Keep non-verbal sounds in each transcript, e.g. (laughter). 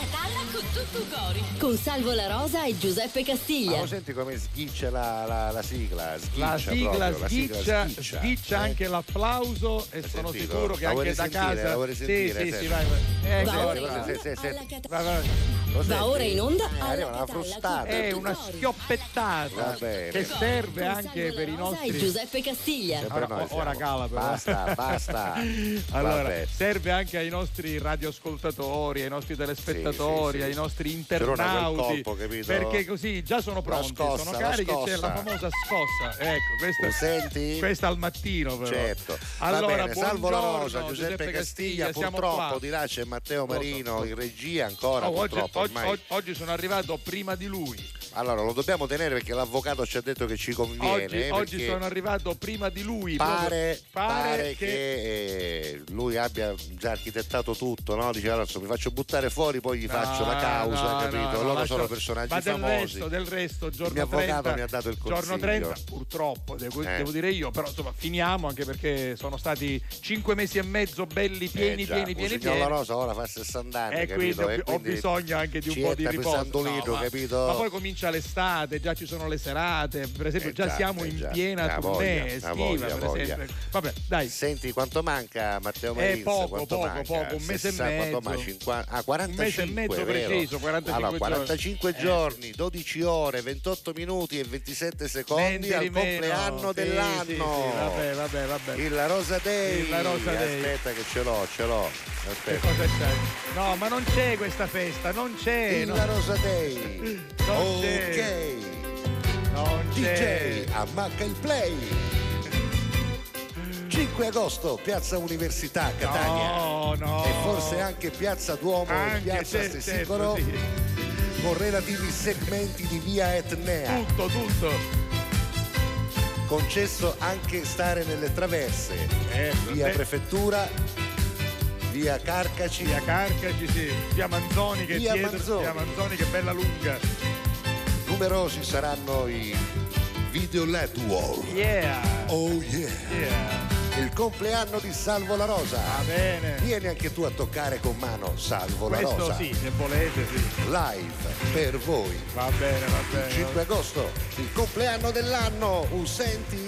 Catalla con tutto cori. Con Salvo La Rosa e Giuseppe Castiglia. Ma lo senti come sghiccia la, la, la sigla? Sghiccia La sigla proprio, sghiccia, sghiccia, sghiccia eh? anche l'applauso e sono sentito? sicuro che La anche vuoi da casa. La vuoi sì, risentire? sì, Senti. sì, vai, vai. Eh, Va ora in onda sì, sì, sì. alla Catalla. Vai, vai. Lo Va senti? ora in onda alla arriva una frustata. È una schioppettata che serve anche per i La nostri Giuseppe Castiglia. Ora- ora cala, però. Basta, basta. (laughs) Allora, Vabbè. serve anche ai nostri radioascoltatori, ai nostri telespettatori, Sì. ai nostri internauti. colpo? Perché così già sono pronti, scossa, sono carichi, c'è la famosa scossa. Ecco, questa, senti? questa al mattino però. Certo. Allora, bene, salvo la rosa, Giuseppe, Castiglia, siamo purtroppo di là c'è Matteo Marino in regia ancora Oh, oggi, oggi- oggi sono arrivato prima di lui. Allora lo dobbiamo tenere perché l'avvocato ci ha detto che ci conviene. Oggi, oggi sono arrivato prima di lui. Pare, pare pare che, eh, lui abbia già architettato tutto, no? Dice allora mi faccio buttare fuori, poi gli No, faccio la causa, no, capito? no, no, Loro sono personaggi ma del famosi. resto, del resto, giorno mio avvocato 30, mi ha dato il Giorno consiglio. 30, purtroppo, devo, Eh. devo dire io, però insomma finiamo anche perché sono stati cinque mesi e mezzo belli, pieni, Eh già, pieni, pieni, pieni. La Rosa ora fa 60 anni, E quindi, ho, E ho bisogno anche di un po' di riposo. pesantolito, ma, capito? ma poi comincia l'estate, già ci sono le serate, per esempio Eh già, già, siamo eh in già. piena Ah, tournée estiva, voglia, per voglia. esempio. Vabbè, dai. Senti quanto manca Matteo? Eh, poco, quanto poco, manca? poco, un mese e 60, quanto mezzo. manca? 50 ah, 45, Un mese e mezzo vero? preciso, 45 allora, giorni. 45 Eh, giorni, 12 ore, 28 minuti e 27 secondi Niente al meno. compleanno Sì, dell'anno. sì, sì, vabbè, vabbè, vabbè. Il Rosa Day. Il Rosa Day. Aspetta che ce l'ho, ce l'ho. Che Aspetta. cosa c'è? No, ma non c'è questa festa, non c'è. Il no. Rosa Day. Non c'è. Ok. Non. DJ ammacca il play. 5 agosto, Piazza Università, Catania. No, no. E forse anche Piazza Duomo e Anche, Piazza certo, Stesicolo certo, sì. con relativi segmenti di via Etnea. Tutto, tutto. Concesso anche stare nelle traverse. Eh, Via eh, Prefettura, via Carcaci, Via Carcaci, sì. Via Manzoni che Via dietro. Manzoni. Via Manzoni che è bella lunga. Numerosi saranno i video LED wall. Yeah. Oh yeah! Yeah. Il compleanno di Salvo La Rosa. Va bene. Vieni anche tu a toccare con mano Salvo La Questo Rosa. sì, se volete, sì. Live per voi. Va bene, va bene. 5 agosto, il compleanno dell'anno. Uh, senti?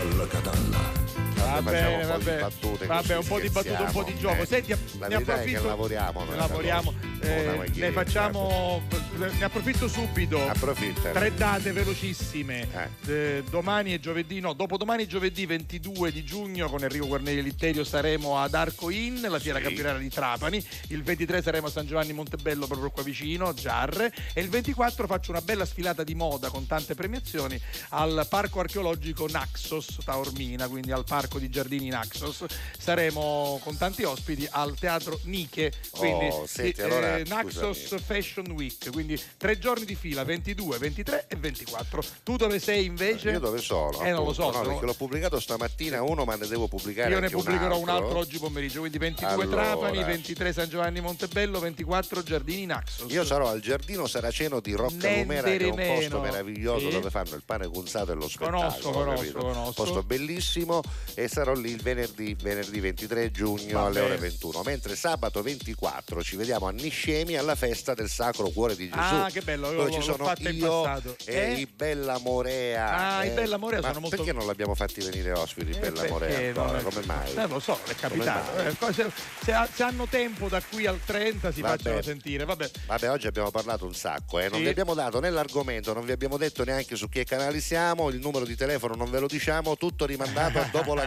alla catalla. Va bene, di vabbè. battute Vabbè, un po' di battute, un po' di gioco. Eh, Senti, la ne approfitto. lavoriamo. Noi, lavoriamo. eh, ne facciamo. Ne approfitto subito. Approfitta. Tre date velocissime. Eh. Eh, domani e giovedì, no, dopodomani e giovedì 22 di giugno con Enrico Guarneri Litterio saremo ad Arco Inn, la fiera Sì. campionaria di Trapani. Il 23 saremo a San Giovanni Montebello, proprio qua vicino, Giarre. E il 24 faccio una bella sfilata di moda con tante premiazioni al parco archeologico Naxos Taormina, quindi al parco di giardini Naxos. Saremo con tanti ospiti al teatro Nike, quindi Oh, senti, eh, allora, Naxos scusami. Fashion Week, quindi tre giorni di fila, 22, 23 e 24. Tu dove sei invece? Io dove sono? Eh, non lo so. appunto? No, no. perché l'ho pubblicato stamattina uno, ma ne devo pubblicare Io ne anche un pubblicherò altro. un altro oggi pomeriggio, quindi 22 Allora. Trapani, 23 San Giovanni Montebello, 24 Giardini Naxos. Io sarò al giardino saraceno di Rocca Niente Lumera, che è un posto meraviglioso Sì. dove fanno il pane cunzato e lo spettacolo. Conosco, conosco, conosco. Posto bellissimo e sarò lì il venerdì, venerdì 23 giugno Va alle bene. ore 21. Mentre sabato 24 ci vediamo a Niscemi alla festa del Sacro Cuore di Gesù. Ah, che bello, io ci sono fatta in io passato. e Eh? i Bella Morea. Ah, i eh. Bella Morea sono molto- Perché non l'abbiamo fatti venire ospiti, i Eh, Bella Morea? ancora? non è- Come mai? Eh, lo so, è capitato. Eh, se, se- se hanno tempo da qui al 30 si Vabbè. facciano sentire. Vabbè. Vabbè, oggi abbiamo parlato un sacco, eh. non Sì. vi abbiamo dato né l'argomento, non vi abbiamo detto neanche su che canali siamo, il numero di telefono non ve lo diciamo, tutto rimandato (laughs) dopo la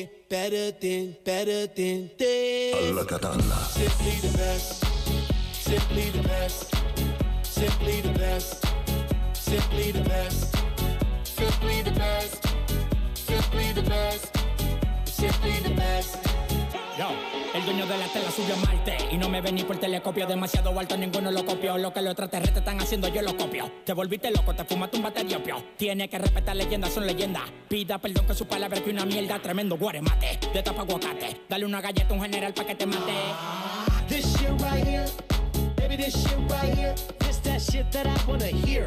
it better than, better than this. Alla Catalla. Simply the best. Simply the best. Simply the best. Simply the best. Simply the best. Simply the best. Simply the best. De la tela subió a Marte. Y no me vení por telescopio Demasiado alto, ninguno lo copió. Lo que los extraterrestres están haciendo yo lo copio. Te volviste loco, te fumaste un bate diopio Tiene que respetar leyendas, son leyendas. Pida perdón que su palabra que una mierda Tremendo guaremate, de tapa aguacate. Dale una galleta a un general pa' que te mate. This shit right here, baby, this shit right here. This that shit that I wanna hear.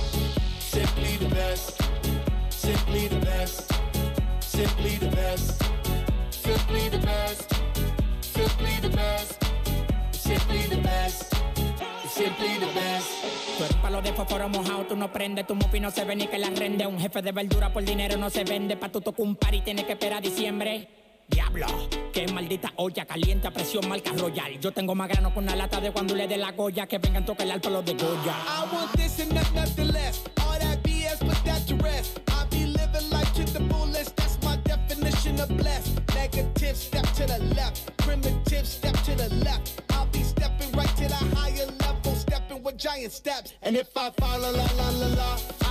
the best, simply the best, simply the best, simply the best, simply the best, simply the best, simply the best. Tú eres palo de fósforo mojado, tú no prendes, tu mufi no se ve ni que la rende. Un jefe de verdura por dinero no se vende, pa' tu tocar un par y tienes que esperar a diciembre. Diablo, qué maldita olla caliente a presión marca royal. Yo tengo más grano con una lata de cuando le dé la goya que vengan toca el alto los de Goya. I want this and not nothing less. All that BS, put that to rest. I be living life to the fullest. That's my definition of blessed. Negative, step to the left. Primitive, step to the left. I'll be stepping right to the higher level, stepping with giant steps. And if I fall, la la la la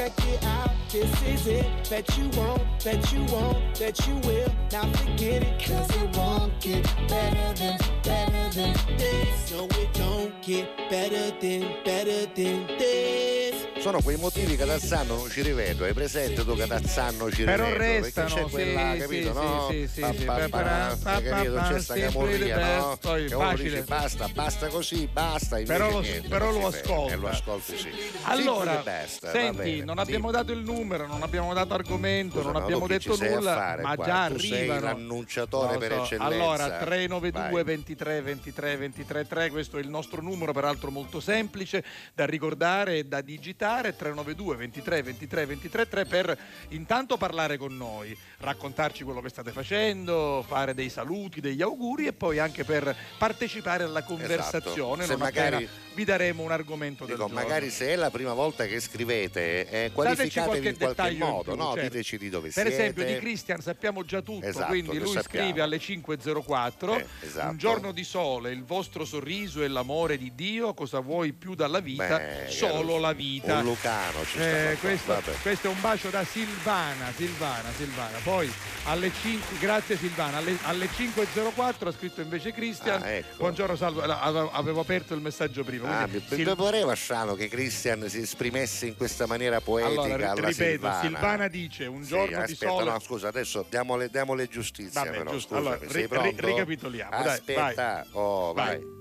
Check it out, this is it. Bet you won't, bet you won't, bet you will. Now forget it, cause it won't get better than, better than this. No, it don't get better than, better than this. Sono quei motivi che Tazzano non ci rivedo, hai presente tu che Tazzano ci Però rivedo? restano, perché c'è quella, sì, capito, sì, no? sì, sì, Pa- sì, pa- pa- pa- capito? C'è sta camorria, no? poi Che uno dice basta, basta così, basta, invece Però lo- niente, però non lo ascolta. E lo ascolti sì. Allora, best, senti, bene, non sì. abbiamo dato il numero, non abbiamo dato argomento, Scusa, non abbiamo detto nulla, fare ma qua? già Tu arrivano. l'annunciatore per eccellenza. Allora, 392 Vai. 23 23 23 3, questo è il nostro numero, peraltro molto semplice da ricordare e da digitare, 392 23 23 23 3 per intanto parlare con noi, raccontarci quello che state facendo, fare dei saluti, degli auguri e poi anche per partecipare alla conversazione, Esatto. Se non magari- vi daremo un argomento del Dico, giorno. magari se è la prima volta che scrivete, eh, qualificatevi in qualche dettaglio in modo, più, no? certo. Diteci di dove Per siete. esempio di Christian sappiamo già tutto, Esatto, quindi lui sappiamo. scrive alle 5.04 Eh, esatto. un giorno di sole, il vostro sorriso e l'amore di Dio, cosa vuoi più dalla vita? Beh, Solo la vita. Un Lucano ci Eh, questo, questo è un bacio da Silvana, Silvana, Silvana. Poi alle 5, grazie Silvana, alle, alle 5.04 ha scritto invece Christian. Ah, ecco. Buongiorno, salve. Avevo aperto il messaggio prima. Ah, Sil- mi pareva strano che Christian si esprimesse in questa maniera poetica allora, alla ripeto, Silvana. Silvana dice un Sì, giorno di aspetta, sole. no, scusa, adesso diamole, diamole giustizia Vabbè, però, giusto. scusami, Allora, sei ri- ricapitoliamo, dai, Aspetta, oh, vai. Vai.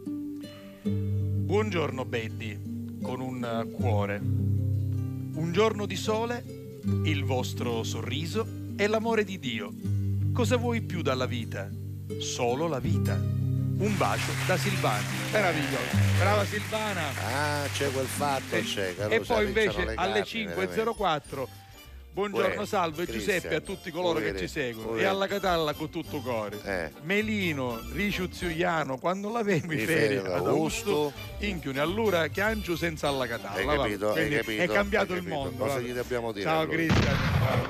Buongiorno Betty, con un eh, cuore. Un giorno di sole, il vostro sorriso e l'amore di Dio. Cosa vuoi più dalla vita? Solo la vita. Un bacio da Silvana. Meraviglioso. Brava Silvana. Ah, c'è quel fatto, E, c'è. e poi invece le alle gabbie, veramente. 5.04 Buongiorno, Uè, salve Cristian, Giuseppe a tutti coloro che uè, ci seguono uè. e alla Catalla con tutto cuore. Eh. Melino, Riciuzzuiano, quando l'avevo in Mi ferie ad Augusto. Inchiuni, allora Chiangio senza alla Catalla. Hai capito, hai capito, È cambiato hai il capito. mondo. Cosa gli dobbiamo dire Ciao? Cristian.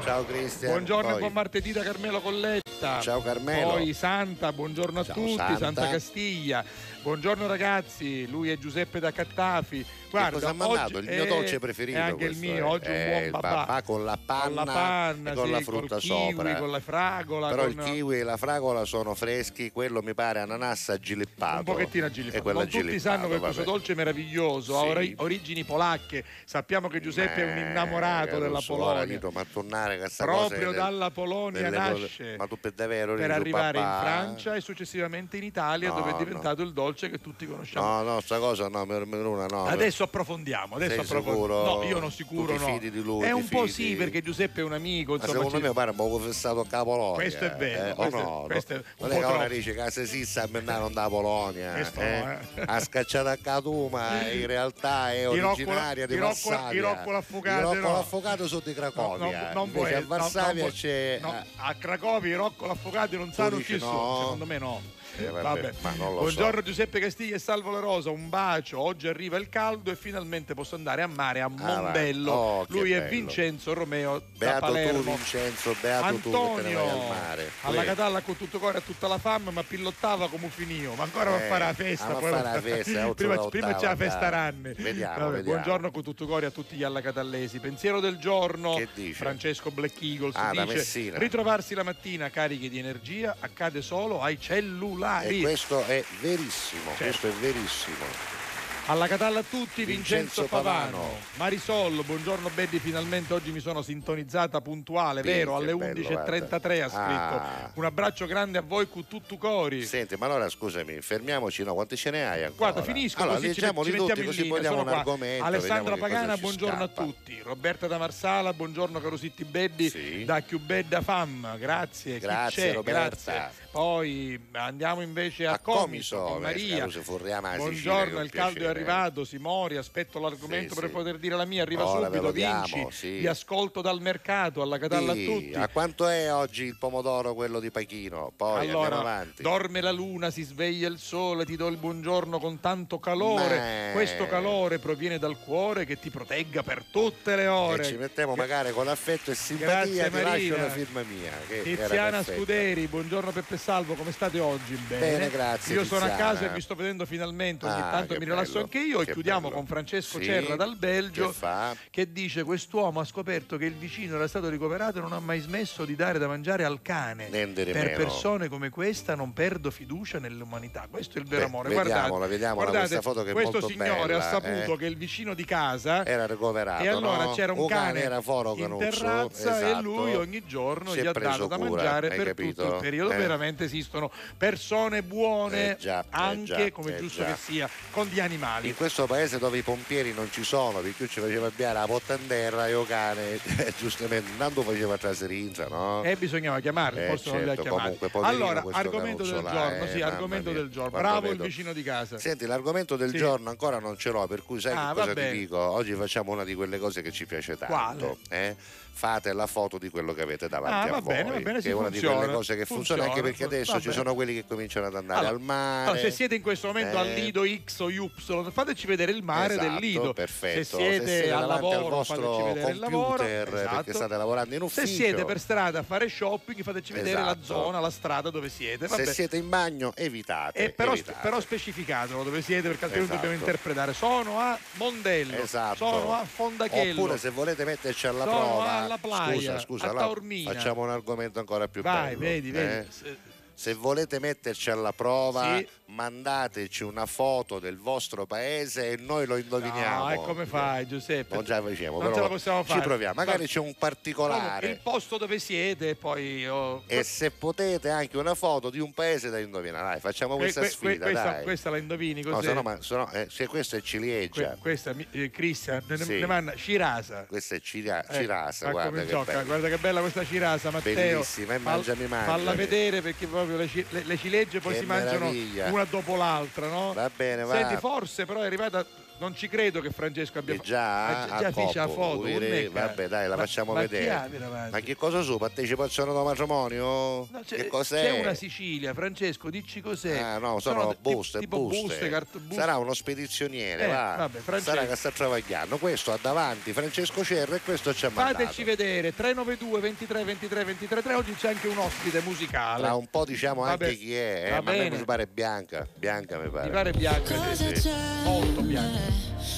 Ciao Cristian. Buongiorno e buon martedì da Carmelo Colletta. Ciao Carmelo. Poi Santa, buongiorno a Ciao, tutti, Santa. Santa. Castiglia. Buongiorno ragazzi, lui è Giuseppe da Cattafi. Guarda, cosa ha mandato? Il mio è- dolce preferito. È anche il mio, eh. oggi un Eh, buon il papà. papà con la panna, con la panna, e con sì, la frutta col kiwi, sopra. con la fragola. Però con... il kiwi e la fragola sono freschi, quello mi pare ananassa agilippato. Un pochettino agilippato. Non tutti sanno che questo dolce meraviglioso ha ori- origini polacche. Sappiamo che Giuseppe è un innamorato Eh, della lo so, Polonia. Rito, ma tornare che sta Proprio è dalla Polonia nasce Ma tu per davvero per arrivare in Francia e successivamente in Italia dove è diventato il dolce che tutti conosciamo. No, no, sta cosa no, mi- una no. Adesso approfondiamo, adesso approfondiamo. No, io non sicuro no. fidi di lui, è un po' fidi? sì perché Giuseppe è un amico, Ma insomma. secondo ci- me pare un po' confessato a Polonia. Questo è vero, eh, questo è- o no? questo è no? un non po' è troppo. dice che se si sa non da Polonia. (laughs) Questo eh? eh. Ha scacciato a Catuma (laughs) in realtà è originaria di Varsavia. i Roccola affogati, I Roccola no. affogato sono di Cracovia. no, non Invece a Varsavia c'è... eh, a Cracovia i Roccola affogati non sanno chi sono, no? secondo me no. Eh, vabbè, Buongiorno so. Giuseppe Castiglia e Salvo La Rosa, un bacio. Oggi arriva il caldo e finalmente posso andare a mare a Mombello. Oh, che Lui è bello. Vincenzo Romeo da Beato tu Palermo. Vincenzo, beato tu te ne Antonio vai al mare. alla. Catalla con tutto cuore a tutta la fama ma pillottava come finito ma ancora va a Eh, fare la festa ah, ma poi fare la festa, (laughs) prima, prima c'è la festa ranne Vediamo, Vabbè, vediamo. buongiorno con tutto cuore a tutti gli allacatallesi pensiero del giorno Che dice? Francesco Black Eagles Ah, da dice ritrovarsi la mattina carichi di energia accade solo ai cellulari E questo è verissimo, Certo. questo è verissimo. Alla Catalla a tutti, Vincenzo, Vincenzo Pavano. Pavano. Marisol, buongiorno Betty, finalmente oggi mi sono sintonizzata puntuale, Sì, vero? Alle bello, 11.33 ha scritto. Ah. Un abbraccio grande a voi con tutto cori. Senti, ma allora scusami, fermiamoci, no? Quanti ce ne hai ancora? Guarda, finisco allora, così ci, ci tutti, così linea. sono un qua. argomento. Alessandra Pagana, buongiorno scappa. a tutti. Roberta da Marsala, buongiorno Carusitti Beddi Sì. da Chiubedda Fam. Grazie. Grazie? Roberta. Grazie. Poi andiamo invece a, A Comiso, Comiso, Maria. Sicilia, Buongiorno, che il caldo è piacere. arrivato, si mori, aspetto l'argomento Sì, per sì. poter dire la mia, arriva Ora subito, vinci, sì. vi ascolto dal mercato, alla Catalla Sì, a tutti. A quanto è oggi il pomodoro quello di Pachino? Poi andiamo Allora, avanti. dorme la luna, si sveglia il sole, ti do il buongiorno con tanto calore. Ma- Questo calore proviene dal cuore che ti protegga per tutte le ore. E ci mettiamo magari con affetto e simpatia Grazie, ti lascio Marina. la firma mia. Che Tiziana. Scuderi, buongiorno Peppe Salvo, come state oggi? Bene, Bene, grazie, Io sono a Tiziana. casa e vi sto vedendo finalmente, ogni Ah, tanto mi rilasso bello, anche io e chiudiamo bello. con Francesco Sì, Cerra dal Belgio Che che dice quest'uomo ha scoperto che il vicino era stato ricoverato e non ha mai smesso di dare da mangiare al cane. Niente di Per meno. persone come questa non perdo fiducia nell'umanità. Questo è il vero Beh, amore. vediamola, guardate, vediamola guardate, questa foto che è questo molto signore bella, ha saputo eh. che il vicino di casa Era ricoverato. e allora no? c'era un cane, era foro in terrazza e esatto. lui ogni giorno gli ha dato da mangiare per capito? tutto il periodo. Eh. Veramente esistono persone buone Eh già, eh anche già, come eh giusto già. che sia con gli animali. In questo paese dove i pompieri non ci sono, più ci faceva abbiare la pottanterra e o cane, (laughs) giustamente, intanto faceva traserinza, no? E bisognava chiamarli, Eh, forse non li ha certo, chiamati. comunque, Allora, argomento del giorno, eh, sì, argomento mia, del giorno. Bravo il vedo- vicino di casa. Senti, l'argomento del Sì. giorno ancora non ce l'ho, per cui sai Ah, cosa ti bene. dico? Oggi facciamo una di quelle cose che ci piace tanto. Quale? eh? Fate la foto di quello che avete davanti Ah, a voi. bene, va bene, che è una di quelle cose che funziona, anche funziona, perché adesso ci bene. sono quelli che cominciano ad andare Allora, al mare. allora, se siete in questo momento al eh, Lido X o Y, fateci vedere il mare del Esatto, Lido. perfetto. Se siete, al davanti lavoro, al vostro lavoro. computer perché Esatto. state lavorando in ufficio. Se siete per strada a fare shopping, fateci vedere la Esatto. zona, la strada dove siete. se Vabbè. siete in bagno evitate. E però, evitate. però specificatelo dove siete perché altrimenti Esatto. dobbiamo interpretare. Sono a Mondello, Esatto. sono a Fondachello. Oppure se volete metterci alla prova, alla playa, scusa, scusa, Taormina. facciamo un argomento ancora più Vai, bello. vedi, eh? vedi. Se- Se volete metterci alla prova, Sì. Mandateci una foto del vostro paese e noi lo indoviniamo. No, e come fai Giuseppe? Non ce la facciamo, Non però ce possiamo fare. Ci proviamo, magari Va- c'è un particolare. il posto dove siete e poi... oh, E se potete anche una foto di un paese da indovinare, dai, facciamo que- questa que- que- sfida, questa, dai. questa la indovini No, così. se no, ma, se no, eh, se questo è ciliegia, Que- questa, eh, Cristian, ne, Sì. ne manna Cirasa. questa è ciria- Eh, cirasa, ma guarda che gioca, guarda che bella questa cirasa, Matteo. Bellissima, e mangiami, mangiami. Falla vedere perché proprio le, le- le ciliegie poi Che si mangiano. Una dopo l'altra, no? Va bene, va. Senti, forse però è arrivata non ci credo che Francesco abbia E già, Ah, a già fece la Coppo, foto. dire- vabbè dai la Ma- facciamo ma vedere ma che cosa su partecipazione da matrimonio No, c'è, che cos'è c'è una Sicilia, Francesco, dici cos'è? Ah no, sono, ti- buste, tipo buste. buste, cart- buste. Sarà uno spedizioniere, Eh, va. vabbè, Francesco. Sarà che sta travagliando. Questo ha davanti Francesco Cerro e questo ci ha mandato. Fateci vedere 392 23 23 23 3 oggi c'è anche un ospite musicale. Tra un po' diciamo Vabbè, anche chi è, eh, ma a me mi pare Bianca. Bianca mi pare. Mi pare bianco. Cosa sì. c'è? Molto bianco.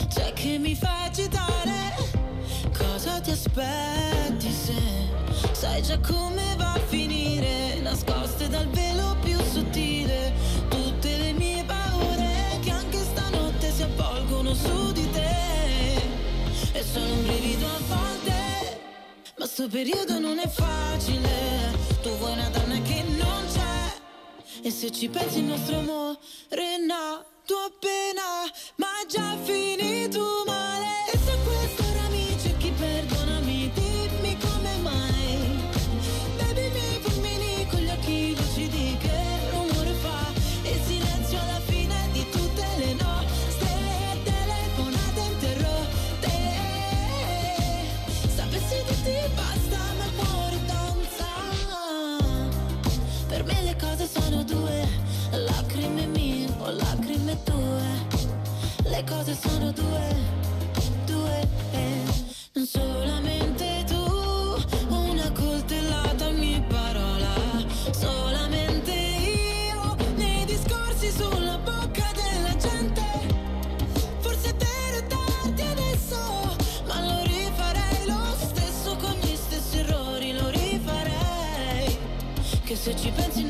C'è che mi fa agitare. Cosa ti aspetti se sai già come va a finire? Nascoste dal velo più sottile. Tutte le mie paure che anche stanotte si avvolgono su di te. E solo un brivido a volte. Ma sto periodo non è facile. Tu vuoi una donna che non c'è. E se ci pensi il nostro amore è nato appena, ma già finito male. Che se ci pensi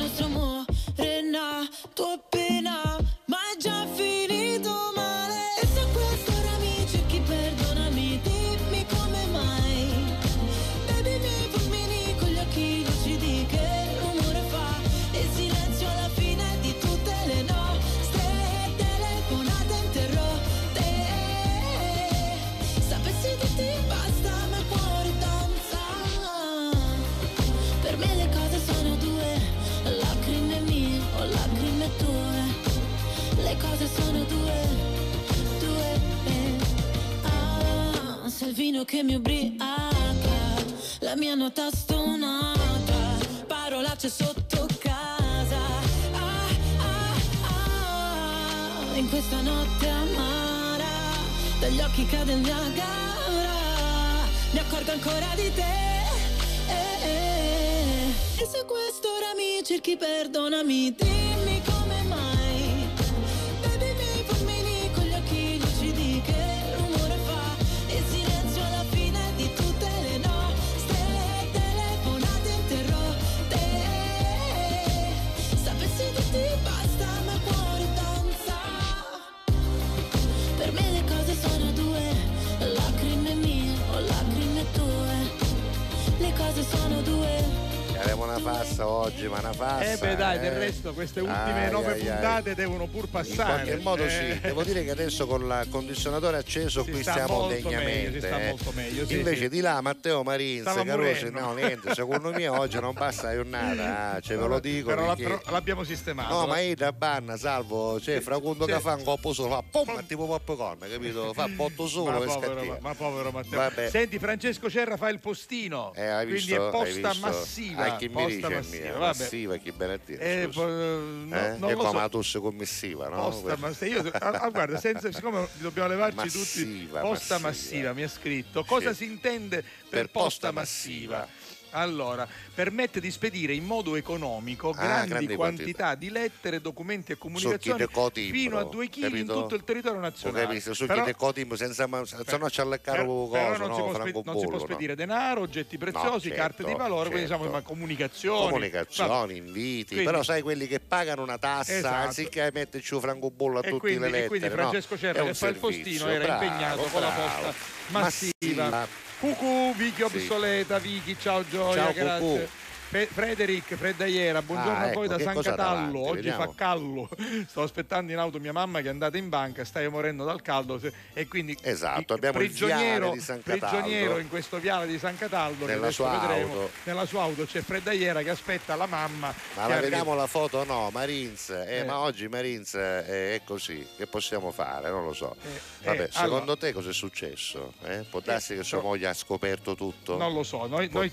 eh. resto queste ultime Ai, nove ai, ai. puntate devono pur In passare. qualche modo Eh, sì, devo dire che adesso con il condizionatore acceso Si qui stiamo degnamente. meglio, si sta eh. molto meglio, sì, Invece sì. di là Matteo Carusi, morendo. no niente, secondo me oggi non basta la giornata, cioè ve lo dico. Però, perché- l'abbiamo sistemato. No, ma io da banna, salvo, cioè, fra quando che fa un coppo solo, fa pum, tipo popcorn, capito? Fa botto solo ma povero, ma, ma povero Matteo. Vabbè. Senti, Francesco Cerra fa il postino. Eh, quindi visto? è posta visto? massiva. Ah, chi mi posta dice massiva. mia, massiva, chi bene a dire, Eh, no, Eh? non è come so. la tosse commissiva, no? Posta massiva. Io, ah, ah, guarda, senza, siccome dobbiamo levarci tutti. Massiva, Posta massiva. massiva, mi ha scritto. Cosa Sì. si intende per, Per posta posta massiva? massiva. Allora, permette di spedire in modo economico Ah, grandi, grandi quantità di lettere, documenti e comunicazioni cotimbro, fino a 2 kg in tutto il territorio nazionale. su Però- chi ne cotim senza ma- se no c'è le caro però non, no? si spe- non si può bollo, no? spedire denaro, oggetti preziosi, certo, carte di valore, quindi certo. diciamo ma comunicazioni. comunicazioni, inviti, Quindi- però sai quelli che pagano una tassa Esatto. anziché metterci un francobollo a E tutte quindi, le lettere. e quindi? Francesco Cerra che fa il postino era bravo, impegnato con la posta massiva. Cucù, Vicky Sì. obsoleta, Vicky, ciao Gioia, Ciao, grazie. Cucù. Fe- Frederic Freddaiera, buongiorno Ah, a voi ecco, da San Catallo. davanti? Oggi Vediamo. fa callo. (laughs) Sto aspettando in auto mia mamma che è andata in banca, stai morendo dal caldo e quindi Esatto, abbiamo il prigioniero, viale di San Cataldo. prigioniero in questo viale di San Cataldo che Nella sua vedremo. auto. Nella sua auto c'è Freddaiera che aspetta la mamma. Ma la vediamo la foto? No, Marines. Eh, Eh. Ma oggi Marines eh, è così. Che possiamo fare? Non lo so. Eh, Vabbè, eh, secondo allora, te cosa è successo? Eh? Può darsi che sua no. moglie ha scoperto tutto? non lo so, noi, noi-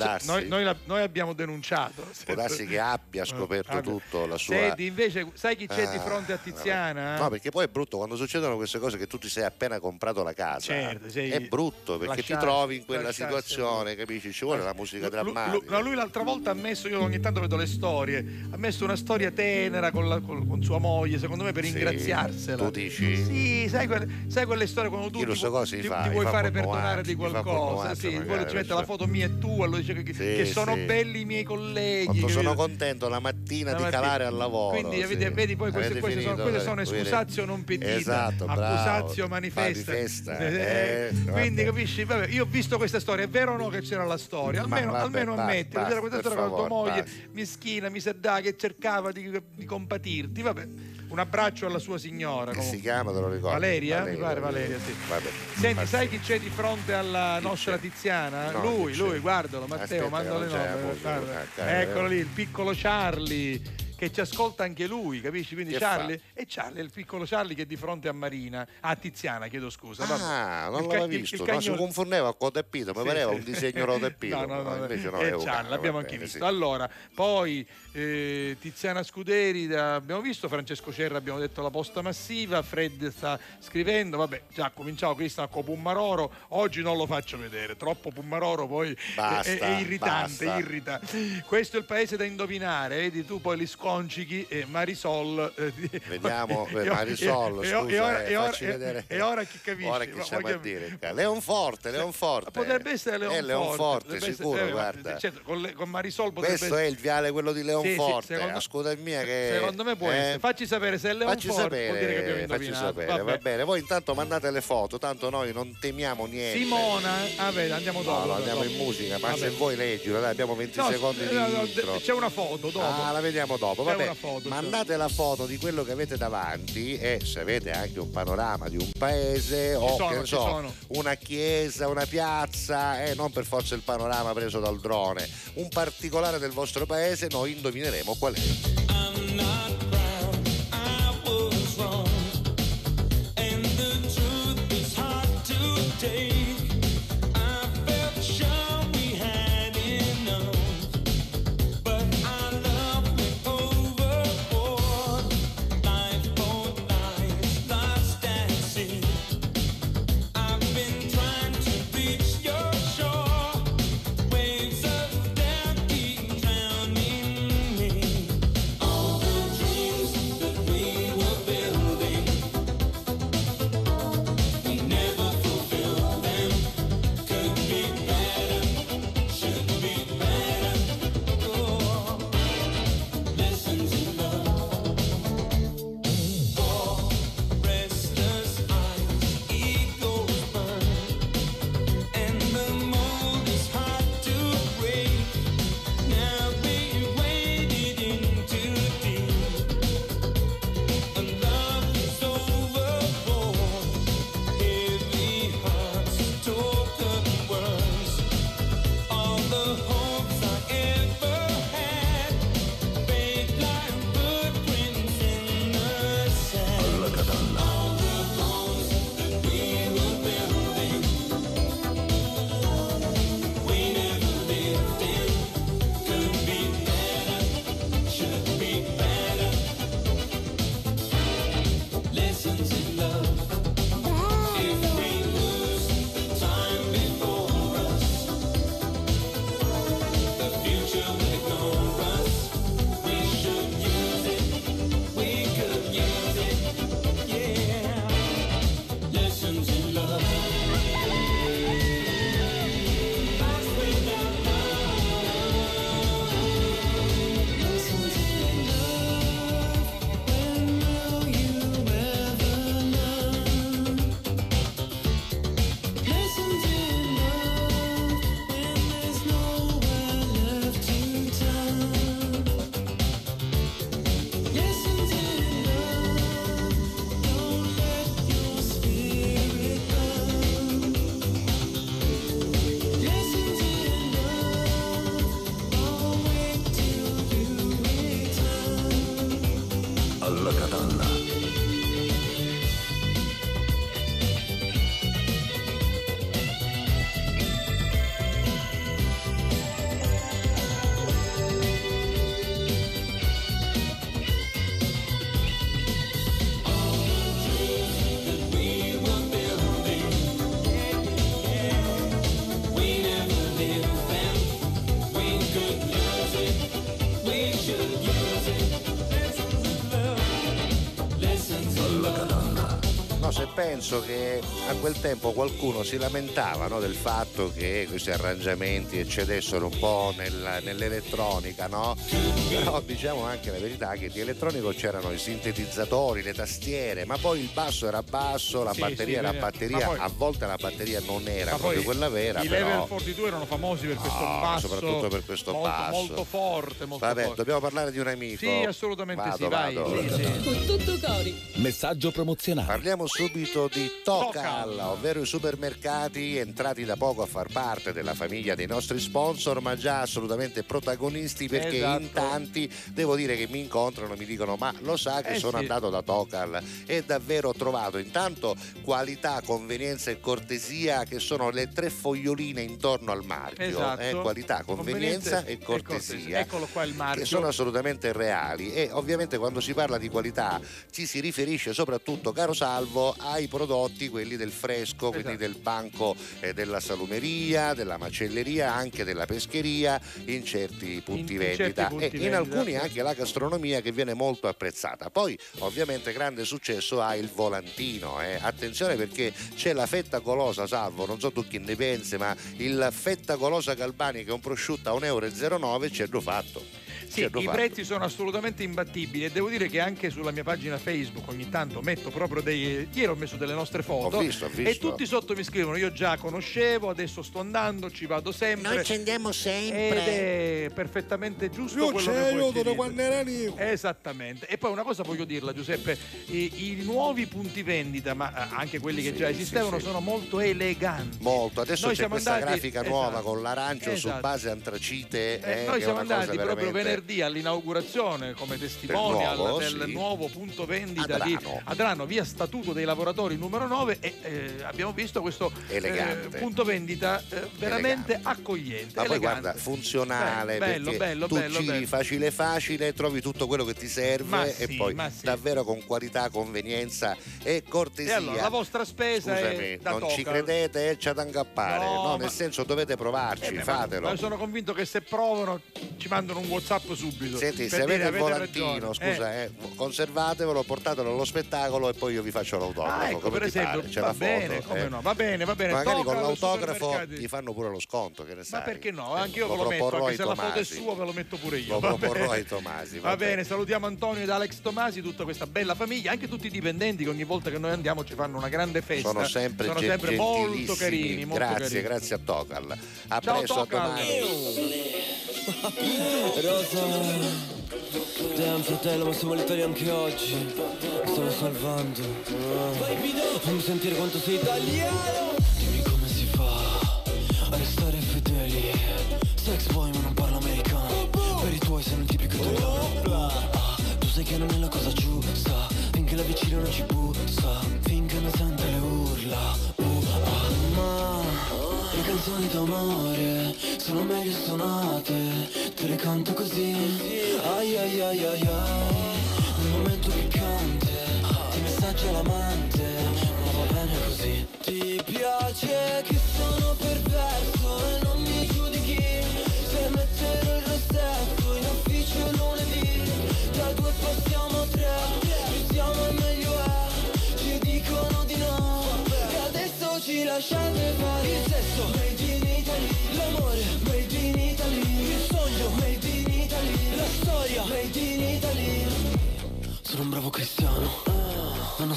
noi- noi abbiamo denunciato. (laughs) Può darsi che abbia scoperto Vabbè. tutto la sua. Senti, invece, sai chi c'è di Ah, fronte a Tiziana? No, perché poi è brutto quando succedono queste cose che tu ti sei appena comprato la casa. Certo, sei- È brutto perché lasciarsi- ti trovi in quella situazione, capisci? Ci vuole la musica drammatica. no, lui l'altra volta ha messo, io ogni tanto vedo le storie, ha messo una storia tenera con, la- con- con sua moglie, secondo me per Sì, ringraziarsela. tu dici? Sì, sai quelle, sai quelle storie quando tu ti, so cosa ti- fa, ti vuoi fa fare perdonare di fa qualcosa, anche sì, poi ci mette la foto mia e tua, lo dice che, Sì, che sono sì. belli i miei colleghi. Quando sono contento la mattina La di mattina. calare al lavoro. Quindi sì. vedi, vedi poi queste, queste sono, queste sono vedete? excusatio non pedita, Esatto, bravo. accusatio manifesta. Manifesta, Eh, eh, quindi capisci? Vabbè, io ho visto questa storia, è vero o no che c'era la storia? Almeno, vabbè, almeno basta, ammettilo, c'era questa storia con tua moglie, basta. mischina, miserda, che cercava di, di compatirti. Vabbè, un abbraccio alla sua signora. Che si chiama, te lo ricordo? Valeria? Mi pare Valeria, sì. Vabbè. Senti, Ma- sai chi c'è di fronte alla nostra? Tiziana? No, lui, lui, guardalo, Matteo, Aspetta, manda che le. Ah, cavolo. Eccolo lì, il piccolo Charlie che ci ascolta anche lui, capisci? Quindi Che Charlie e Charlie il piccolo Charlie che è di fronte a Marina, a Tiziana, chiedo scusa. Ah, non ca- il- visto, il no, si confondeva con Tepito, mi Sì, pareva un disegno (laughs) rotepito. No, no, no, no. invece no, è è Gian, cane, l'abbiamo anche bene, visto. sì. Allora, poi eh, Tiziana Scuderi, abbiamo visto, Francesco Cerra, abbiamo detto la posta massiva, Fred sta scrivendo, vabbè, già cominciamo Cristian con Pummaroro, oggi non lo faccio vedere, troppo Pummaroro poi è- Basta, è, è irritante, basta. irrita. Questo è il paese da indovinare, vedi tu poi li sconcichi e Marisol... eh, di- Vediamo, (laughs) eh, Marisol, e- e- scusa, e ora- eh, facci vedere. e ora chi capisce? Ora chi ma a dire? Leonforte, Leonforte. Potrebbe essere Eh, Leonforte. Leonforte, potrebbe essere- sicuro, eh, guarda. certo, con, con Marisol potrebbe Questo è il viale quello di Leonforte. Sì, sì, secondo- Scusa mia che Secondo me può eh, essere. Facci sapere se è Facci Leonforte, abbiamo sapere, facci sapere, va bene. Voi intanto mandate le foto, tanto noi non temiamo niente. Simona, ah, andiamo dopo. No, no, andiamo dopo. in musica, ma Vabbè. se vuoi leggilo, dai, abbiamo 20 No, secondi eh, di no, intro. C'è una foto dopo. Ah, la vediamo dopo. C'è Vabbè, una foto, mandate la foto. di quello che avete davanti e se avete anche un panorama di un paese o sono, che ne ci so, una chiesa, una piazza, e non per forza il panorama preso dal drone, un particolare del vostro paese, noi indovineremo qual è. I'm se penso che a quel tempo qualcuno si lamentava no, del fatto che questi arrangiamenti eccedessero un po' nel- nell'elettronica, no? Però diciamo anche la verità che di elettronico c'erano i sintetizzatori, le tastiere, ma poi il basso era basso, la Sì, batteria sì, era batteria, poi- a volte la batteria non era Ma proprio poi quella vera, I però... level 42 erano famosi per questo No, basso. soprattutto per questo molto, basso. Molto forte, molto Vabbè, forte. dobbiamo parlare di un amico. Sì, assolutamente Vado, sì, vai. vado. Sì, sì. Con tutto cori. Messaggio promozionale. Parliamo subito di Tocal, Tocal. ovvero i supermercati entrati da poco a far parte della famiglia dei nostri sponsor, ma già assolutamente protagonisti perché Esatto. in tanti devo dire che mi incontrano e mi dicono "Ma lo sa che Eh sono sì. andato da Tocal e davvero ho trovato intanto qualità, convenienza e cortesia che sono le tre foglioline intorno al marchio, Esatto. eh, qualità, convenienza e cortesia. Eccolo qua il marchio. che sono assolutamente reali e ovviamente quando si parla di qualità ci si riferisce soprattutto, caro Salvo, ai prodotti, quelli del fresco, quindi Esatto. del banco eh, della salumeria, della macelleria, anche della pescheria, in certi punti In- in certi vendita punti e in vendita. alcuni anche la gastronomia che viene molto apprezzata. Poi ovviamente grande successo ha il volantino, eh. attenzione perché c'è la fetta golosa, Salvo, non so tu chi ne pensi, ma il fetta golosa Galbani che è un prosciutto a 1,09 euro ci hanno fatto. Sì, i fatto. prezzi sono assolutamente imbattibili e devo dire che anche sulla mia pagina Facebook ogni tanto metto proprio dei. Ieri ho messo delle nostre foto Ho visto, ho visto. e tutti sotto mi scrivono: Io già conoscevo, adesso sto andando, ci vado sempre. Noi ci andiamo Ed sempre. è perfettamente giusto Io quello che voi ci quando era Nico. Esattamente. E poi una cosa voglio dirla, Giuseppe: i, i nuovi punti vendita, ma eh, anche quelli che Sì, già esistevano, sì. sono molto eleganti. Molto, adesso Noi c'è questa andati- grafica esatto. nuova con l'arancio su Esatto. base antracite. Eh, eh, noi siamo andati proprio veramente- venerdì all'inaugurazione come testimonial Del nuovo, del sì. nuovo punto vendita di Adrano. Adrano, via Statuto dei Lavoratori numero 9 e eh, abbiamo visto questo eh, Elegante. punto vendita eh, veramente Elegante. accogliente. Ma poi elegante. guarda, funzionale, Bello, bello, tu bello, giri bello. facile facile, trovi tutto quello che ti serve Ma e sì, poi sì. davvero con qualità, convenienza e cortesia. E allora la vostra spesa Scusami, è da non ci Tocal. credete, c'è da incappare. No, No, ma- nel senso dovete provarci, Eh beh, fatelo. Ma sono convinto che se provano ci mandano un WhatsApp subito. Senti, per se avete il "Avete volantino, ragione". scusa, Eh. eh, conservatevelo, portatelo allo spettacolo e poi io vi faccio l'autografo. Ah, ecco, come per esempio, pare? C'è va la foto, bene, come eh. no, va bene, va bene. Magari con l'autografo gli fanno pure lo sconto, che ne sai. Ma perché no? Eh, Anche io ve lo metto, anche se la foto è sua ve lo metto pure io. Lo va proporrò ai Tomasi, Va, va bene. bene. salutiamo Antonio ed Alex Tomasi, tutta questa bella famiglia, anche tutti i dipendenti che ogni volta che noi andiamo ci fanno una grande festa. Sono sempre, Sono sempre molto carini, molto grazie, carini. grazie a Tocal. A Ciao, presto, a Tocal. domani. Rosa, damn fratello, ma siamo letali anche oggi. Mi stavo salvando. Fammi sentire quanto sei italiano. Dimmi come si fa a restare fedeli. Sex boy, ma non parlo americano. Per i tuoi sei un tipico italiano. Ah, tu sai che non è la cosa giusta. Finché la vicina non ci bussa. Canzoni d'amore sono meglio suonate, te le canto così. Ai ai ai ai ai, nel momento piccante, ti messaggia l'amante, ma va bene così. Ti piace che sono perverso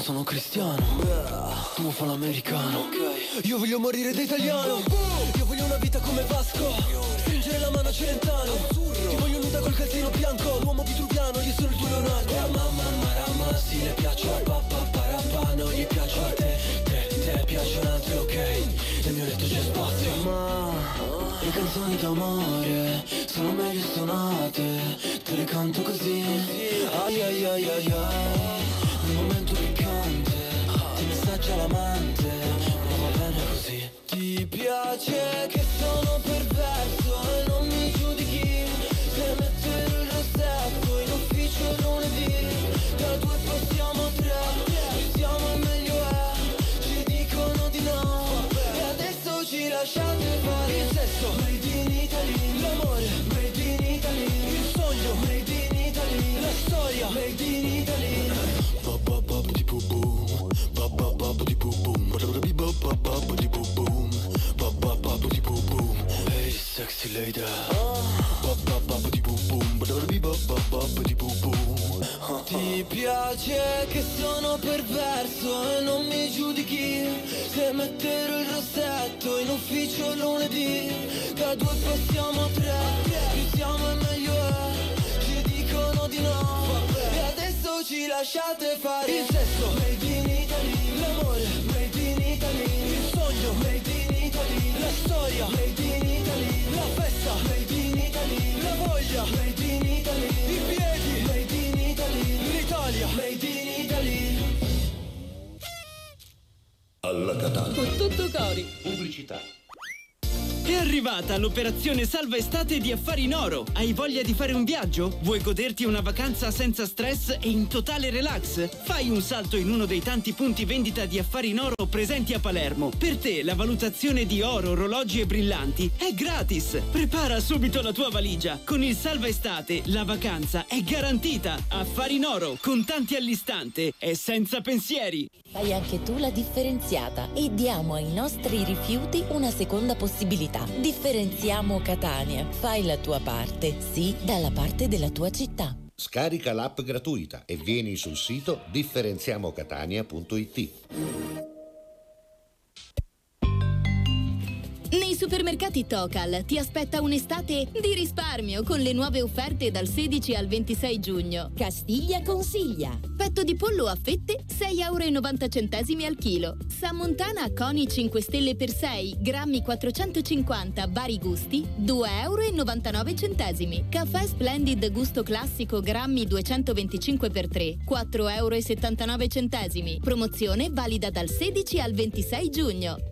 sono cristiano. Tu fa l'americano. Io voglio morire da italiano. Io voglio una vita come Vasco. Stringere la mano a Celentano. Ti voglio nuda col calzino bianco. L'uomo vitruviano, io sono il tuo Leonardo. La mamma marama, sì, le piace a papà parapà. Non gli piace a te, te, te piacciono altre, ok. Nel mio letto c'è spazio. Ma le canzoni d'amore sono meglio suonate. Te le canto così. Ai ai ai ai ai. l'amante Ma va bene così. Ti piace che sono perverso e non mi giudichi Se mettere il rossetto in ufficio lunedì. Da due passiamo a tre siamo il meglio è Ci dicono di no E adesso ci lasciate fare Il sesso. Made in Italy L'amore Made in Italy Il sogno Made in Italy La storia Made in Italy. Sexy lady Ti piace che sono perverso e non mi giudichi. Se metterò il rossetto in ufficio lunedì Da due passiamo a tre, più siamo e meglio è Ci dicono di no. E adesso ci lasciate fare Il sesso, made in Italy L'amore, Sogno, made in Italy La storia, made in Italy La festa, made in Italy La voglia, made in Italy I piedi, made in Italy L'Italia, made in Italy Alla Catalla. Con tutto cori. Pubblicità. È arrivata l'operazione Salva Estate di Affari in Oro. Hai voglia di fare un viaggio? Vuoi goderti una vacanza senza stress e in totale relax? Fai un salto in uno dei tanti punti vendita di Affari in Oro presenti a Palermo. Per te la valutazione di oro, orologi e brillanti è gratis. Prepara subito la tua valigia. Con il Salva Estate la vacanza è garantita. Affari in Oro, contanti all'istante e senza pensieri. Fai anche tu la differenziata e diamo ai nostri rifiuti una seconda possibilità. Differenziamo Catania. Fai la tua parte, sì, dalla parte della tua città. Scarica l'app gratuita e vieni sul sito differenziamocatania.it. Nei supermercati Tocal ti aspetta un'estate di risparmio con le nuove offerte dal 16 al 26 giugno. Castiglia consiglia. Petto di pollo a fette 6,90 euro al chilo. Sammontana Coni 5 stelle per 6, grammi 450, vari gusti 2,99 euro. Caffè Splendid gusto classico grammi 225 per 3, 4,79 euro. Promozione valida dal 16 al 26 giugno.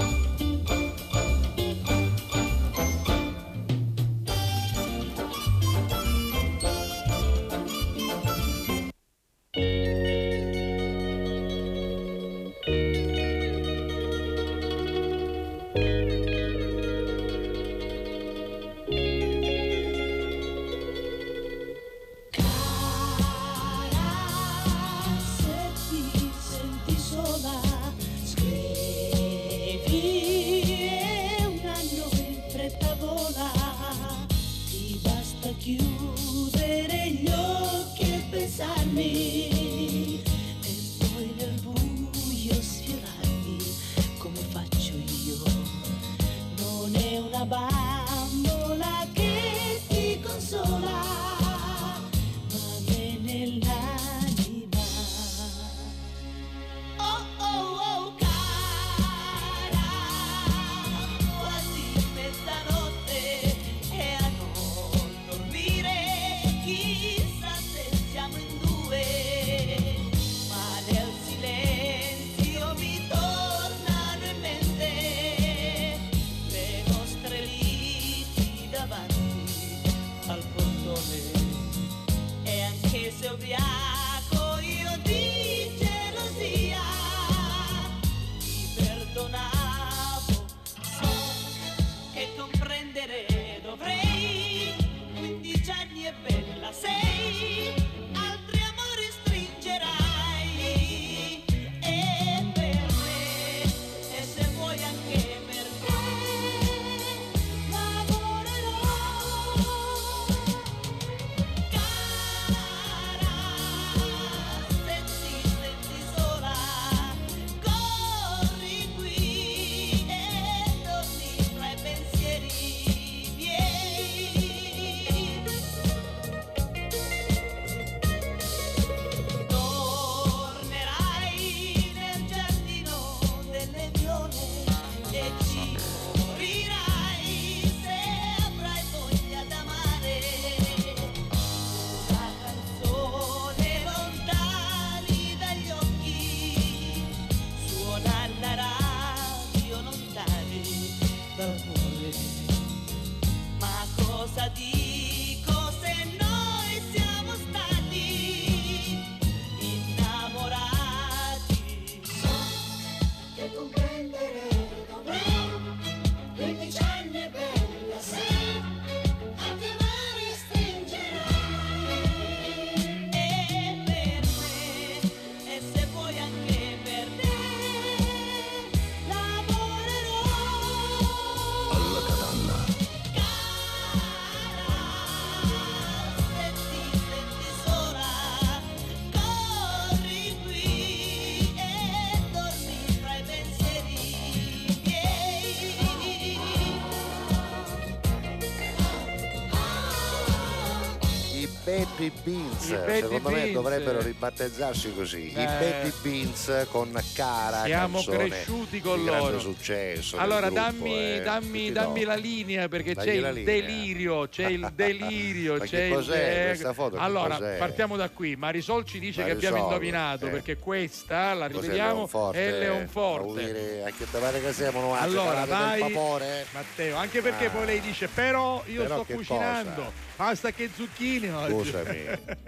Fretta vola. Ti basta chiudere gli occhi e pensarmi Beans. I Secondo me Beans. dovrebbero ribattezzarsi così. I Eh. Baby Beans con Cara. Siamo canzone cresciuti con loro. successo. Allora gruppo, dammi, eh. dammi, dammi la linea perché Dagli c'è il linea. delirio, c'è il (laughs) delirio, c'è che il cos'è questa foto? Che Allora, cos'è? partiamo da qui. Marisol ci dice che Marisol, abbiamo indovinato eh. perché questa, la rivediamo, Leonforte? è Leonforte. Dire, anche te pare che siamo noi Allora, vai. Matteo, anche perché Ah. poi lei dice però io Però sto che cucinando, cosa? Basta che zucchine oggi. Scusami,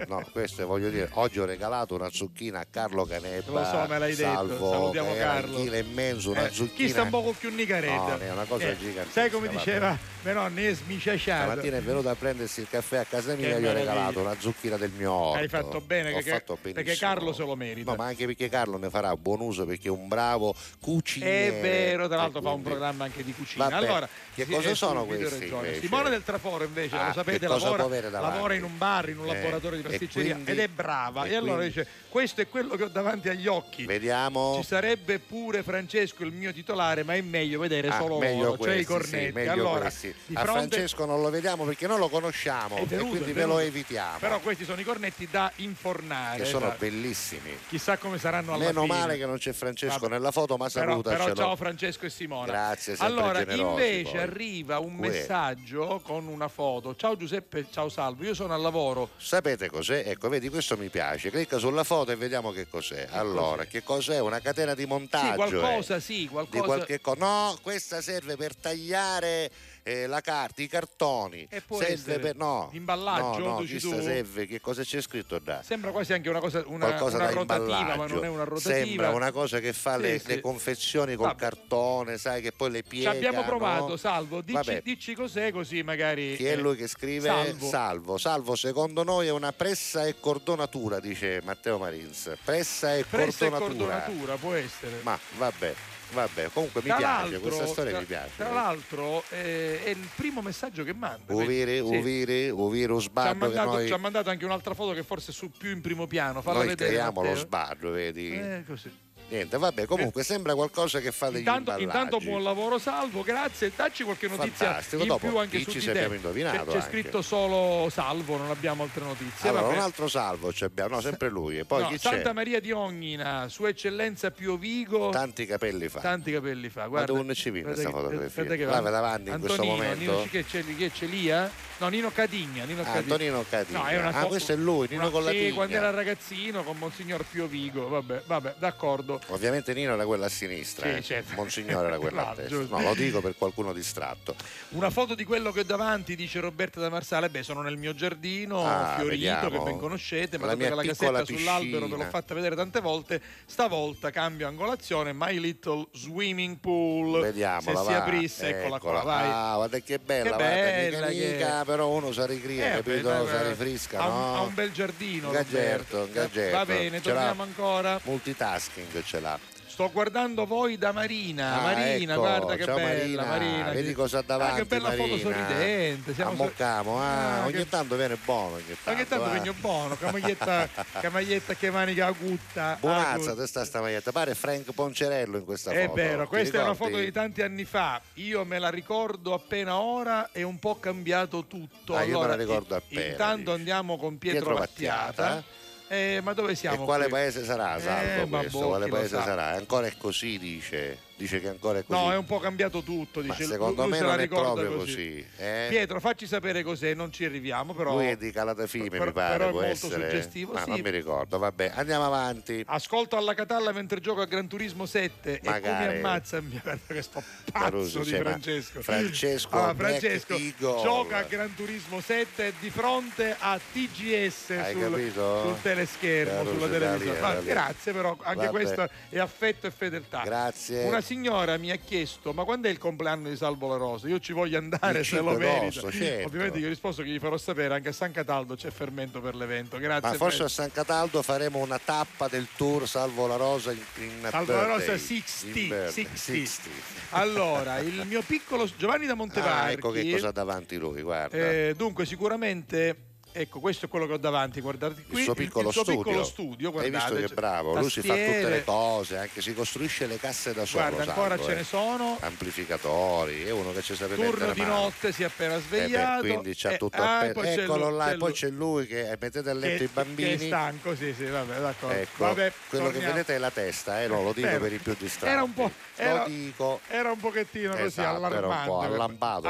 no, questo voglio dire, oggi ho regalato una zucchina a Carlo Canetta. Lo so, me l'hai detto, salvo, salutiamo Carlo. Un chilo e mezzo, una Eh, zucchina. chi sta un poco più nicaretta? No, è una cosa Eh, gigantesca. Sai come diceva mia nonna, è smiciasciato. Stamattina è venuto a prendersi il caffè a casa mia e gli ho regalato una zucchina del mio orto. Hai fatto bene perché, fatto perché. Carlo se lo merita. No, ma anche perché Carlo ne farà buon uso perché è un bravo cuciniere. È vero, tra l'altro fa un programma anche di cucina. Vabbè, allora, che cosa è sono questi? Simone del Traforo invece, Ah, lo sapete, cosa lavora, lavora in un bar, in un Eh, laboratorio di pasticceria quindi- ed è brava. e E, allora quindi- dice, questo è quello che ho davanti agli occhi. Vediamo. Ci sarebbe pure Francesco il mio titolare, ma è meglio vedere Ah, solo meglio loro, cioè i questi, sì, cornetti. meglio allora, questi. di A fronte Francesco non lo vediamo perché non lo conosciamo e quindi ve lo evitiamo. Però questi sono i cornetti da infornare. che sono esatto. bellissimi. Chissà come saranno alla Meno fine. male che non c'è Francesco Vabbè. nella foto, ma Però, salutacelo. però ciao Francesco e Simona. Grazie, sempre Allora, generosi invece poi. arriva un messaggio con una foto. Ciao Giuseppe, ciao Salvo, io sono al lavoro. Sapete cos'è? Ecco, vedi, questo mi piace. Clicca sulla foto e vediamo che cos'è. allora, che cos'è? Una catena di montaggio. sì, eh. qualcosa, sì, Di qualcosa. qualche co- No, questa serve per tagliare eh, la carta, i cartoni. E serve per no. imballaggio, no, no, questa tu? serve, che cosa c'è scritto da? Sembra quasi anche una cosa, una, qualcosa una da rotativa, ma non è una rotativa. Sembra una cosa che fa Sì, le, sì. le confezioni col Vabbè. cartone, sai che poi le Ci piega. abbiamo provato, no? Salvo, dici, dici cos'è così magari... Chi è eh, lui che scrive? Salvo. Salvo. Salvo, secondo noi è una pressa e cordonatura, dice Matteo Marins. Pressa e Pressa e cordonatura. cordonatura, può essere. Ma vabbè, vabbè, comunque mi Tra piace, questa storia tra- mi piace. Tra l'altro eh, è il primo messaggio che manda. Uviri, Sì. uviri, uviro Ci ha, sbarro che mandato, noi, ci ha mandato anche un'altra foto che forse è su più in primo piano. Falla noi vedere. creiamo lo sbarro, vedi? Eh, così. Niente, vabbè, comunque sembra qualcosa che fa degli Intanto, intanto buon lavoro Salvo, grazie. Dacci qualche notizia Fantastico, in dopo più anche su di te. C'è, c'è scritto solo Salvo, non abbiamo altre notizie. Allora, vabbè. un altro salvo ci abbiamo, no, sempre lui. E poi No, chi Santa c'è? Maria di Ognina, Sua Eccellenza Pio Vigo. Tanti capelli fa. Tanti capelli fa. Guarda, dove ci viene guarda questa fotografia? guarda che Guarda va- davanti in questo Antonino, momento. Nino, che c'è, che c'è Lia? No, Nino Cadigna. Nino Ah, Cadigna. Antonino Cadigna. No, è una Ah, foto- questo è lui, Nino con la Sì, quando era ragazzino con Monsignor Pio Vigo. Vabbè, vabbè, d'accordo. Ovviamente Nino era quella a sinistra, Sì, eh. certo. Monsignore era quella a (laughs) No, destra. No, lo dico per qualcuno distratto. Una foto di quello che ho davanti, dice Roberta da Marsale. Beh, sono nel mio giardino, Ah, fiorito, vediamo. che ben conoscete. Ma La mia la casetta sull'albero ve l'ho piscina. fatta vedere tante volte, stavolta cambio angolazione. My Little Swimming Pool. Vediamola, Se si va. aprisse, eccola, qua, Eccola. vai. Ah, guarda che bella, Che guarda, bella mica, che- però uno si ricria, Eh, capito? beh, si rifrisca, ha no? ha un bel giardino. Gadgetto, gadgetto. Va bene, Ce torniamo ancora. Multitasking ce l'ha. Sto guardando voi da Marina. Ah, Marina, ecco, guarda che ciao bella. Marina, Marina. vedi cosa ha davanti, Ah, che bella foto Marina. sorridente. Siamo Ammoccamo, ah, Ah, ogni che- tanto viene buono. Ogni tanto, che tanto eh. vengo buono, camaglietta, (laughs) camaglietta che manica agutta. Buonazza, agutta. te sta maglietta. Pare Frank Poncerello in questa È foto. vero, Ti questa è una foto di tanti anni fa. Io me la ricordo appena ora e un po' cambiato tutto. Ah, io me allora, la ricordo appena, Intanto dici. andiamo con Pietro, Pietro Battiata. Battiata. Eh, ma dove siamo? E quale qui? paese sarà, Salvo, Eh, questo? quale paese sa. sarà? Ancora è così, dice. Dice che ancora è così. No, è un po' cambiato tutto. Ma Dice, secondo lui me la non è proprio così. eh? Pietro, facci sapere cos'è, non ci arriviamo, però. Lui è di Calatafime, però- mi pare, però è può molto essere. suggestivo, Ma sì. non mi ricordo, vabbè, andiamo avanti. Ascolto alla Catalla mentre gioco a Gran Turismo 7 e Magari. come ammazza guarda che sto pazzo Caruso, di ma Francesco. Francesco Allora, Black Francesco gioca a Gran Turismo 7 di fronte a TGS Hai sul, capito? sul teleschermo, Caruso, sulla televisione. Ma grazie però, anche Vabbè. questo è affetto e fedeltà. Grazie. Una signora mi ha chiesto, ma quando è il compleanno di Salvo La Rosa? Io ci voglio andare Il se lo 5 merita. agosto, certo. Ovviamente gli ho risposto che gli farò sapere, anche a San Cataldo c'è fermento per l'evento. Grazie. Ma forse Fred. a San Cataldo faremo una tappa del tour Salvo la Rosa in, in Salvo la Rosa birthday. 60, In birthday, 60. Allora, (laughs) il mio piccolo Giovanni da Ah, Montevarchi. ecco che cosa ha davanti lui, guarda. eh, dunque, sicuramente Ecco, questo è quello che ho davanti, guardate qui. il suo piccolo il suo studio. piccolo studio, Hai visto guardate. che bravo? Lui si fa tutte tastiere. le cose, anche si costruisce le casse da solo. Guarda, ancora Salvo, ce eh. ne sono. Amplificatori, è uno che ci sa Turno mettere di mano. notte si è appena Eh beh, svegliato. quindi c'ha Eh, tutto ah, Eccolo lui- là, e poi c'è lui che eh, mettete a letto Che- i bambini. Che è stanco, sì, sì, vabbè, d'accordo. Ecco, Vabbè, quello che torniamo. vedete è la testa, eh, no, lo dico per i più distratti. Era un po'. Era, Lo dico. era un pochettino così Esatto, era un allarmante. po' allampato,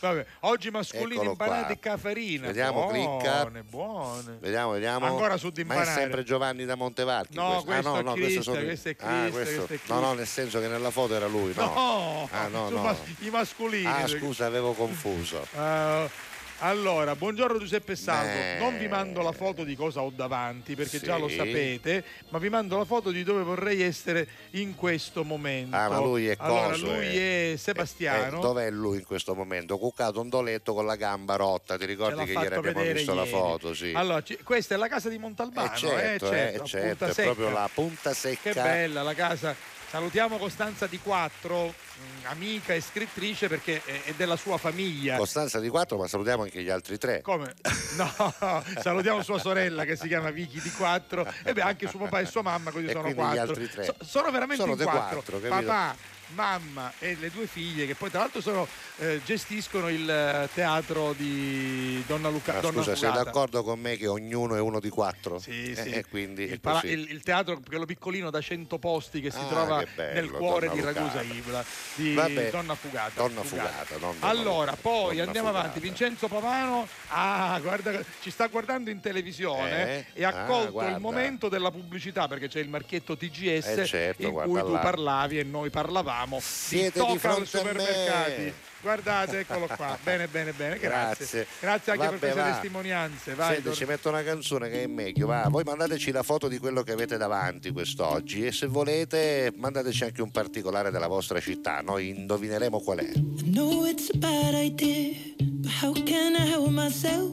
Vabbè, oggi mascolini e cafarina. Vediamo, buone, clicca. buone. Vediamo, vediamo. Ancora su di Ma è sempre Giovanni da Montevarchi. No, questo ah, è no, no, Crista, questo sono- questo è ah, Crista, questo- questo No, no, nel senso che nella foto era lui, no? No, Ah, no, no. mas- i mascolini. Ah, scusa, avevo confuso. Eh, allora, buongiorno Giuseppe Salvo. Beh. Non vi mando la foto di cosa ho davanti perché Sì. già lo sapete, ma vi mando la foto di dove vorrei essere in questo momento. Ah, ma lui è Allora, coso, lui eh. è Sebastiano. Eh, dov'è lui in questo momento? Cuccato un doletto con la gamba rotta, ti ricordi che ieri abbiamo visto ieri. la foto? Sì. Allora, ci- questa è la casa di Montalbano, Eh, certo, eh, eh, certo, certo, punta è secca. proprio la punta secca. Che bella la casa. Salutiamo Costanza Di Quattro, mh, amica e scrittrice perché è, della sua famiglia. Costanza di 4, ma salutiamo anche gli altri tre. Come? (laughs) No, salutiamo sua sorella che si chiama Vicky di quattro e beh anche suo papà e sua mamma, così E sono quindi gli quattro. altri tre. So- sono veramente Sono quattro. quattro, papà, mamma e le due figlie che poi tra l'altro sono, eh, gestiscono il eh, teatro di Donna Luca. Ma Donna scusa, sei Fugata. d'accordo con me che ognuno è uno di quattro? Sì, Eh, sì. E quindi il, pala- il- il teatro, quello piccolino da 100 posti che si Ah, trova che bello, nel cuore Donna di Ragusa. Ibla, di Vabbè, Donna Fugata. Donna Fugata, non Donna Allora, Lucata, poi Donna andiamo Fugata. avanti. Vincenzo Pavano, ah, guarda, ci sta guardando in televisione Eh? e ha Ah, colto guarda. il momento della pubblicità perché c'è il marchietto TGS Eh, certo, in cui tu là. parlavi e noi parlavamo Siete di fronte supermercati. Guardate, eccolo qua. (laughs) Bene, bene, bene. Grazie. Grazie. Grazie anche Vabbè, per queste va. testimonianze. Vai, Senti, Dor- ci metto una canzone che è meglio, va. Voi mandateci la foto di quello che avete davanti quest'oggi e se volete mandateci anche un particolare della vostra città, noi indovineremo qual è. I know it's a bad idea, but how can I help myself?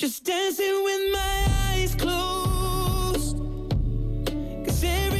just dancing with my eyes closed. Cause everywhere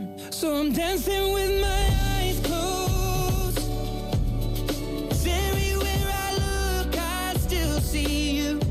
So I'm dancing with my eyes closed. everywhere I look, I still see you.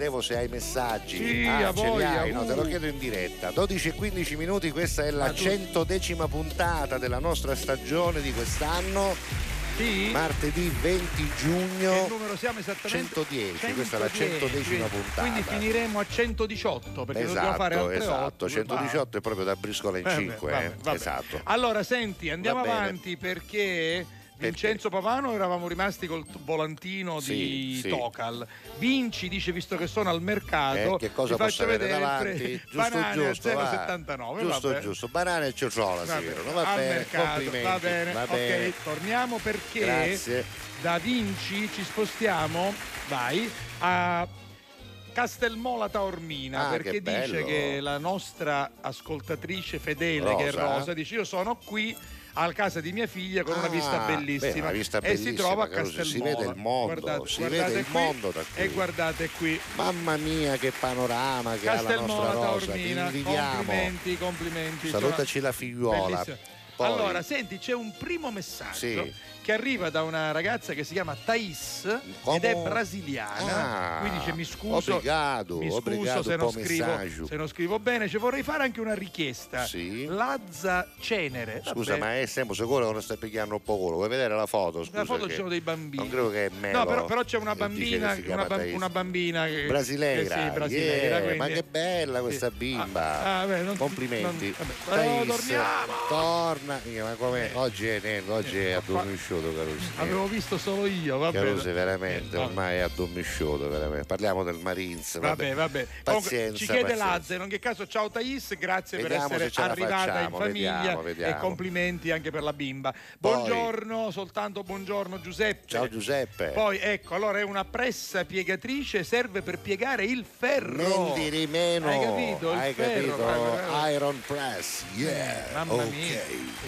chiedevo se hai messaggi. Sì, ah, a voglia, hai, no, te lo chiedo in diretta. 12 e 15 minuti, questa è la centodecima puntata della nostra stagione di quest'anno. Sì? Martedì 20 Che giugno. numero siamo esattamente? 110, questa è la 110, centodecima quindi- puntata. Quindi finiremo a 118 perché dobbiamo Esatto, fare altre esatto, 8. 118 è proprio da briscola in Vabbè, 5, vabbè, eh. vabbè. esatto. Allora, senti, andiamo Va avanti perché Vincenzo Pavano eravamo rimasti col volantino Sì, di sì. Tocal. Vinci dice visto che sono al mercato, Eh, che cosa ti faccio vedere davanti? Giusto, banane giusto, a va. 0,79. Giusto, vabbè. giusto. Banane e cecciola, Va bene. Va al bene, mercato, va bene, Va ok, bene. torniamo perché Grazie. da Vinci ci spostiamo, vai, a Castelmola Taormina Ah, perché che dice che la nostra ascoltatrice fedele che è Rosa? Rosa dice io sono qui a casa di mia figlia con una Ah, vista beh, bellissima una vista e si bellissima, trova a Castelmola si vede il mondo, guardate, si guardate vede il mondo da qui. e guardate qui Mamma mia, che panorama che ha la nostra Rosa. Ti Taormina invidiamo. complimenti complimenti Salutaci la figliuola. Allora, senti, c'è un primo messaggio Sì. Che arriva da una ragazza che si chiama Thais ed è brasiliana. Ah, Quindi dice mi scuso, obrigado, mi scuso se, non scrivo, se non scrivo bene. Ci vorrei fare anche una richiesta. Sì. Lazza Cenere. Scusa, vabbè. ma è sempre sicuro che non stai pigliando un po'? Vuoi vedere la foto? Scusa, La foto ci sono dei bambini. Non credo che è meno. No, però, però c'è una bambina, una, Thais. una bambina che, brasileira. che sì, brasileira, Yeah, ma che bella questa Sì. bimba. Ah, ah, beh, non- Complimenti. non- vabbè, Thais, torniamo. Torna. Ma come oggi è nero, oggi è addormisciuto, Caruso. Avevo visto solo io, va bene. Caruso veramente, Eh, vabbè. ormai è addormisciuto, veramente. Parliamo del Marines. Vabbè, vabbè. Comunque, Pazienza, ci chiede. Lazza, in ogni caso, ciao Thais, grazie Vediamo per se essere arrivata facciamo, in famiglia vediamo, vediamo. e complimenti anche per la bimba. Buongiorno, soltanto buongiorno Giuseppe. Ciao Giuseppe. Poi ecco, allora è una pressa piegatrice, serve per piegare il ferro. Mendi di meno. Hai capito? Il Hai ferro, capito? bravo. Iron Press. Yeah. Mamma ok. mia.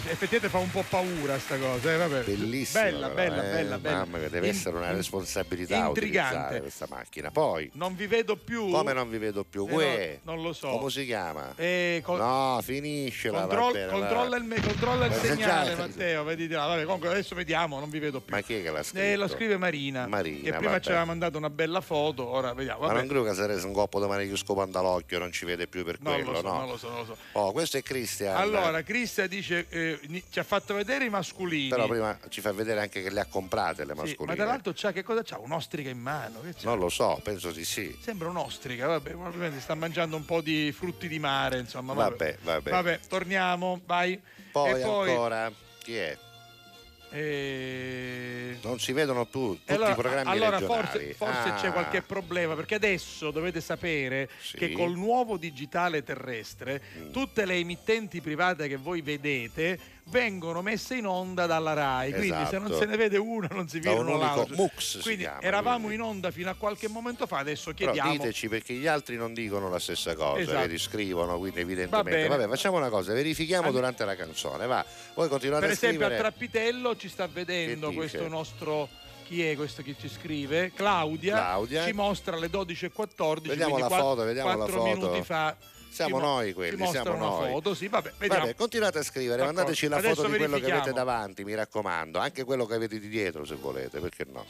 Effettivamente fa un po' paura sta cosa, eh, vabbè. Bellissima. Bella, però, bella, eh. bella, bella. Mamma mia, deve In- essere una responsabilità intrigante. utilizzare questa macchina. Poi, Non vi vedo più. come non vi vedo più? Eh, Uè, no, non lo so. Come si chiama? Eh, co- No, finiscela. Control- bene, controlla, il, controlla il Ma se segnale, Matteo. Vedi. Vabbè, comunque adesso vediamo, non vi vedo più. Ma chi è che l'ha scritto? Eh, lo scrive Marina. Marina, Che prima vabbè. ci aveva mandato una bella foto, ora vediamo. Ma Vabbè. non credo che se rese un coppo domani che scopanda l'occhio non ci vede più per Non quello, lo so, no? non lo so, non lo so. Oh, questo è Cristian. Allora, Cristian dice, eh, ci ha fatto vedere i masculini. Però prima ci fa vedere anche che le ha comprate le Sì, mascoline. ma tra l'altro c'ha, che cosa c'ha? Un'ostrica in mano. Che? Non lo so, penso di sì. Sembra un'ostrica, vabbè, probabilmente sta mangiando un po' di frutti di mare, insomma. Vabbè, vabbè. Vabbè, torniamo, vai. Poi, e poi ancora, chi è? eh, Non si vedono più tutti allora, i programmi allora forse, forse Ah, c'è qualche problema perché adesso dovete sapere Sì. che col nuovo digitale terrestre Mm. tutte le emittenti private che voi vedete vengono messe in onda dalla RAI quindi se non Esatto. se ne vede una non si vede un uno l'altro MUX quindi chiama, eravamo quindi. in onda fino a qualche momento fa adesso Però chiediamo diteci perché gli altri non dicono la stessa cosa, Esatto. vedi, scrivono, quindi Va evidentemente. bene. Vabbè, facciamo una cosa, verifichiamo And- durante la canzone, va. Voi continuate per a esempio a scrivere. Trappitello ci sta vedendo Che dice? questo nostro chi è questo che ci scrive? Claudia, Claudia. ci mostra alle 12.14 Vediamo la foto, vediamo la foto. minuti fa Siamo mo- noi quelli, siamo noi. foto sì vabbè Vabbè, continuate a scrivere, D'accordo. mandateci la Adesso foto di quello che avete davanti, mi raccomando, anche quello che avete di dietro se volete, perché no?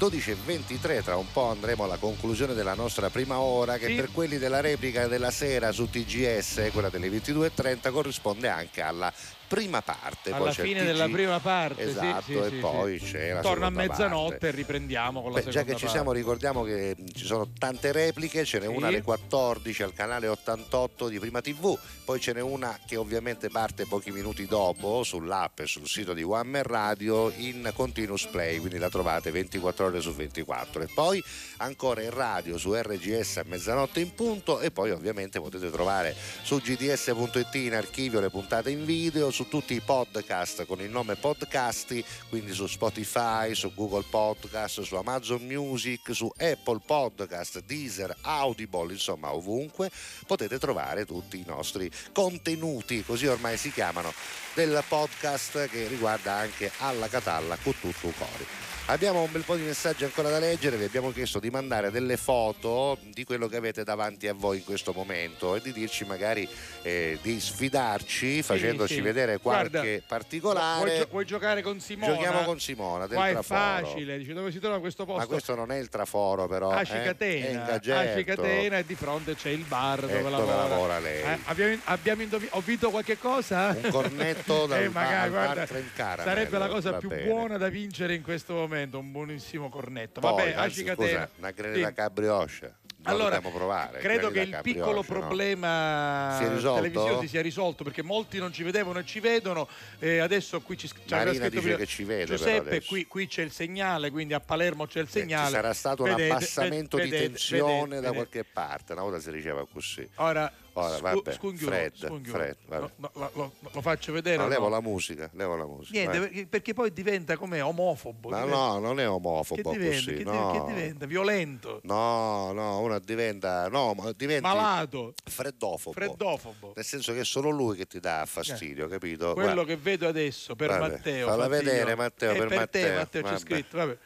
12.23 tra un po' andremo alla conclusione della nostra prima ora che Sì. per quelli della replica della sera su TGS quella delle 22.30 corrisponde anche alla prima parte poi Alla fine della TG prima parte, sì, esatto sì, e sì, poi sì. c'è la Torna a mezzanotte parte. e riprendiamo con la Beh, già seconda che ci parte. siamo ricordiamo che ci sono tante repliche, ce n'è Sì. una alle 14 al canale 88 di Prima TV, poi ce n'è una che ovviamente parte pochi minuti dopo sull'app e sul sito di One Man Radio in continuous play, quindi la trovate 24 ore su 24 e poi ancora in radio su RGS a mezzanotte in punto e poi ovviamente potete trovare su gds.it in archivio le puntate in video, su tutti i podcast con il nome Podcasti, quindi su Spotify, su Google Podcast, su Amazon Music, su Apple Podcast, Deezer, Audible, insomma ovunque potete trovare tutti i nostri contenuti, così ormai si chiamano, del podcast che riguarda anche Alla Catalla con tutto il cuore. Abbiamo un bel po' di messaggi ancora da leggere, vi abbiamo chiesto di mandare delle foto di quello che avete davanti a voi in questo momento e di dirci magari eh, di sfidarci facendoci sì. vedere qualche Guarda, Vuoi, particolare. gio- vuoi giocare con Simona? Giochiamo con Simona del Qua è traforo. facile, dice dove si trova questo posto? Ma questo non è il traforo però. eh? È Cicatena, in a Gagetto. Cicatena e di fronte c'è il bar dove, Eh, dove lavora. lavora lei. Eh, abbiamo, abbiamo indovi- ho vinto qualche cosa? Un cornetto (laughs) dal Eh, magari, bar- guarda, bar sarebbe la cosa più bene. buona da vincere in questo momento, un buonissimo cornetto. Poi, Vabbè, anzi, scusa, una granella Sì. cabrioscia. Lo Allora, dobbiamo provare. Credo che il piccolo no? problema risolto? televisivo si sia risolto perché molti non ci vedevano e ci vedono. E adesso qui ci Marina scritto dice prima- che ci vede, Giuseppe, qui, qui c'è il segnale, quindi a Palermo c'è il Eh, segnale. Ci sarà stato un Vedete, abbassamento vedete, di tensione vedete, da qualche parte. Una volta si diceva così. Ora, Ora, vabbè, scunghiolo, Fred, scunghiolo. Fred, vabbè. No, no, lo, lo- lo faccio vedere. No, levo la musica, levo la musica. Niente, perché, perché poi diventa come omofobo. Ma diventa- no, non è che omofobo diventa, così, che, no. che diventa? Violento, No, no, uno diventa, no, ma diventi malato, freddofobo. freddofobo. Nel senso che è solo lui che ti dà fastidio, capito? Quello Guarda, che vedo adesso per Vabbè, Matteo. falla Fattiglione. vedere, Matteo, per per te, Matteo, Matteo, c'è vabbè. scritto. Vabbè.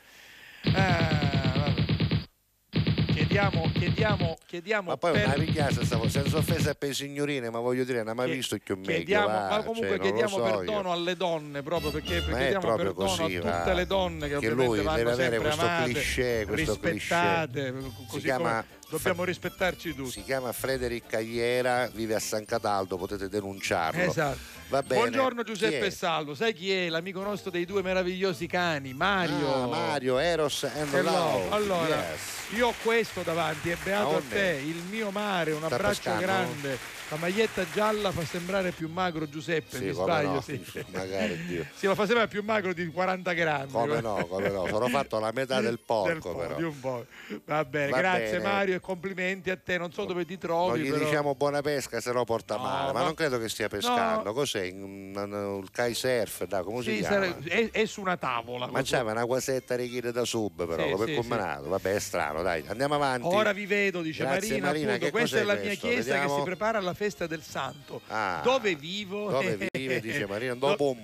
Ah, vabbè. Chiediamo, chiediamo, chiediamo Ma poi per- una richiesta, stavo senza offesa per le signorine, ma voglio dire, non ha mai Chie- visto più meglio. chiediamo, va, ma comunque cioè, chiediamo so io. perdono alle donne proprio perché, perché Ma è chiediamo proprio perdono così, a tutte va. le donne che, Che lui deve avere questo amate, cliché, questo cliché. così Si chiama- dobbiamo rispettarci tutti. Si chiama Frederic Cagliera, vive a San Cataldo, potete denunciarlo. Esatto. Va bene. Buongiorno Giuseppe? Salvo, sai chi è? L'amico nostro dei due meravigliosi cani, Mario. Ah, Mario, Eros and Hello. Love. Allora, Yes. io ho questo davanti, è beato a Aonde? te, il mio mare, un Sta abbraccio pescando? grande. La maglietta gialla fa sembrare più magro Giuseppe, Sì, mi sbaglio? no, Sì. magari Dio. (laughs) Sì, lo fa sembrare più magro di 40 grammi. Come no, come no, sono fatto la metà del (laughs) porco po', però. di un po'. Va bene, Va grazie bene. Mario e complimenti a te. Non so dove ti trovi. Non gli però... diciamo buona pesca se no porta No, male, ma ma- non credo che stia pescando. No. Cos'è? Un, un kitesurf, da, come si Sì, chiama? sare- è, è su una tavola. Ma c'aveva una quasetta richiede da sub però, Sì, come sì, combinato. Vabbè, è strano, dai, andiamo avanti. Ora vi vedo, dice Grazie, Marina. Marina, appunto, che questa è la mia chiesa che si prepara alla festa del santo. Ah, Dove vivo? Dove (laughs) vive, dice Marina, dopo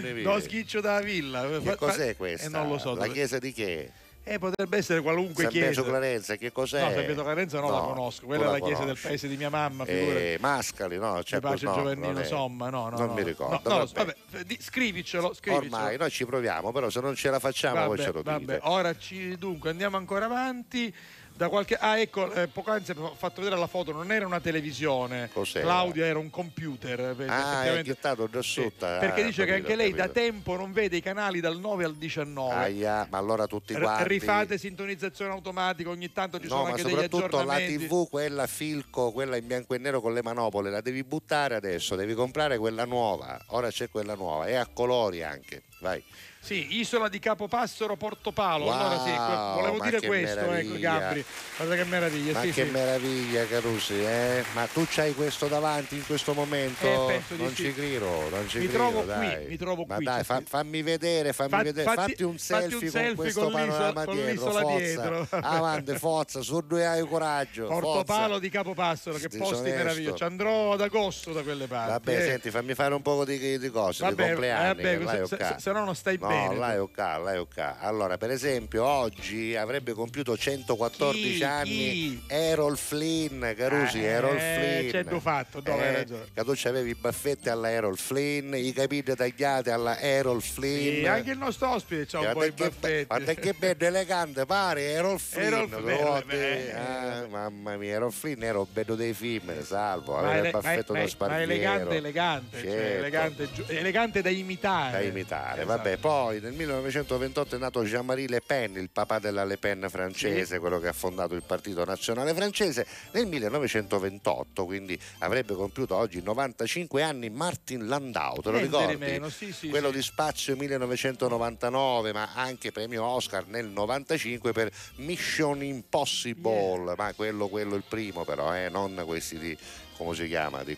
vive. Do schiccio dalla villa. Che cos'è questa? Eh, non lo so. La dove- chiesa di che? Eh, potrebbe essere qualunque San Pietro chiesa. Clarenza, che cos'è? No, San Pietro Clarenza non la No, conosco. tu Quella è la la chiesa del conosci. paese di mia mamma, figurati. Eh, Mascali, no? C'è pace no, Giovannino non è- Somma, no, no. Non no. mi ricordo. No, vabbè. vabbè, di- scrivicelo, scrivicelo. Ormai noi ci proviamo, però se non ce la facciamo poi Vabbè, ce lo dite. vabbè, ora ci, dunque andiamo ancora avanti. Da qualche... Ah, ecco, eh, poc'anzi ho fatto vedere la foto, non era una televisione. Cos'era? Claudio era un computer. eh, Ah, è chittato già sotto. ah, Perché dice ho che capito, anche lei da capito. tempo non vede i canali dal 9 al 19. Aia, ma allora tutti R- quanti. rifate sintonizzazione automatica, ogni tanto ci No, sono ma anche degli soprattutto la aggiornamenti. TV, quella Filco, quella in bianco e nero con le manopole, la devi buttare adesso, devi comprare quella nuova. Ora c'è quella nuova, e a colori anche. Vai. Sì, Isola di Capopassero, Portopalo. Wow, allora sì, volevo dire questo, ecco. Gabri. Guarda che meraviglia, Ma sì, che sì. meraviglia, Carusi, eh? Ma tu c'hai questo davanti in questo momento? Eh, di non sì. ci credo, non ci Mi credo, trovo qui, dai. mi trovo Ma qui, dai, c'è fa- qui. fammi vedere, fammi Fatti- vedere, fatti- fatti un fatti un selfie, selfie con questo con panorama con dietro, forza. dietro. (laughs) Avanti, forza, su due hai coraggio. Portopalo forza. di Capopassero, che Sti posti meravigliosi. Ci andrò ad agosto da quelle parti. Vabbè, eh. senti, fammi fare un po' di, di cose, di Vabbè, compleanni. vabbè, vai, se, ok. se- se no non stai No, bene. là è ok, là è ok. Allora, per esempio, oggi avrebbe compiuto 114 Chi? anni Chi? Errol Flynn, Carusi, Errol Eh, Flynn. c'è du fatto, dove hai Eh, ragione. che tu c'avevi i baffetti alla Errol Flynn, i capelli tagliati alla Errol Flynn. Sì, anche il nostro ospite c'ha un po' i baffetti. guarda che bello elegante pare Errol Flynn Errol due Flynn, beh, Ah, mamma mia Errol Flynn era bello dei film salvo Ma, aveva il baffetto ma- da sparviero ma elegante, elegante, cioè, Certo. elegante, giu- elegante da imitare. da imitare. Esatto. Vabbè, poi nel 1928 è nato Jean-Marie Le Pen, il papà della Le Pen francese, quello che ha fondato il Partito Nazionale francese. Nel 1928, quindi avrebbe compiuto oggi 95 anni Martin Landau, te lo di ricordi? meno, sì, sì, quello sì. di Spazio 1999, ma anche premio Oscar nel 95 per Mission Impossible, ma quello, quello il primo però, eh, non questi di come si chiama, di.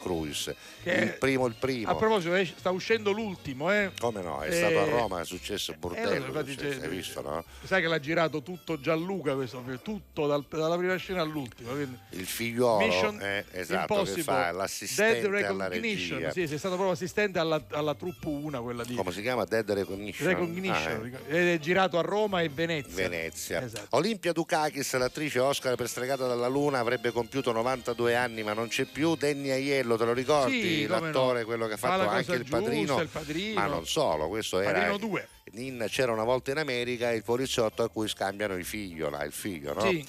Che- il primo, il primo. A proposito, eh, sta uscendo l'ultimo, eh. Come no? È Eh, stato a Roma, è successo eh, Burdello. infatti cioè, c'è- hai visto, no? Sai che l'ha girato tutto Gianluca questo tutto dal- dalla prima scena all'ultima. quindi- Il figliuolo Mission eh, esatto, che fa l'assistente alla regia. sì, sei stato proprio assistente alla, alla troupe 1, quella di Come si chiama? Dead Recognition. Recognition. Ah, eh. È girato a Roma e Venezia. Venezia. Esatto. Olimpia Dukakis, l'attrice Oscar per Stregata dalla Luna, avrebbe compiuto 92 anni, ma non c'è più. Danny Aiello, te lo ricordi? Sì, L'attore, no. quello che ha Fa fatto anche il giusta, padrino, il Padrino. Ma non solo, questo era Padrino 2. in C'era una volta in America il poliziotto a cui scambiano il figlio, là, il figlio, no? Sì.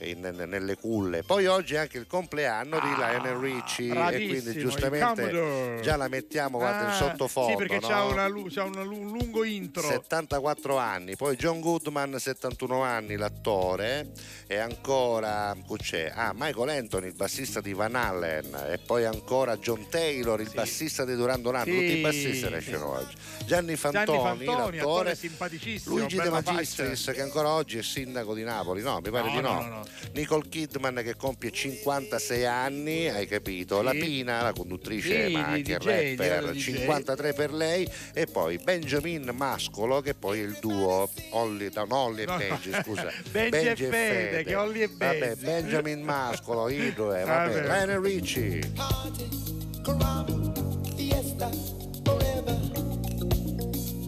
In- nelle culle. Poi oggi è anche il compleanno di Lionel Richie e quindi giustamente già la mettiamo guarda in Ah, sottofoto. Sì, perché no? c'ha, una c'ha un lungo intro. 74 anni, poi John Goodman 71 anni l'attore e ancora chi c'è? Ah, Michael Anthony il bassista di Van Allen e poi ancora John Taylor il bassista di Duran Duran, Sì. tutti i bassisti ne escono oggi. Gianni Fantoni, Gianni Fantoni, attore l'attore simpaticissimo, Luigi De Magistris faccia. che ancora oggi è sindaco di Napoli, no? Mi pare No, di no, no, no. Nicole Kidman che compie 56 anni, hai capito? La. Pina, la conduttrice Sì, anche il rapper, radio DJ. 53 per lei e poi Benjamin Mascolo che poi è il duo Olli, no, Olli e No. Benji, scusa. (laughs) Benji e Fede, che Olli e Vabbè, Benji. Benjamin Mascolo, i due, vabbè. Vabbè. Lionel Richie. Caramba, fiesta, forever.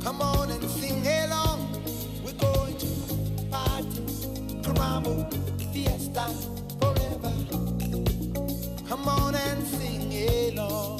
Come on and sing along. We're going to party. Caramba, fiesta, forever. Come on and sing along.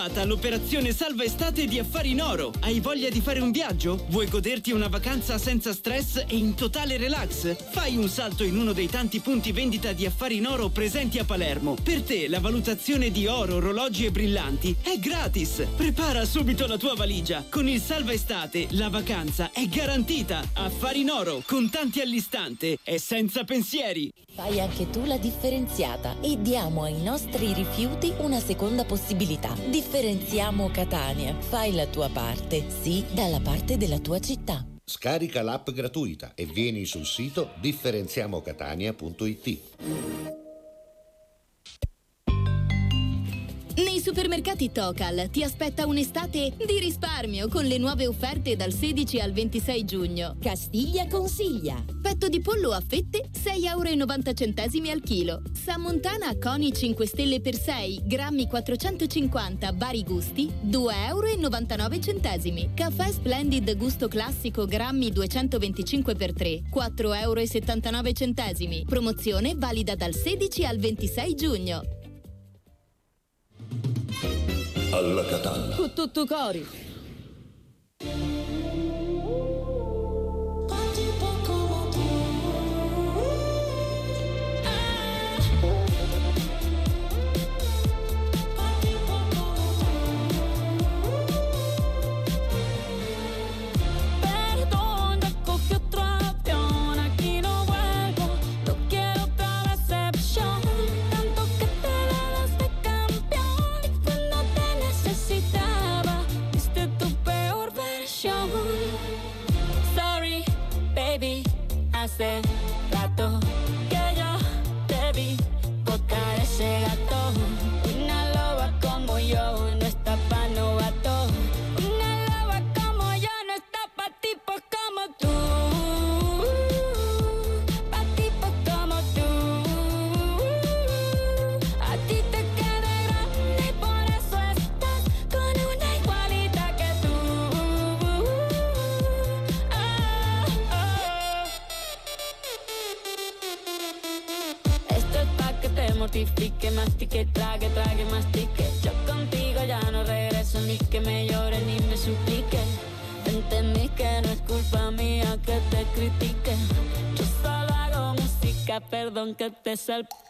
È arrivata l'operazione Salva Estate di Affari in Oro. Hai voglia di fare un viaggio? Vuoi goderti una vacanza senza stress e in totale relax? Fai un salto in uno dei tanti punti vendita di Affari in Oro presenti a Palermo. Per te la valutazione di oro, orologi e brillanti è gratis. Prepara subito la tua valigia. Con il Salva Estate la vacanza è garantita. Affari in Oro, contanti all'istante e senza pensieri. Fai anche tu la differenziata e diamo ai nostri rifiuti una seconda possibilità. Differenziamo Catania. Fai la tua parte, sì, dalla parte della tua città. Scarica l'app gratuita e vieni sul sito differenziamocatania.it. Nei supermercati Tocal ti aspetta un'estate di risparmio con le nuove offerte dal 16 al 26 giugno. Castiglia consiglia. Petto di pollo a fette 6,90 euro al chilo. Sammontana Coni 5 stelle per 6, grammi 450, vari gusti 2,99 euro. Caffè Splendid gusto classico, grammi 225 per 3, 4,79 euro. Promozione valida dal 16 al 26 giugno. Alla Catalla. Con tutto cori. said especial.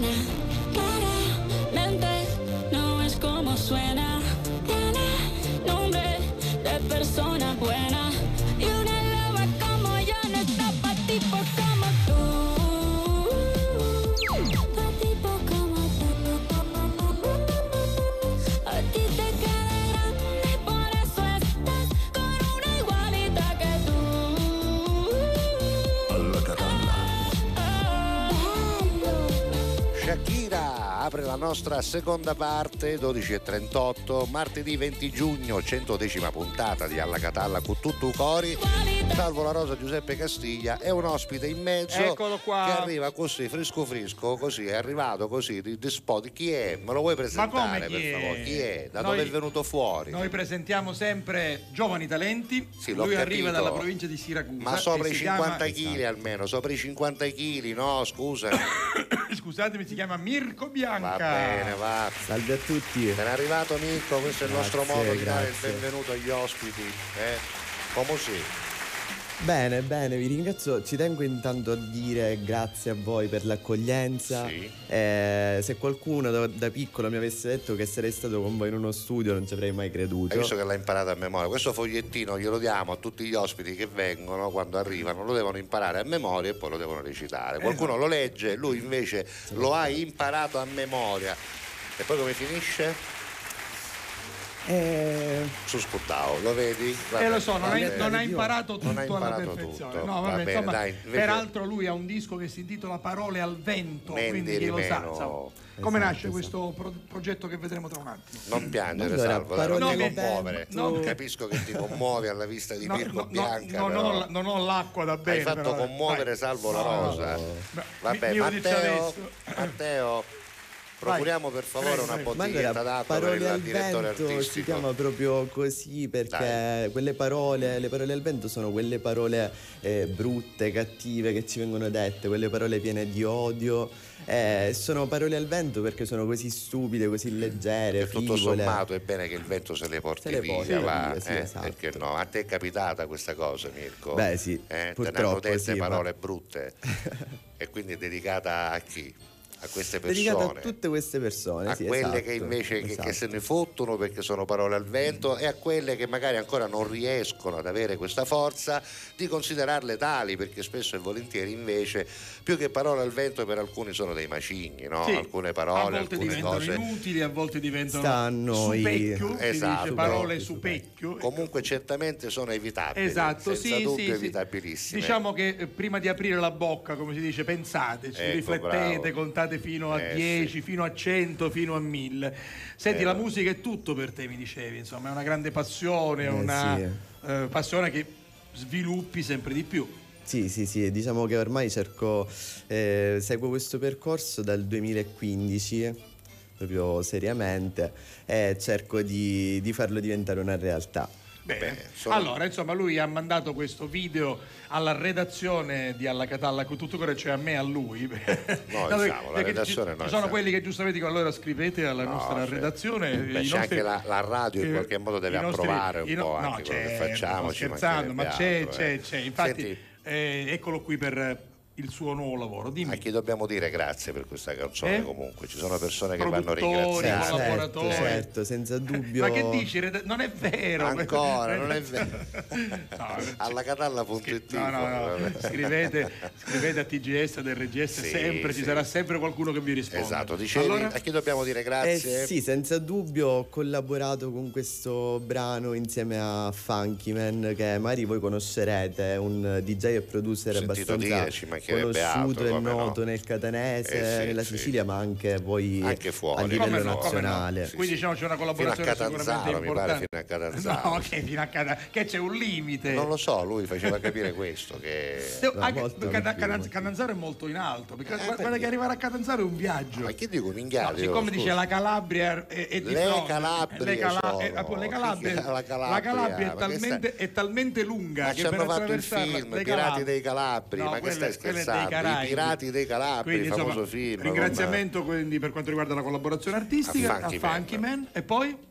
buena. Claramente no es como suena. La nostra seconda parte 12.38 martedì 20 giugno 110 puntata di Alla Catalla con tutto cori Salvo la Rosa Giuseppe Castiglia è un ospite in mezzo Eccolo qua. che arriva così fresco fresco così è arrivato così di, di spot chi è? me lo vuoi presentare come chi per è? favore chi è? da Noi- dove è venuto fuori? Noi presentiamo sempre giovani talenti. Sì, Lui capito. arriva dalla provincia di Siracusa. ma sopra i si 50 chiama- kg almeno sopra i 50 kg no scusa (coughs) Scusatemi, si chiama Mirko Bianca. va bene va Salve a tutti. ben arrivato Mirko questo è il nostro Grazie, modo di dare il benvenuto agli ospiti eh? come sì Bene, bene, vi ringrazio. Ci tengo intanto a dire grazie a voi per l'accoglienza. Sì. Eh, se qualcuno da, da piccolo mi avesse detto che sarei stato con voi in uno studio non ci avrei mai creduto. Hai visto che l'ha imparato a memoria? Questo fogliettino glielo diamo a tutti gli ospiti che vengono quando arrivano, lo devono imparare a memoria e poi lo devono recitare. Qualcuno lo legge, lui invece lo ha imparato a memoria. E poi come finisce? Eh, Su sputtao, lo vedi? Eh lo so, non, hai, Vabbè, non ha io- imparato tutto non ha alla imparato perfezione. tutto. No, Va vabbè, bene, insomma, dai, invece- peraltro lui ha un disco che si intitola Parole al vento, quindi di chi lo sa. insomma. Come Esatto, nasce questo pro- progetto che vedremo tra un attimo? Non piangere, Allora, Salvo, dai, non parole ti al commuovere. vento. Capisco che ti commuovi alla vista di No, Mirko no, no, Bianca. no, però non, ho, non ho l'acqua da bere. Hai fatto però, commuovere vai. Salvo la Rosa. Vabbè. Matteo, procuriamo per favore una. Ma bottiglietta d'acqua per il direttore vento si artistico. chiama proprio così perché Dai. quelle parole, le parole al vento sono quelle parole eh, brutte, cattive che ci vengono dette, quelle parole piene di odio. eh, sono parole al vento perché sono così stupide, così leggere, E tutto frivole. sommato è bene che il vento se le porti Se le via, porti va, via, sì, eh, esatto. perché no? A te è capitata questa cosa, Mirko? Beh, sì, Eh, te ne hanno purtroppo dette sì, ma- parole brutte (laughs) e quindi è dedicata a chi? A queste persone? Dedicata a tutte queste persone, a sì, quelle esatto, che invece che- che, esatto. se ne fottono perché sono parole al vento e a quelle che magari ancora non riescono ad avere questa forza di considerarle tali perché spesso e volentieri invece più che parole al vento per alcuni sono dei macigni no? Sì, alcune parole alcune cose inutili, a volte diventano Sta a noi. supecchio, si Esatto. dice parole Supecchio, supecchio. comunque certamente sono evitabili Esatto, senza sì, dubbio sì, sì. evitabilissime Diciamo che eh, prima di aprire la bocca, come si dice, pensateci, Ecco, riflettete, bravo. contate fino a Eh, 10, fino a 100, fino a 1000. Senti, Eh, la musica è tutto per te, mi dicevi, insomma, è una grande passione, una sì. eh, passione che sviluppi sempre di più. Sì, sì, sì, diciamo che ormai cerco, eh, seguo questo percorso dal 2015, proprio seriamente, e cerco di, di farlo diventare una realtà. Bene. Sono- Allora, insomma, lui ha mandato questo video alla redazione di Alla Catalla con tutto cuore, cioè a me e a lui. (laughs) No, Dato diciamo, la redazione ci, no, sono quelli che giustamente dicono allora scrivete alla No, nostra cioè, redazione. beh, nostri- anche la- la radio in eh, qualche modo deve nostri- approvare un no- po' no, anche quello che certo, facciamo, sto ci scherzando, ma c'è, altro, c'è, eh. c'è. Infatti, Senti, eh, eccolo qui per il suo nuovo lavoro. Dimmi. a chi dobbiamo dire grazie per questa canzone Eh? comunque ci sono persone che vanno Produttori, ringraziate certo, collaboratori. certo, senza dubbio. Ma che dici? Non è vero. Ancora, (laughs) non è vero. No, alla catalla.it No, no, no. Scrivete, scrivete a TGS del RGS Sì, sempre, sì. ci sarà sempre qualcuno che vi risponde. esatto dicevi Allora, a chi dobbiamo dire Eh grazie sì, senza dubbio ho collaborato con questo brano insieme a Funkyman che magari voi conoscerete, è un DJ e producer sentito abbastanza dire, conosciuto altro, e come no. noto nel catanese, Eh sì, nella sì. Sicilia, ma anche poi Anche fuori. a livello come no, no. nazionale. Sì, Quindi sì. diciamo c'è una fino a collaborazione Catanzaro sicuramente mi pare importante. fino a Catanzaro (laughs) No, che fino a Catanzaro, che c'è un limite. non lo so lui faceva capire questo che No, anche- Cata- di più, Cata- molto. Catanzaro è molto in alto, perché Eh, guarda perché? che arrivare a Catanzaro è un viaggio. ma che dico un No, siccome dice la Calabria è, è di Le fronte, Calabrie le, Cala- sono. eh, è la (laughs) la Calabria? Calabria è, talmente, è talmente lunga ma che ci per hanno fatto il attraversarla- film Pirati dei Calabri No, ma che stai quelle dei scherzando i. Pirati dei Calabri Quindi, famoso insomma, film ringraziamento quindi per quanto riguarda la collaborazione artistica A a Funky Funky, Man. Man. e poi con-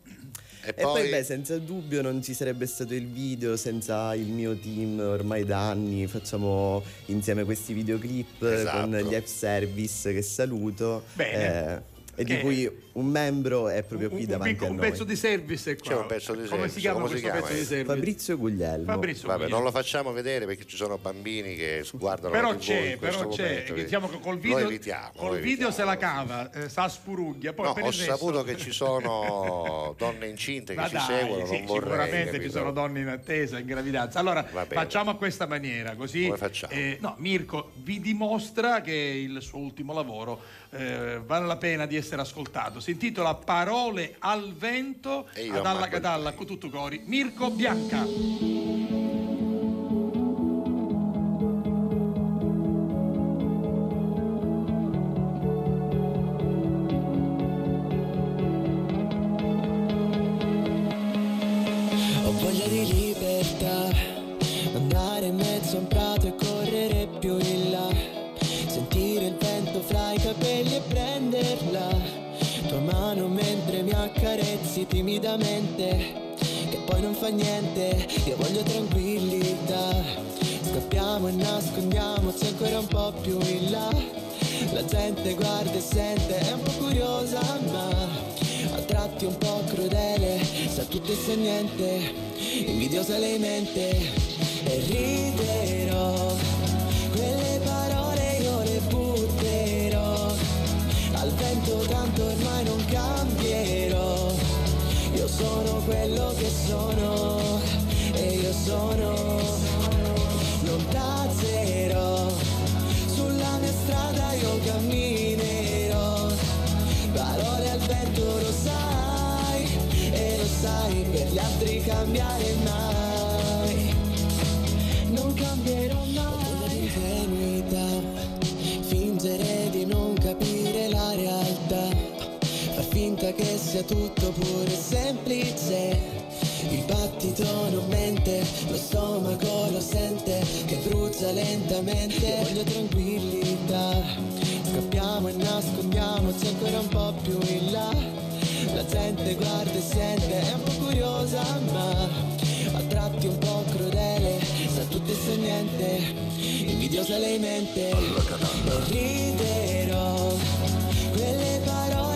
e E poi, beh, senza dubbio non ci sarebbe stato il video senza il mio team ormai da anni. Facciamo insieme questi videoclip Esatto. con gli F-Service che saluto. Bene. eh, e Che- di cui un membro è proprio qui un, davanti picco- a un noi. pezzo di service è qua. C'è un pezzo di Come service, si chiama come si questo chiama? pezzo di service? Fabrizio Guglielmo. Fabrizio Vabbè, Guglielmo. non lo facciamo vedere perché ci sono bambini che guardano Però c'è, però c'è, momento, diciamo che col video, evitiamo, col video se la cava, eh, sa spuruglia. Poi No, per ho resto- saputo che ci sono (laughs) donne incinte che Ma ci dai, seguono, sì, non vorrei. sicuramente ci capito? sono donne in attesa, in gravidanza. Allora facciamo a questa maniera, così. Come facciamo? eh, no, Mirko vi dimostra che il suo ultimo lavoro eh, vale la pena di essere ascoltato cantato, si intitola Parole al vento ad Alla Cadalla cori Mirko Bianca. più in là, sentire il vento fra i capelli e prenderla. Tua mano mentre mi accarezzi timidamente Che poi non fa niente, io voglio tranquillità. Scappiamo e nascondiamoci ancora un po' più in là. La gente guarda e sente, è un po' curiosa ma A tratti un po' crudele, sa tutto e sa niente Invidiosa lei mente e riderò Vento tanto ormai non cambierò. Io sono quello che sono E io sono Non tazzerò. Sulla mia strada io camminerò. Parole al vento lo sai E lo sai per gli altri cambiare mai. Non cambierò mai sia tutto pure semplice. Il battito non mente, lo stomaco lo sente Che brucia lentamente. Io voglio tranquillità. Scappiamo e nascondiamoci ancora un po' più in là. La gente guarda e sente, è un po' curiosa ma A tratti un po' crudele, sa tutto e sa niente Invidiosa lei mente. E riderò Quelle parole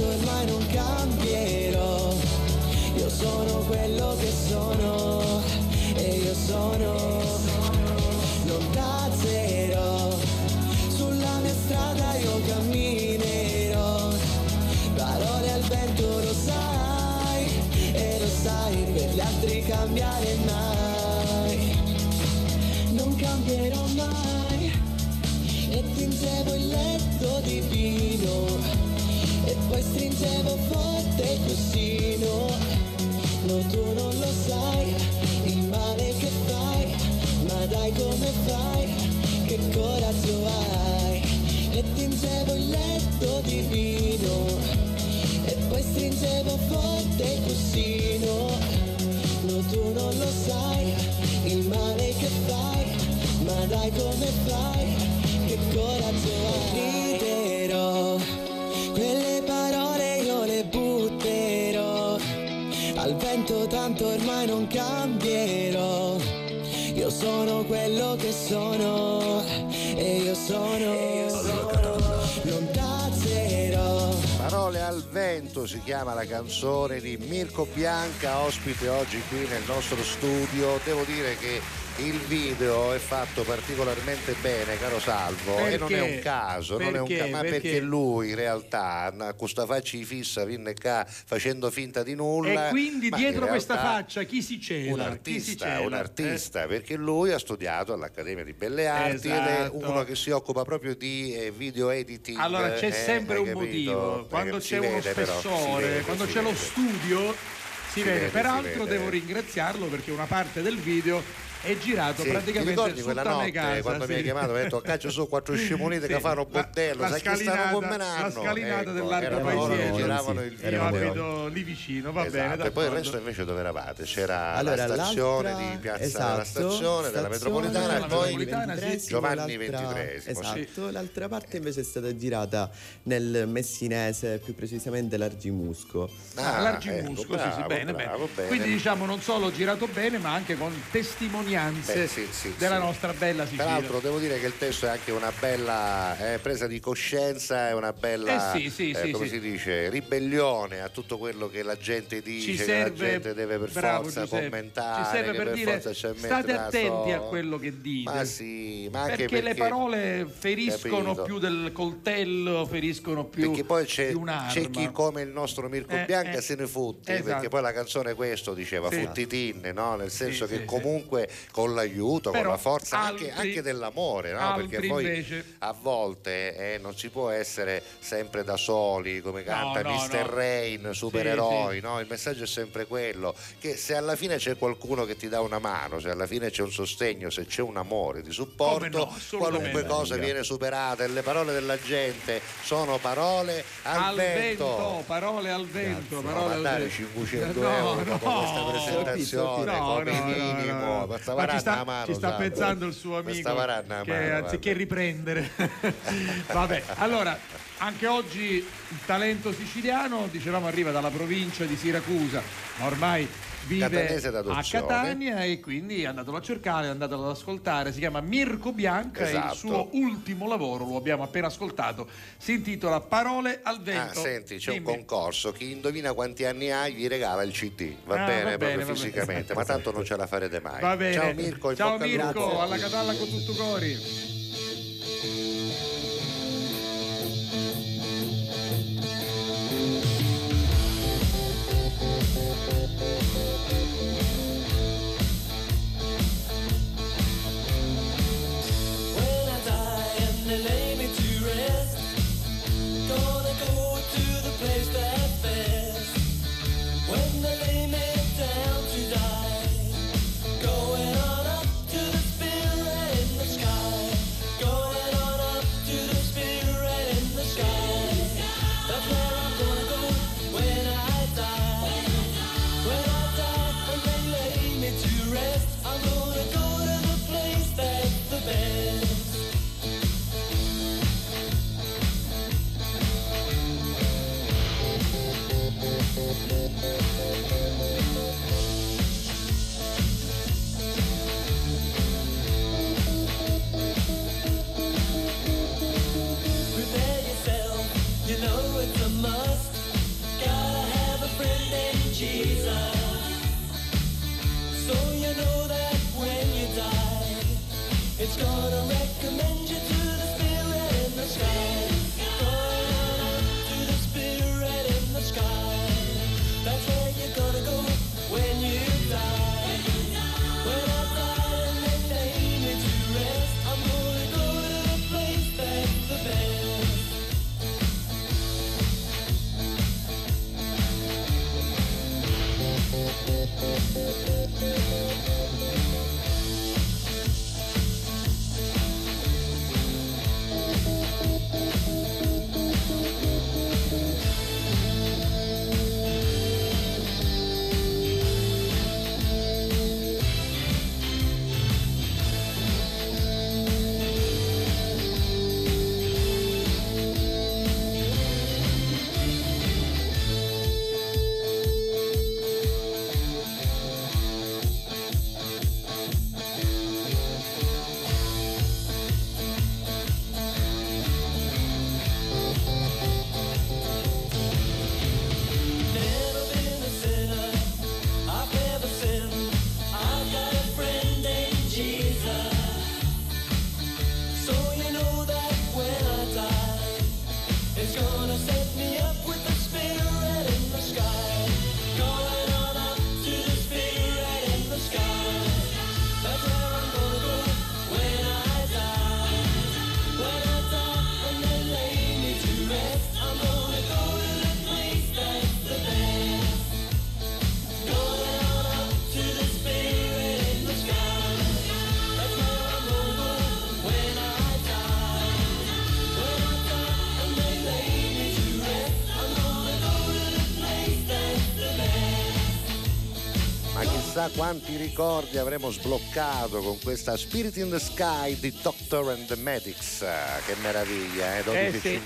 vento tanto ormai non cambierò. Io sono quello che sono E io sono Non tazzerò. Sulla mia strada io camminerò. Parole al vento lo sai E lo sai per gli altri cambiare mai. Non cambierò mai E tingevo il letto di vino. e poi stringevo forte il cuscino. No tu non lo sai Il male che fai. Ma dai come fai? Che coraggio hai? E tingevo il letto di vino. E poi stringevo forte il cuscino. No tu non lo sai Il male che fai. Ma dai come fai? Che coraggio hai? Riderò quelle parole io le butterò. Al vento tanto ormai non cambierò. Io sono quello che sono e io sono non tazzerò. Parole al vento si chiama la canzone di Mirko Bianca, ospite oggi qui nel nostro studio. Devo dire che il video è fatto particolarmente bene, caro Salvo, e non è un Perché? caso, non è un Perché? ca- ma perché? Perché? lui in realtà a questa faccia fissa viene qua facendo finta di nulla. E quindi ma dietro questa faccia chi si cela? un si artista, cela? un artista, perché lui ha studiato all'Accademia di Belle Arti ed è Esatto. uno che si occupa proprio di eh, video editing. Allora c'è eh, sempre un capito? motivo, quando Eh, si c'è uno si spessore, vede, quando si c'è lo vede. studio si, Si vede. vede, si Peraltro vede. devo ringraziarlo perché una parte del video è girato Sì, ti praticamente ricordi su quella notte casa. quando mi hai sì. chiamato mi hai detto caccia su quattro scimunite Sì, che fanno bordello la sai che stanno scalinata- combinando la scalinata ecco, loro che Paesiello. giravano il Io video abito lì vicino, va bene. Esatto, e poi il resto invece dove eravate? C'era Allora, la stazione di Piazza esatto, della Stazione, della Metropolitana e poi sì. Giovanni XXIII. Esatto, l'altra parte invece è stata girata nel Messinese, più precisamente l'Argimusco. Ah, Largimusco, ecco, sì, sì, bravo, bene, bene. bene. Quindi diciamo non solo girato bene, ma anche con testimonianze Beh, sì, sì, della sì. nostra bella Sicilia. Peraltro devo dire che il testo è anche una bella eh, presa di coscienza, è una bella Eh eh, come si dice, ribellione a tutto quello che la gente dice, ci che serve, la gente deve per bravo, forza Giuseppe, commentare, ci serve per, per dire forza state attenti a quello che dite Ma sì, ma anche perché, le perché- parole feriscono capito. più del coltello feriscono più Perché poi c'è, c'è chi come il nostro Mirko Eh, Bianca eh, se ne fotte, esatto. perché poi la canzone questo diceva, Sì. futtitinne, no? nel senso Sì, che comunque con l'aiuto, con Però la forza anche, altri- anche dell'amore, no? perché poi invece- a volte eh, non si può essere sempre da soli, come canta no, Mr. no. Rain, supereroi, Sì, no? il messaggio è sempre quello, che se alla fine c'è qualcuno che ti dà una mano, se alla fine c'è un sostegno, se c'è un amore di supporto, qualunque cosa viene superata e le parole della gente sono parole al, al vento. parole al vento No, parole al vento. 500 5 No, euro no. dopo questa presentazione No, come no, minimo. no. Questa ci sta, mano, ci sta sa. pensando il suo amico varanna che mano, anziché riprendere (laughs) vabbè allora anche oggi il talento siciliano dicevamo arriva dalla provincia di Siracusa ma ormai vive a. Catania e quindi andatelo a cercare andatelo ad ascoltare si chiama Mirko Bianca e il Esatto. suo ultimo lavoro lo abbiamo appena ascoltato si intitola Parole al Ah, vento senti, c'è Dimmi. un concorso. Chi indovina quanti anni hai gli regala il CD. Va Ah, bene, va proprio bene, fisicamente, ma tanto non ce la farete mai. Va bene. Ciao Mirko, Ciao Mirko, alla Catalla con tutto cori. It's gonna recommend you to the spirit in the sky. Chissà quanti ricordi avremo sbloccato con questa Spirit in the Sky di Doctor and the Medics. Che meraviglia, eh? 12.52. Eh, sì, sì,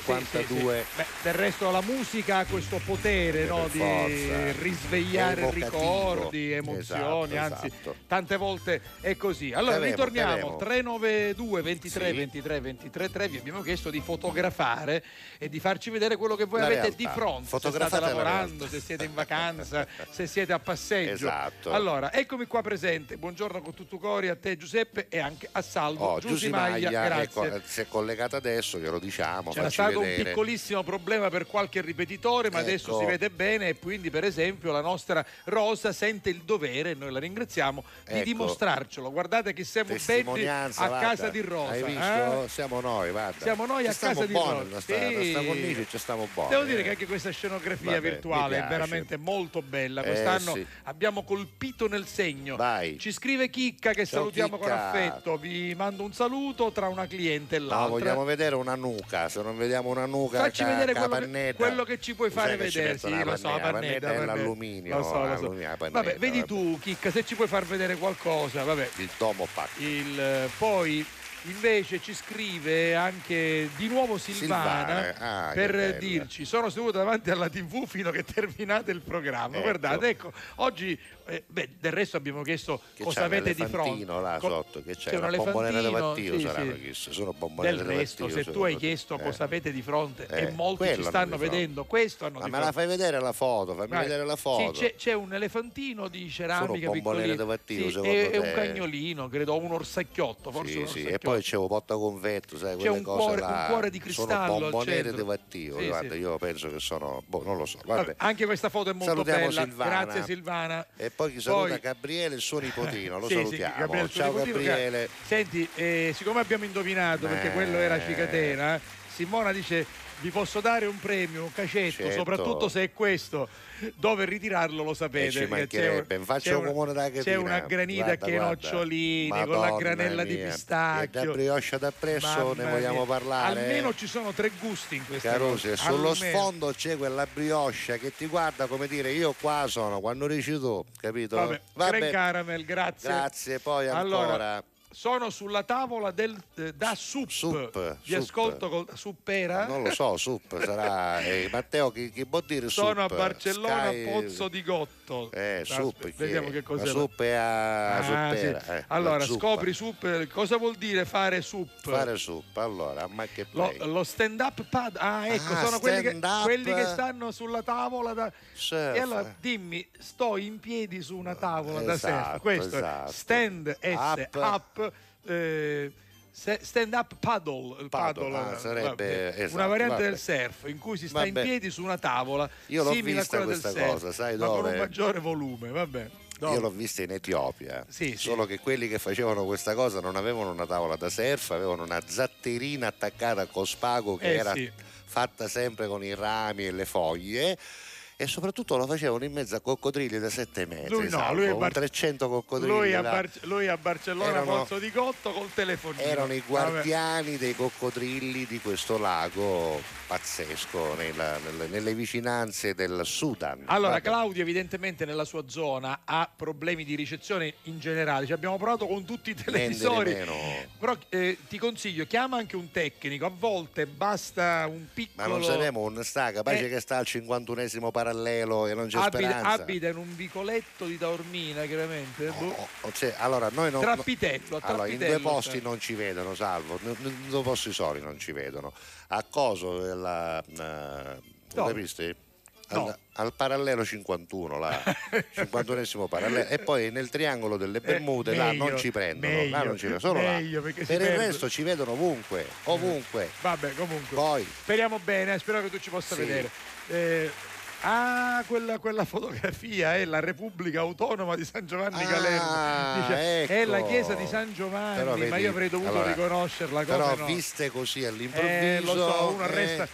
sì. Beh, del resto la musica ha questo potere no, di forza. risvegliare Evocativo. ricordi, emozioni, Esatto, anzi esatto. tante volte è così. Allora avevo, ritorniamo, avevo. 392 23 Sì. 23 23 3, vi abbiamo chiesto di fotografare e di farci vedere quello che voi La avete realtà. di fronte, se state la lavorando, realtà. se siete in vacanza, se siete a passeggio. Esatto. Allora, eccomi qua presente. Buongiorno con tutto cori a te Giuseppe e anche a Salvo. Oh, Giusy Maglia, Maglia, grazie. ecco, si è collegata adesso, glielo diciamo, C'era stato vedere. un piccolissimo problema per qualche ripetitore, ma adesso Ecco. si vede bene e quindi per esempio la nostra Rosa sente il dovere, e noi la ringraziamo, di Ecco. dimostrarcelo. Guardate che siamo belli a guarda. casa di Rosa. Hai eh? visto? Siamo noi, guarda. Siamo noi Ci a casa di Rosa. Nostra, Sì. cornice, ci stiamo buoni. Devo dire eh. che anche questa scenografia Vabbè, virtuale è veramente molto bella. Eh, Quest'anno sì. abbiamo colpito nel segno. Vai. Ci scrive Chicca che Ciao, salutiamo con Chicca. affetto. Vi mando un saluto tra una cliente e No, l'altra. vogliamo vedere una nuca, se non vediamo una nuca Facci ca- vedere quello che, quello che ci puoi Sai fare vedere. Sì, lo so, la pannetta, è l'alluminio, Lo so, lo so. pannetta, Vabbè, vedi vabbè. tu, Chicca, se ci puoi far vedere qualcosa, vabbè. Il domo pacco. Il, poi invece ci scrive anche di nuovo Silvana, Silvana, ah, per dirci sono seduto davanti alla tv fino a che terminate il programma Ecco. guardate ecco oggi eh, beh, del resto abbiamo chiesto Che cosa avete di fronte là Co- sotto, che c'è, c'è una un bombonera elefantino, da mattino sì, saranno sì. sono bombonere del da resto mattino, se tu hai te. chiesto Eh. cosa avete di fronte e Eh, molti ci stanno vedendo questo hanno Ma me la fai vedere la foto, fammi vedere la Sì, foto. c'è, c'è un elefantino di ceramica piccolino da mattino, Sì, e, e un te? cagnolino credo un orsacchiotto forse Sì, un sì, orsacchiotto. e poi c'è un porta convetto, sai, C'è quelle un cuore- un cuore di cristallo Sono bombonere Vattivo, Sì, guarda, sì. io penso che sono, boh, non lo so, vabbè. anche questa foto è molto Salutiamo bella Silvana. grazie Silvana E poi chi saluta Poi- Gabriele, il suo nipotino, lo (laughs) Sì, sì, salutiamo. Gabriele, il suo Ciao nipotino, che- Gabriele. Senti, eh, siccome abbiamo indovinato, perché Eh. quello era Cicatena, Simona dice vi posso dare un premio, un cacetto, Certo. soprattutto se è questo. Dove ritirarlo lo sapete. E mancherebbe, c'è, faccio c'è un comune da c'è catina. una granita Guarda, che guarda. nocciolini con la Madonna granella di mia. pistacchio. E da brioche da presso ne vogliamo mia. parlare? Almeno ci sono tre gusti in questa Carusi, e cosa. sullo Almeno. sfondo c'è quella brioche che ti guarda come dire io qua sono quando dici tu, capito? Vabbè, Craig Caramel, grazie. Grazie, poi Allora, ancora. Sono sulla tavola del, eh, da Sup. Sup, Vi ascolto col Suppera. Non lo so, Sup sarà (laughs) eh, Matteo chi, chi può dire Sono Sup? a Barcellona, Sky- Pozzo di Gotto. Eh, Aspetta, Sup, vediamo che cos'è. La Sup è a Ah, Suppera, sì. eh, allora, scopri Sup. Cosa vuol dire fare Sup? Fare Sup, allora, ma che Lo, play. lo stand up pad. Ah, ecco, Ah, sono quelli che, quelli che stanno sulla tavola da. Surf. E allora dimmi, sto in piedi su una tavola da surf. Esatto, Questo esatto. stand S Up. up. Eh, stand up paddle, Paddle, paddle, ah, eh, sarebbe- esatto, una variante vabbè. del surf in cui si sta in Vabbè. piedi su una tavola Io l'ho vista questa surf, cosa, sai ma con dove? un maggiore volume vabbè Dove? Io l'ho vista in Etiopia, Sì, sì. solo che quelli che facevano questa cosa non avevano una tavola da surf, avevano una zatterina attaccata con spago che Eh, era sì. fatta sempre con i rami e le foglie e soprattutto lo facevano in mezzo a coccodrilli da 7 metri, Lui no, salvo, lui un Bar- 300 coccodrilli lui a. Bar- lui a Barcellona Erano- Pozzo di Gotto col telefonino erano i Vabbè. guardiani dei coccodrilli di questo lago pazzesco nella- nelle, nelle vicinanze del Sudan. Allora, Vabbè. Claudio evidentemente nella sua zona ha problemi di ricezione in generale, ci abbiamo provato con tutti i televisori, però eh, ti consiglio, chiama anche un tecnico, a volte basta un Ma piccolo... non saremo un sta, capace Eh. che sta al 51esimo parallelo e non c'è abita, speranza. abita in un vicoletto di Taormina, chiaramente. boh. O- cioè, allora, noi non, Trappitello, allora, in due posti non ci vedono, salvo, in due posti soli non ci vedono. A Coso, la, eh, lo Dove? capisti? No. Al, al parallelo 51, là, (laughs) 51esimo parallelo, e poi nel triangolo delle Bermude, là Eh, meglio, non ci prendono, là meglio, non ci là. meglio, Per il perde. resto ci vedono ovunque, ovunque. Vabbè, comunque. Poi, Speriamo bene, eh, spero che tu ci possa Sì. vedere. Eh, ah, quella, quella fotografia è la Repubblica Autonoma di San Giovanni Ah, Calerno. Dice, È la ecco. chiesa di San Giovanni, Però ma vedi, io avrei dovuto allora, riconoscerla come però no. viste così all'improvviso, Eh, lo so, uno eh, arresta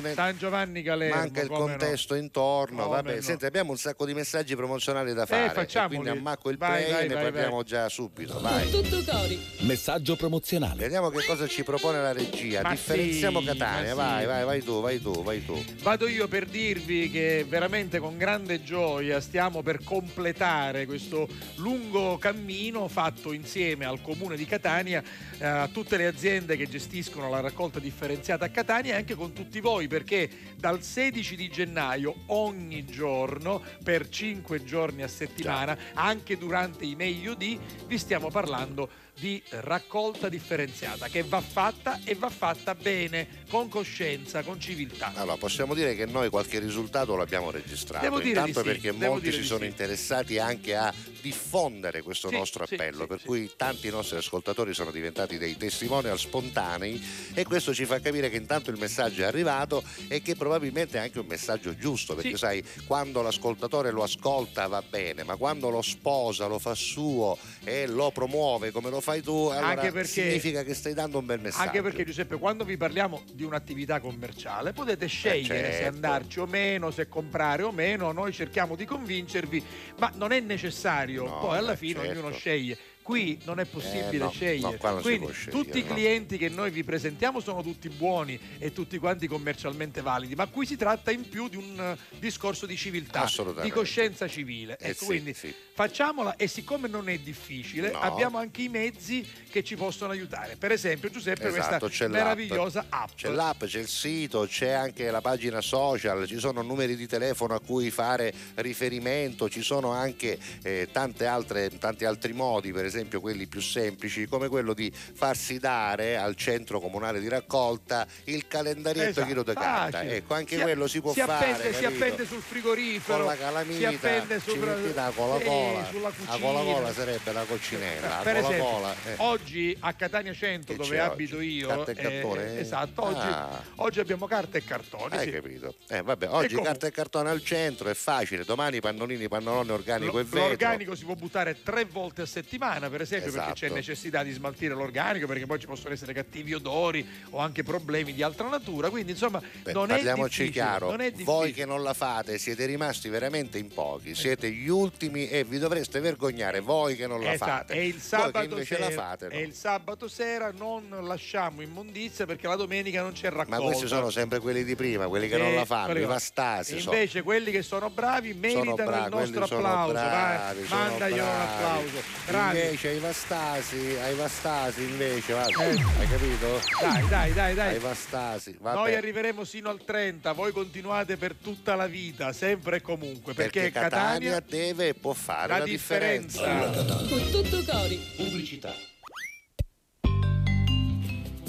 Ne- San Giovanni Calerno. manca il come no. contesto intorno. Vabbè, no. senti, abbiamo un sacco di messaggi promozionali da fare. e facciamoli. quindi ammacco il Vai, play vai, e ne vai, parliamo vai. già subito. Vai. Tutto cori. Messaggio promozionale. Vediamo che cosa ci propone la regia. Ma Differenziamo sì, Catania. ma Vai, sì. vai, vai tu, vai tu, vai tu. Vado io per dirvi che veramente con grande gioia stiamo per completare questo lungo cammino fatto insieme al comune di Catania, eh, a tutte le aziende che gestiscono la raccolta differenziata a Catania e anche con tutti voi perché dal 16 di gennaio ogni giorno per 5 giorni a settimana, anche durante i meglio di, vi stiamo parlando di raccolta differenziata che va fatta e va fatta bene, con coscienza, con civiltà. Allora, possiamo dire che noi qualche risultato l'abbiamo registrato. Devo dire di Intanto sì, perché molti si sono sì. interessati anche a diffondere questo Sì, nostro appello, per cui tanti nostri ascoltatori sono diventati dei testimonial spontanei e questo ci fa capire che intanto il messaggio è arrivato e che probabilmente è anche un messaggio giusto, perché sai, quando l'ascoltatore lo ascolta va bene, ma quando lo sposa, lo fa suo e lo promuove come lo fai tu, allora Anche perché- significa che stai dando un bel messaggio. Anche perché Giuseppe, quando vi parliamo di un'attività commerciale, potete scegliere se certo. andarci o meno, se comprare o meno, noi cerchiamo di convincervi, ma non è necessario, No, poi alla beh, fine certo. ognuno sceglie. Qui non è possibile Eh, no, scegliere. no, Quindi scegliere, tutti i no. clienti che noi vi presentiamo sono tutti buoni e tutti quanti commercialmente validi, ma qui si tratta in più di un eh, discorso di civiltà, di coscienza civile. Eh Ecco, sì, quindi sì. facciamola e siccome non è difficile, abbiamo anche i mezzi che ci possono aiutare. Per esempio, Giuseppe, Esatto, questa meravigliosa app. C'è l'app, c'è il sito, c'è anche la pagina social, ci sono numeri di telefono a cui fare riferimento, ci sono anche eh, tante altre, tanti altri modi, per esempio quelli più semplici, come quello di farsi dare al centro comunale di raccolta il calendarietto Esatto, chilo di carta. Ecco, anche Si- quello si può si fare. appende, si appende sul frigorifero, con la si calamita appende ci sopra- metti la cola cola sulla la cucina. cola cola sarebbe la coccinella la per cola esempio, cola eh. oggi a Catania Centro, dove abito oggi? io, Carta e eh, cartone? esatto, oggi, Ah. oggi abbiamo carta e cartoni. Hai sì. capito? Eh, vabbè, oggi comunque- carta e cartone al centro è facile, domani pannolini, pannolone organico Lo- e vetro. L'organico si può buttare tre volte a settimana, per esempio, perché Esatto. c'è necessità di smaltire l'organico, perché poi ci possono essere cattivi odori o anche problemi di altra natura. Quindi, insomma, Beh, non è chiaro, non è difficile. voi che non la fate siete rimasti veramente in pochi, siete gli ultimi e vi dovreste vergognare voi che non la Esatto, fate. E il sabato, sera, la fate. no? e il sabato sera non lasciamo immondizia perché la domenica non c'è raccolta. Ma questi sono sempre quelli di prima, quelli che Sì, non la fanno, quelli i vastasi. sono. Invece quelli che sono bravi meritano bravi, il nostro sono applauso. bravi, vai, sono mandaglielo un applauso. Bravi. Invece ai vastasi, ai vastasi invece, guarda, Eh. hai capito? Dai, dai, dai, dai. Ai vastasi, vabbè. Noi arriveremo sino al 30, voi continuate per tutta la vita, sempre e comunque, perché, perché Catania, deve e può fare la la, differenza. Con tutto cori. Pubblicità.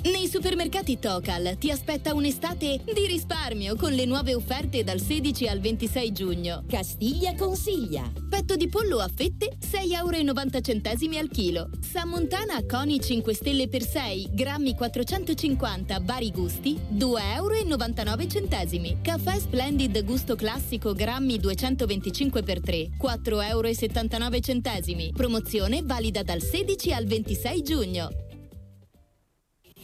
Nei supermercati Tocal ti aspetta un'estate di risparmio con le nuove offerte dal 16 al 26 giugno. Castiglia consiglia. Petto di pollo a fette 6,90 euro al chilo. Sammontana Coni 5 stelle per 6, grammi 450, vari gusti 2,99 euro. Caffè Splendid gusto classico grammi 225 per 3, 4,79 euro. Promozione valida dal 16 al 26 giugno.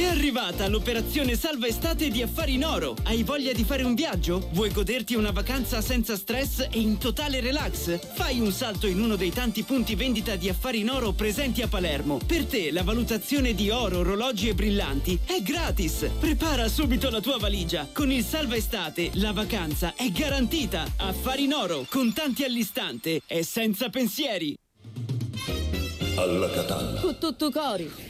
È arrivata l'operazione Salva Estate di Affari in Oro. Hai voglia di fare un viaggio? Vuoi goderti una vacanza senza stress e in totale relax? Fai un salto in uno dei tanti punti vendita di Affari in Oro presenti a Palermo. Per te la valutazione di oro, orologi e brillanti è gratis. Prepara subito la tua valigia. Con il Salva Estate la vacanza è garantita. Affari in Oro, contanti all'istante e senza pensieri. Alla Catalla. Con tutto cori.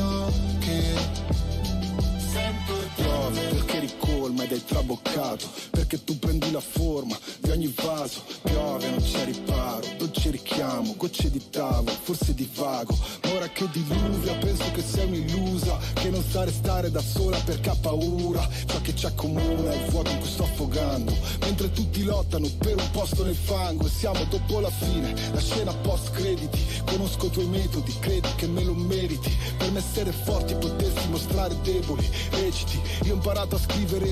Piove perché ricolma ed è traboccato Perché tu prendi la forma di ogni vaso Piove non c'è riparo, dolce richiamo Gocce di tavolo, forse di vago Ma ora che diluvia penso che sei un'illusa Che non sa restare da sola perché ha paura Ciò che ci accomuna è il vuoto in cui sto affogando Mentre tutti lottano per un posto nel fango siamo dopo la fine, la scena post crediti Conosco i tuoi metodi, credi che me lo meriti Per me essere forti potersi mostrare deboli Reciti, io ho imparato a scrivere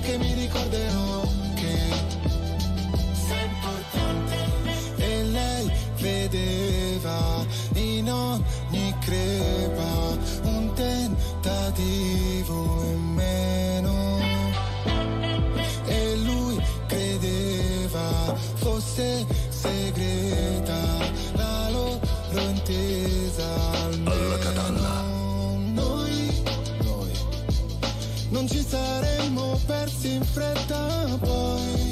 che mi ricorderò che sei importante. E lei vedeva in ogni crepa un tentativo in meno. E lui credeva fosse me fretta poi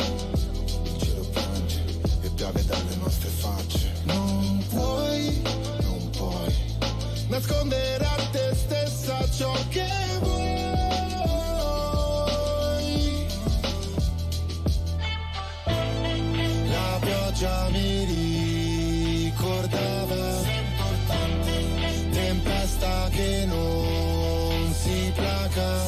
il cielo piange e piove dalle nostre facce. Non puoi, non puoi nascondere a te stessa ciò che vuoi. La pioggia mi ricordava tempesta che non si placa.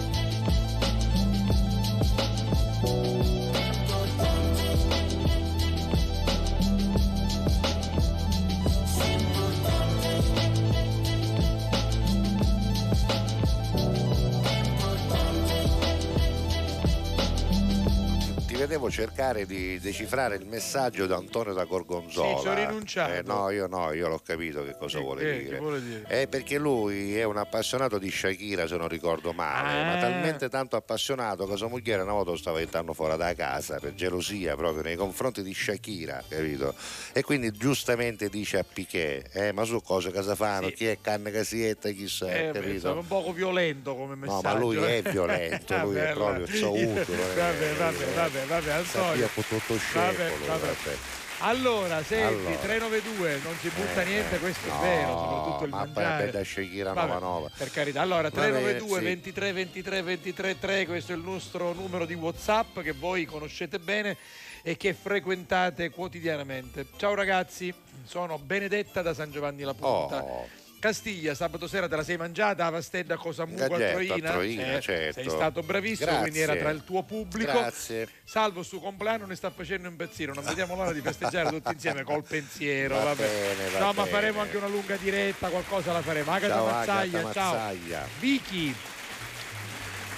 Ti vedevo cercare di decifrare il messaggio da Antonio da Gorgonzola. Sì, ci ho rinunciato. Eh, no, io no, io l'ho capito che cosa Che- vuole che- dire. che vuole dire? È perché lui è un appassionato di Shakira, se non ricordo male, Ah. ma talmente tanto appassionato che sua moglie una volta lo stava entrando fuori da casa per gelosia proprio nei confronti di Shakira, capito? E quindi giustamente dice a Piquet, eh, ma su cosa casa fanno? Chi è canne casietta, chissà, Eh, capito? insomma, un poco violento come No, messaggio. ma lui è violento, lui è (laughs) proprio allora. zoutolo. eh. Vabbè, vabbè, vabbè, vabbè, Antonio. Sapia con tutto Vabbè, vabbè. vabbè. Allora, senti, Allora. 392, non si butta Eh, niente, questo no, è vero, soprattutto il ma mangiare. poi da Shakira Vabbè, 99. Per carità. Allora, Va bene, 392 sì. 23 23 23 3, questo è il nostro numero di WhatsApp che voi conoscete bene e che frequentate quotidianamente. Ciao ragazzi, sono Benedetta da San Giovanni La Punta. Oh. Castiglia, sabato sera te la sei mangiata la pastella Cosamu Gaglietta, quattroina? a Troina, Eh, certo. Sei stato bravissimo, Grazie. quindi era tra il tuo pubblico. Grazie. Salvo su compleanno ne sta facendo impazzire, non vediamo l'ora di festeggiare tutti (laughs) insieme col pensiero. Va vabbè. bene, va no, ma bene. faremo anche una lunga diretta, qualcosa la faremo. Agata Ciao, Mazzaglia, Agata ciao. Mazzaglia. Vicky.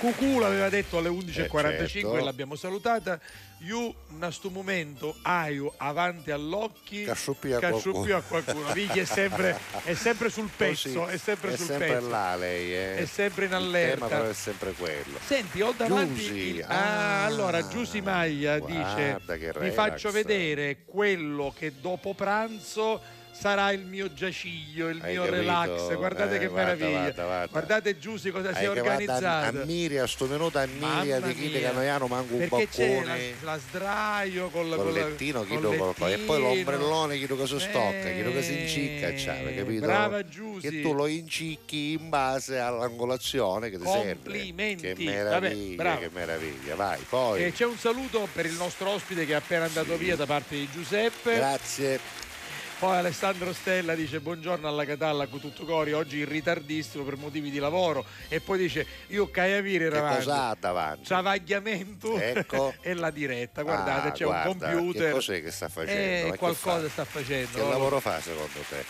Cucù l'aveva detto alle 11.45 Eh, certo. e l'abbiamo salutata. Io, in questo momento, aio avanti all'occhi, Casciuppi a casciuppi a qualcuno. qualcuno. Vicky è sempre, è sempre sul pezzo, Così, è sempre è sul sempre pezzo. là lei, eh. È sempre in Il allerta. tema però è sempre quello. Senti, ho davanti. Giusy, il- ah, ah, allora, Giusy Maglia dice: relax." faccio vedere quello che dopo pranzo sarà il mio giaciglio, il Hai mio capito? relax. Guardate Eh, che guarda, meraviglia. guarda, guarda. Guardate Giusy cosa si è Hai che guarda, organizzata. Ammiri a sto minuto ammiri a Mamma di chi mia. che noi hanno manco un Perché c'è la, boccone. la sdraio con la Col con la- lettino, chi col lo col- e poi lettino. l'ombrellone chi lo che si stocca, chi lo che si Eh, incicca, c'ha, capito? brava Giusy. Che tu lo incicchi in base all'angolazione che ti serve. Complimenti. Che Vabbè, meraviglia, bravo. che meraviglia. Vai, poi. E c'è un saluto per il nostro ospite che è appena andato via da parte di Giuseppe. Grazie. Poi Alessandro Stella dice buongiorno alla Catalla con tutto cori, oggi in ritardissimo per motivi di lavoro e poi dice io Caiavire Che davanti. cosa ha davanti? Travagliamento Ecco. (laughs) e la diretta, guardate Ah, c'è guarda, un computer. Che cos'è che sta facendo? Eh, che qualcosa fa? sta facendo. Che lavoro fa secondo te?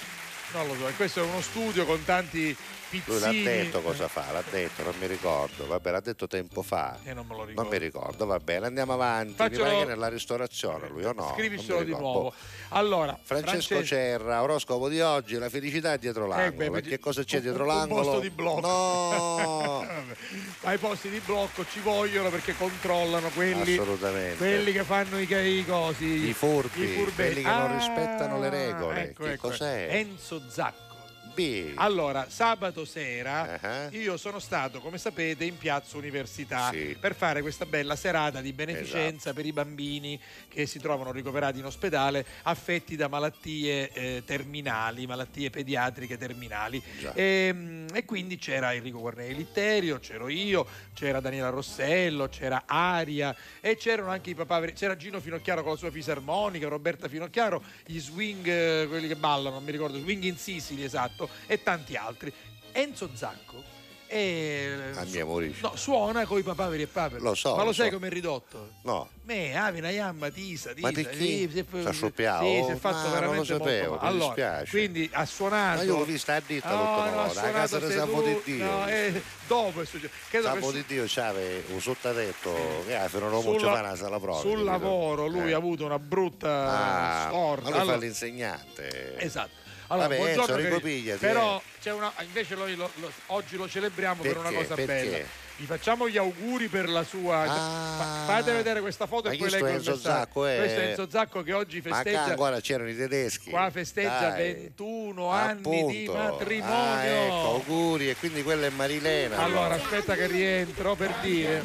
Non lo so, questo è uno studio con tanti Lui l'ha pizzini. detto cosa fa, l'ha detto, non mi ricordo. Vabbè, l'ha detto tempo fa. Eh, non me lo ricordo. Non mi ricordo, va bene, andiamo avanti. Faccelo- Mi pare che nella ristorazione lui o no? Scrivicelo Non mi di nuovo. Allora, Francesco Francesco- Cerra, oroscopo di oggi, la felicità è dietro l'angolo. beh, e che cosa c'è un- dietro un l'angolo? posto di blocco. No! Vabbè. Ma i posti di blocco ci vogliono perché controllano quelli, Assolutamente. quelli che fanno i, i cosi. I furbi, furbetti. quelli che non Ah, rispettano le regole. Ecco, che ecco. cos'è? Enzo Zacco. B. Allora, sabato sera Ah. io sono stato, come sapete, in Piazza Università Sì. Esatto. per fare questa bella serata di beneficenza per i bambini che si trovano ricoverati in ospedale affetti da malattie eh, terminali, malattie pediatriche terminali. E, mm, e quindi c'era Enrico Cornei Litterio, c'ero io, c'era Daniela Rossello, c'era Aria e c'erano anche i papà, c'era Gino Finocchiaro con la sua fisarmonica, Roberta Finocchiaro, gli swing, eh, quelli che ballano, non mi ricordo, swing in Sicily, esatto, e tanti altri. Enzo Zacco è, A mia Mauricio. no, suona con i papaveri e paperi. Lo so, Ma lo, lo sai so. come è ridotto? No. Me, Avina, Yamma, Tisa, Tisa. Ma di chi? si è- S'ha scioppiato? Sì, si è fatto Ma non lo veramente molto sapevo, mi Allora, dispiace. quindi ha suonato. Ma io l'ho vista a ditta No, l'ultima no, ha volta, a casa di Salvo di Dio. No, eh, dopo è successo. Su- di Dio c'ave un sottotetto che ah, fino a non Sulla- ci fa una sala prova. sul lavoro lui Eh. ha avuto una brutta Ah, storta. ma lui fa l'insegnante. Esatto. Allora, Vabbè, buongiorno, Enzo, ricopigliati, Però eh. c'è una, invece noi lo- lo- oggi lo celebriamo per una Perché? cosa Perché? bella. gli facciamo gli auguri per la sua. Fa- fate vedere questa foto Ah. Ma e poi leggo il Enzo messaggio. Zacco, eh. Questo è Enzo Zacco che oggi Ma qua festeggia. ancora c'erano i tedeschi. Qua festeggia Dai. 21 anni di matrimonio. Ah, ecco, auguri. E quindi quella è Marilena. Allora, aspetta che rientro per dire.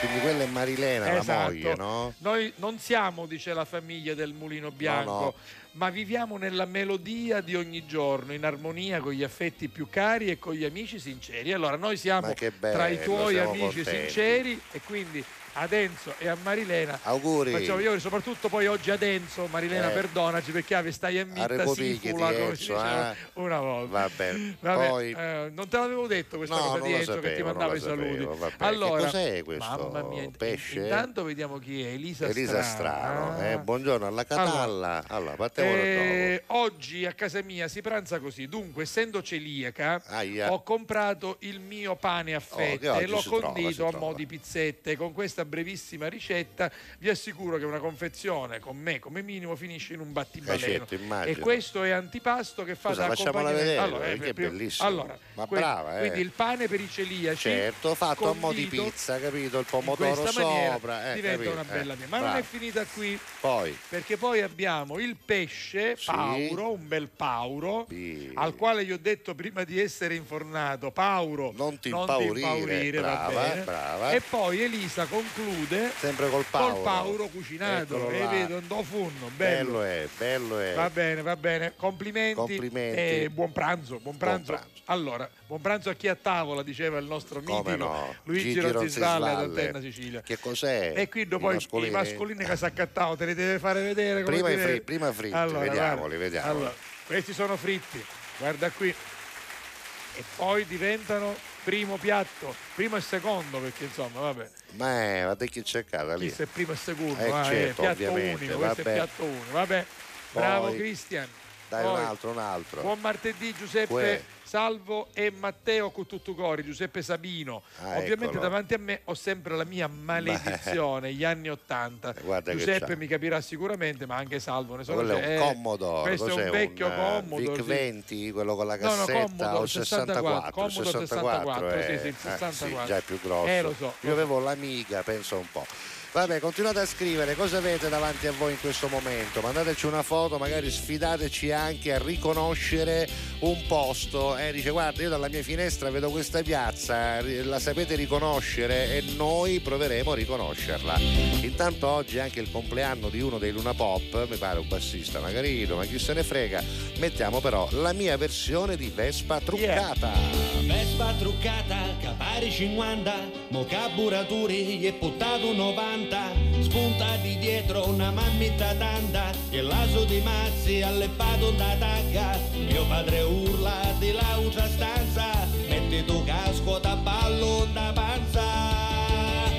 Quindi quella è Marilena, la Esatto. moglie, no? Noi non siamo, dice la famiglia del Mulino Bianco, No, no. ma viviamo nella melodia di ogni giorno, in armonia con gli affetti più cari e con gli amici sinceri. Allora, noi siamo bello, tra i tuoi amici contenti. sinceri e quindi ad Enzo e a Marilena Auguri. facciamo gli auguri, soprattutto poi oggi ad Enzo, Marilena Eh. perdonaci perché ave stai a mitta si fula come si Enzo, diceva eh. una volta. Va bene. Vabbè, Poi eh, non te l'avevo detto questa No, cosa di Enzo che ti sapevo, mandava i saluti. sapevo, Allora, cos'è questo Mamma mia, pesce? Intanto vediamo chi è, Elisa, Elisa Strano. Strano. eh, buongiorno alla Catalla. Allora, partiamo dopo. Eh, oggi a casa mia si pranza così, dunque essendo celiaca Aia. ho comprato il mio pane a Oh, fette oggi e l'ho trova, condito si a trova. mo' di pizzette. Con questa brevissima ricetta vi assicuro che una confezione con me come minimo finisce in un battibaleno. certo, e questo è antipasto che fa Scusa, da accompagnamento. vedere, Allora, perché eh, è prima- bellissimo. allora, Ma que- brava, eh. Quindi il pane per i celiaci Certo, fatto a mo' di pizza, capito? Il pomodoro sopra. eh, diventa capito? una bella Eh, mia. Ma non bravo. è finita qui. Poi, Perché poi abbiamo il pesce Sì. pauro, un bel pauro, Sì. al quale gli ho detto prima di essere infornato, pauro, Non ti impaurire, impaurire, va brava, bene. brava. E poi Elisa conclude sempre col pauro. col pauro cucinato, e vedo un funno, bello. Bello è, bello è. Va bene, va bene. Complimenti, Complimenti. e buon pranzo, buon pranzo. pranzo. Allora, buon pranzo a chi a tavola, diceva il nostro Come mitico no? Luigi Gigi Rozzisvalle ad. Antenna Sicilia. Che cos'è? E qui dopo I i, mascolini? i mascolini che si accattavo, te li deve fare vedere. Prima i dire- fri- prima fritti, Allora, vediamoli, vediamoli. Allora, questi sono fritti, guarda qui. E poi diventano primo piatto, primo e secondo, perché insomma, vabbè, Ma eh, ma chi c'è casa lì? questo è primo e secondo, Eh, ah, certo, è piatto ovviamente, unico, questo vabbè. è piatto unico, vabbè. Bravo Poi- Cristian. Dai Poi, un altro, un altro. Buon martedì Giuseppe Uè. Salvo e Matteo Cuttutucori, Giuseppe Sabino. Ah, Ovviamente eccolo. davanti a me ho sempre la mia maledizione, (laughs) gli anni Ottanta. Che Giuseppe mi capirà sicuramente, ma anche Salvo ne sono Quello è eh, un Commodore, Questo è cos'è? un vecchio eh, Commodore. Vic sì. 20, quello con la No, no, cassetta Commodore o il 64, 64, Commodore 64, eh, sì, sì, il eh, 64. già è più grosso. Eh, lo so, Io avevo l'amiga, penso un po'. Vabbè, continuate a scrivere cosa avete davanti a voi in questo momento. Mandateci una foto, magari sfidateci anche a riconoscere un posto. Eh, dice guarda, io dalla mia finestra vedo questa piazza, la sapete riconoscere e noi proveremo a riconoscerla. Intanto oggi è anche il compleanno di uno dei Luna Pop, mi pare un bassista magari, ma chi se ne frega. Mettiamo però la mia versione di Vespa truccata. Yeah. Vespa truccata, capari 50, mo carburaturi e puttato 90 70 spunta di dietro una mammita tanda e l'aso di mazzi alle da tacca. Mio padre urla di lauta stanza metti tu casco da ballo da panza.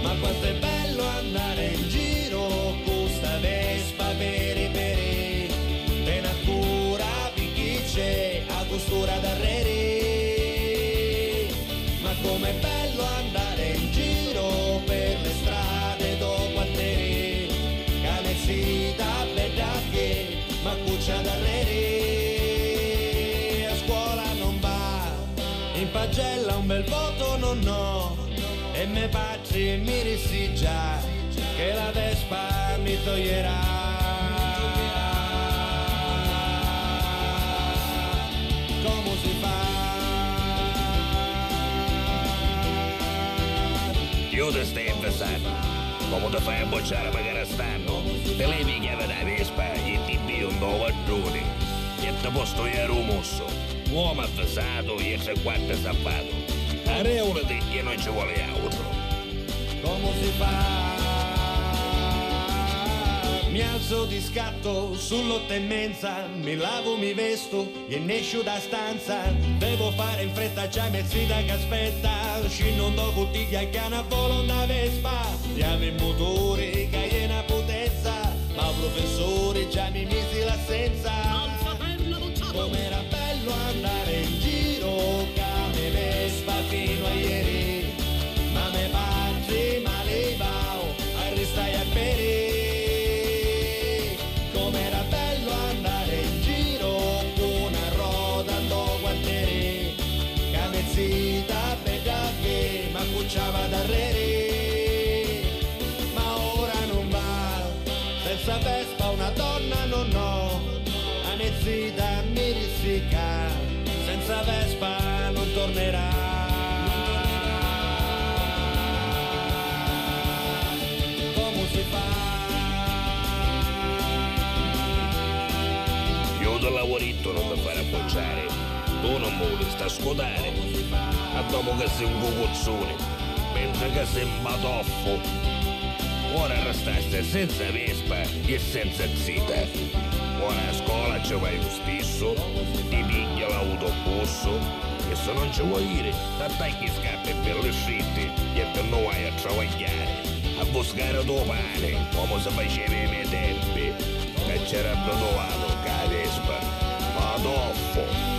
Ma quanto è bello andare in giro con sta vespa per i peri te ne cura picchicce a costura d'arreri. Ma com'è bello cuccia d'arreri, a scuola non va, in pagella un bel voto non ho, e me pacci e mi rissiggia, che la Vespa mi toglierà. Come si fa? Ti stai pensando, come ti fai a bocciare magari stanno? Te levi la chiave da Vespa e invio un. E ti posso togliere un mosso. Uomo avvisato e se quattro zappato. Areolati e non ci vuole altro. come si fa? Mi alzo di scatto sull'otto e mezza, mi lavo, mi vesto e ne esco da stanza. Devo fare in fretta, c'è mezzita che aspetta. Scino da bottiglia che una volonta vespa. Diamo il motore professore già mi misi l'assenza. Com'era bello andare in giro, cane vespa fino a ieri. Tornerà. Come si fa? Io del lavoretto non mi fare bocciare. Tu non vuoi sta a scudare. A dopo che sei un cucuzzone, mentre che sei un batoffo. Ora restaste senza vespa e senza zita. Ora a scuola ci vai lo stesso, ti piglia l'autobus Тільки сонончого гірі, та такі скапи лишити, як тонує чолов'яри. Або скародували, кому запечевими темпі, вечера планували кавіспа, Адоффо.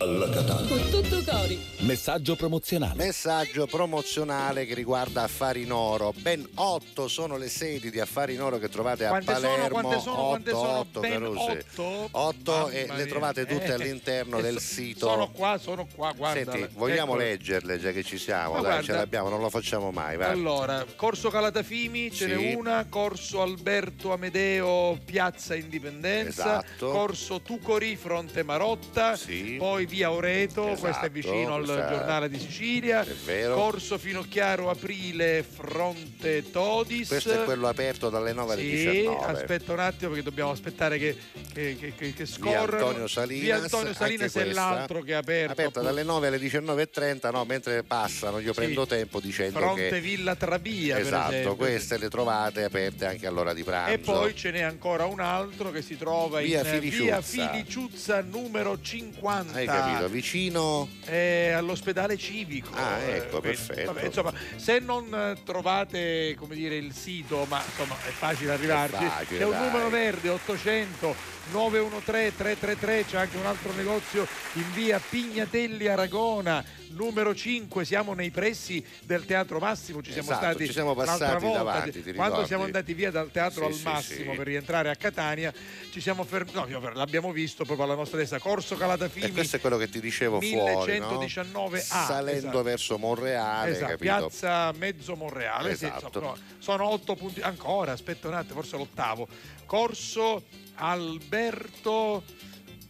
Alla Catalla. Con tutto cori. Messaggio promozionale. Messaggio promozionale che riguarda Affari in Oro. Ben otto sono le sedi di Affari in Oro che trovate a Quante sono? Palermo. Quante sono? Quante Otto, sono? otto, Ben Carusi. otto? Otto Mamma e le trovate tutte Eh, all'interno e del so- sito. Sono qua, sono qua, guarda. Senti, vogliamo Ecco. leggerle già che ci siamo? Ma Dai, guarda. ce l'abbiamo, non lo facciamo mai. Vai. Allora, Corso Calatafimi ce n'è Sì. una, Corso Alberto Amedeo Piazza Indipendenza, Esatto. Corso Tucori Fronte Marotta, poi via Oreto, Esatto, questo è vicino al questa- giornale di Sicilia, È vero. Corso Finocchiaro Aprile Fronte Todis. Questo è quello aperto dalle 9 alle Sì, 19. aspetta un attimo perché dobbiamo aspettare che, che, che, che, scorrano. Via Antonio Salinas, Via Antonio Salinas è l'altro che è aperto. Aperta dalle 9 alle 19.30, no, mentre passano io Sì. prendo tempo dicendo Fronte che... Villa Trabia, Esatto, queste le trovate aperte anche all'ora di pranzo. E poi ce n'è ancora un altro che si trova Via in Filiciuzza. via Filiciuzza numero 50. Capito? Vicino eh, all'ospedale civico. Ah, Eh, ecco, quindi, perfetto. vabbè, insomma, se non eh, trovate come dire, il sito, ma insomma è facile arrivarci, È facile, c'è un dai. numero verde 800 913 333, c'è anche un altro negozio in via Pignatelli Aragona. Numero 5, siamo nei pressi del Teatro Massimo, ci siamo Esatto, stati ci siamo passati volta, davanti, ti quando siamo andati via dal Teatro Sì, al sì, Massimo sì. per rientrare a Catania, ci siamo fermati, no, l'abbiamo visto proprio alla nostra destra, Corso Calatafimi. E questo è quello che ti dicevo fuori, no? 1119A, Salendo esatto. verso Monreale, Esatto, capito? piazza Mezzo Monreale, sì, Esatto. insomma, sono otto punti, ancora, aspetta un attimo, forse l'ottavo. Corso Alberto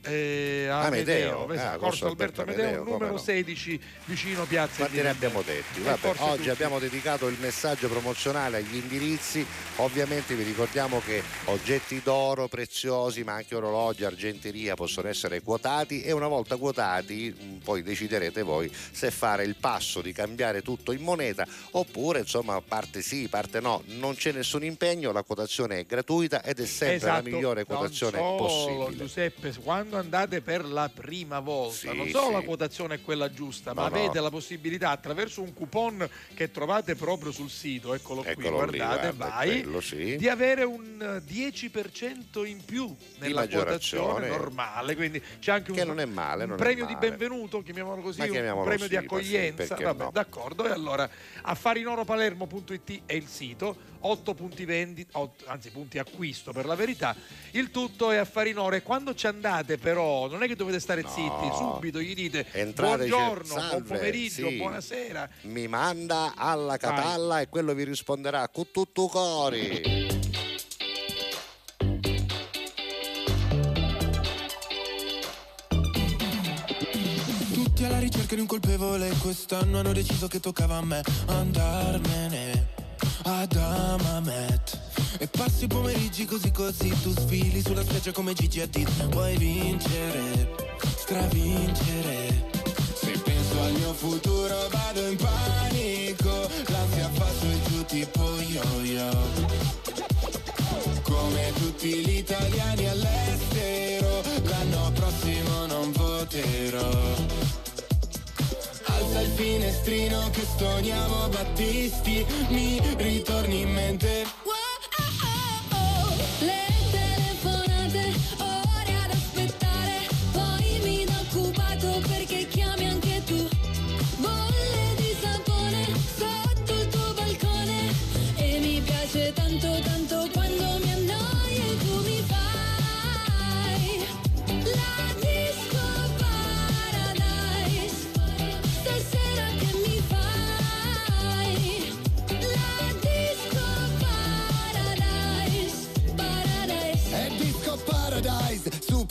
eh, Amedeo, Amedeo, esatto, ah, Corso Alberto Amedeo, come numero no. 16 vicino Piazza Quanti ne abbiamo detti? E Vabbè, oggi tutti. abbiamo dedicato il messaggio promozionale agli indirizzi. Ovviamente vi ricordiamo che oggetti d'oro preziosi, ma anche orologi, argenteria possono essere quotati e una volta quotati mh, poi deciderete voi se fare il passo di cambiare tutto in moneta oppure insomma parte sì, parte no. Non c'è nessun impegno, la quotazione è gratuita ed è sempre Esatto, la migliore quotazione solo, possibile. Giuseppe, quando andate per la prima volta, Sì, non solo sì. la quotazione è quella giusta, No, ma no. avete la possibilità attraverso un coupon che trovate proprio sul sito, eccolo, qui, Eccolo lì, guardate, guarda, vai, quello sì. di avere un eh, 10% in più nella quotazione normale, quindi c'è anche Che un, non è male, un non premio di benvenuto, chiamiamolo così, Ma un chiamiamolo premio sì, di accoglienza, vabbè, no? d'accordo, e allora affarinoropalermo.it è il sito, 8 punti vendita, anzi punti acquisto per la verità, il tutto è affarinoro e quando ci andate però non è che dovete stare zitti, subito gli dite Entrateci- buongiorno, buon salve, pomeriggio, sì. buonasera. Mi manda alla catalla e quello vi risponderà con tutto cori. Tutti alla ricerca di un colpevole Quest'anno hanno deciso che toccava a me Andarmene ad Amamet. E passi i pomeriggi così così Tu sfili sulla spiaggia come Gigi Hadid. Vuoi vincere, stravincere. Se penso al mio futuro vado in panico. L'ansia fa su e giù tipo yo-yo. Come tutti gli italiani all'estero, l'anno prossimo non voterò. Alza il finestrino che stoniamo Battisti, mi ritorni in mente. Le telefonate,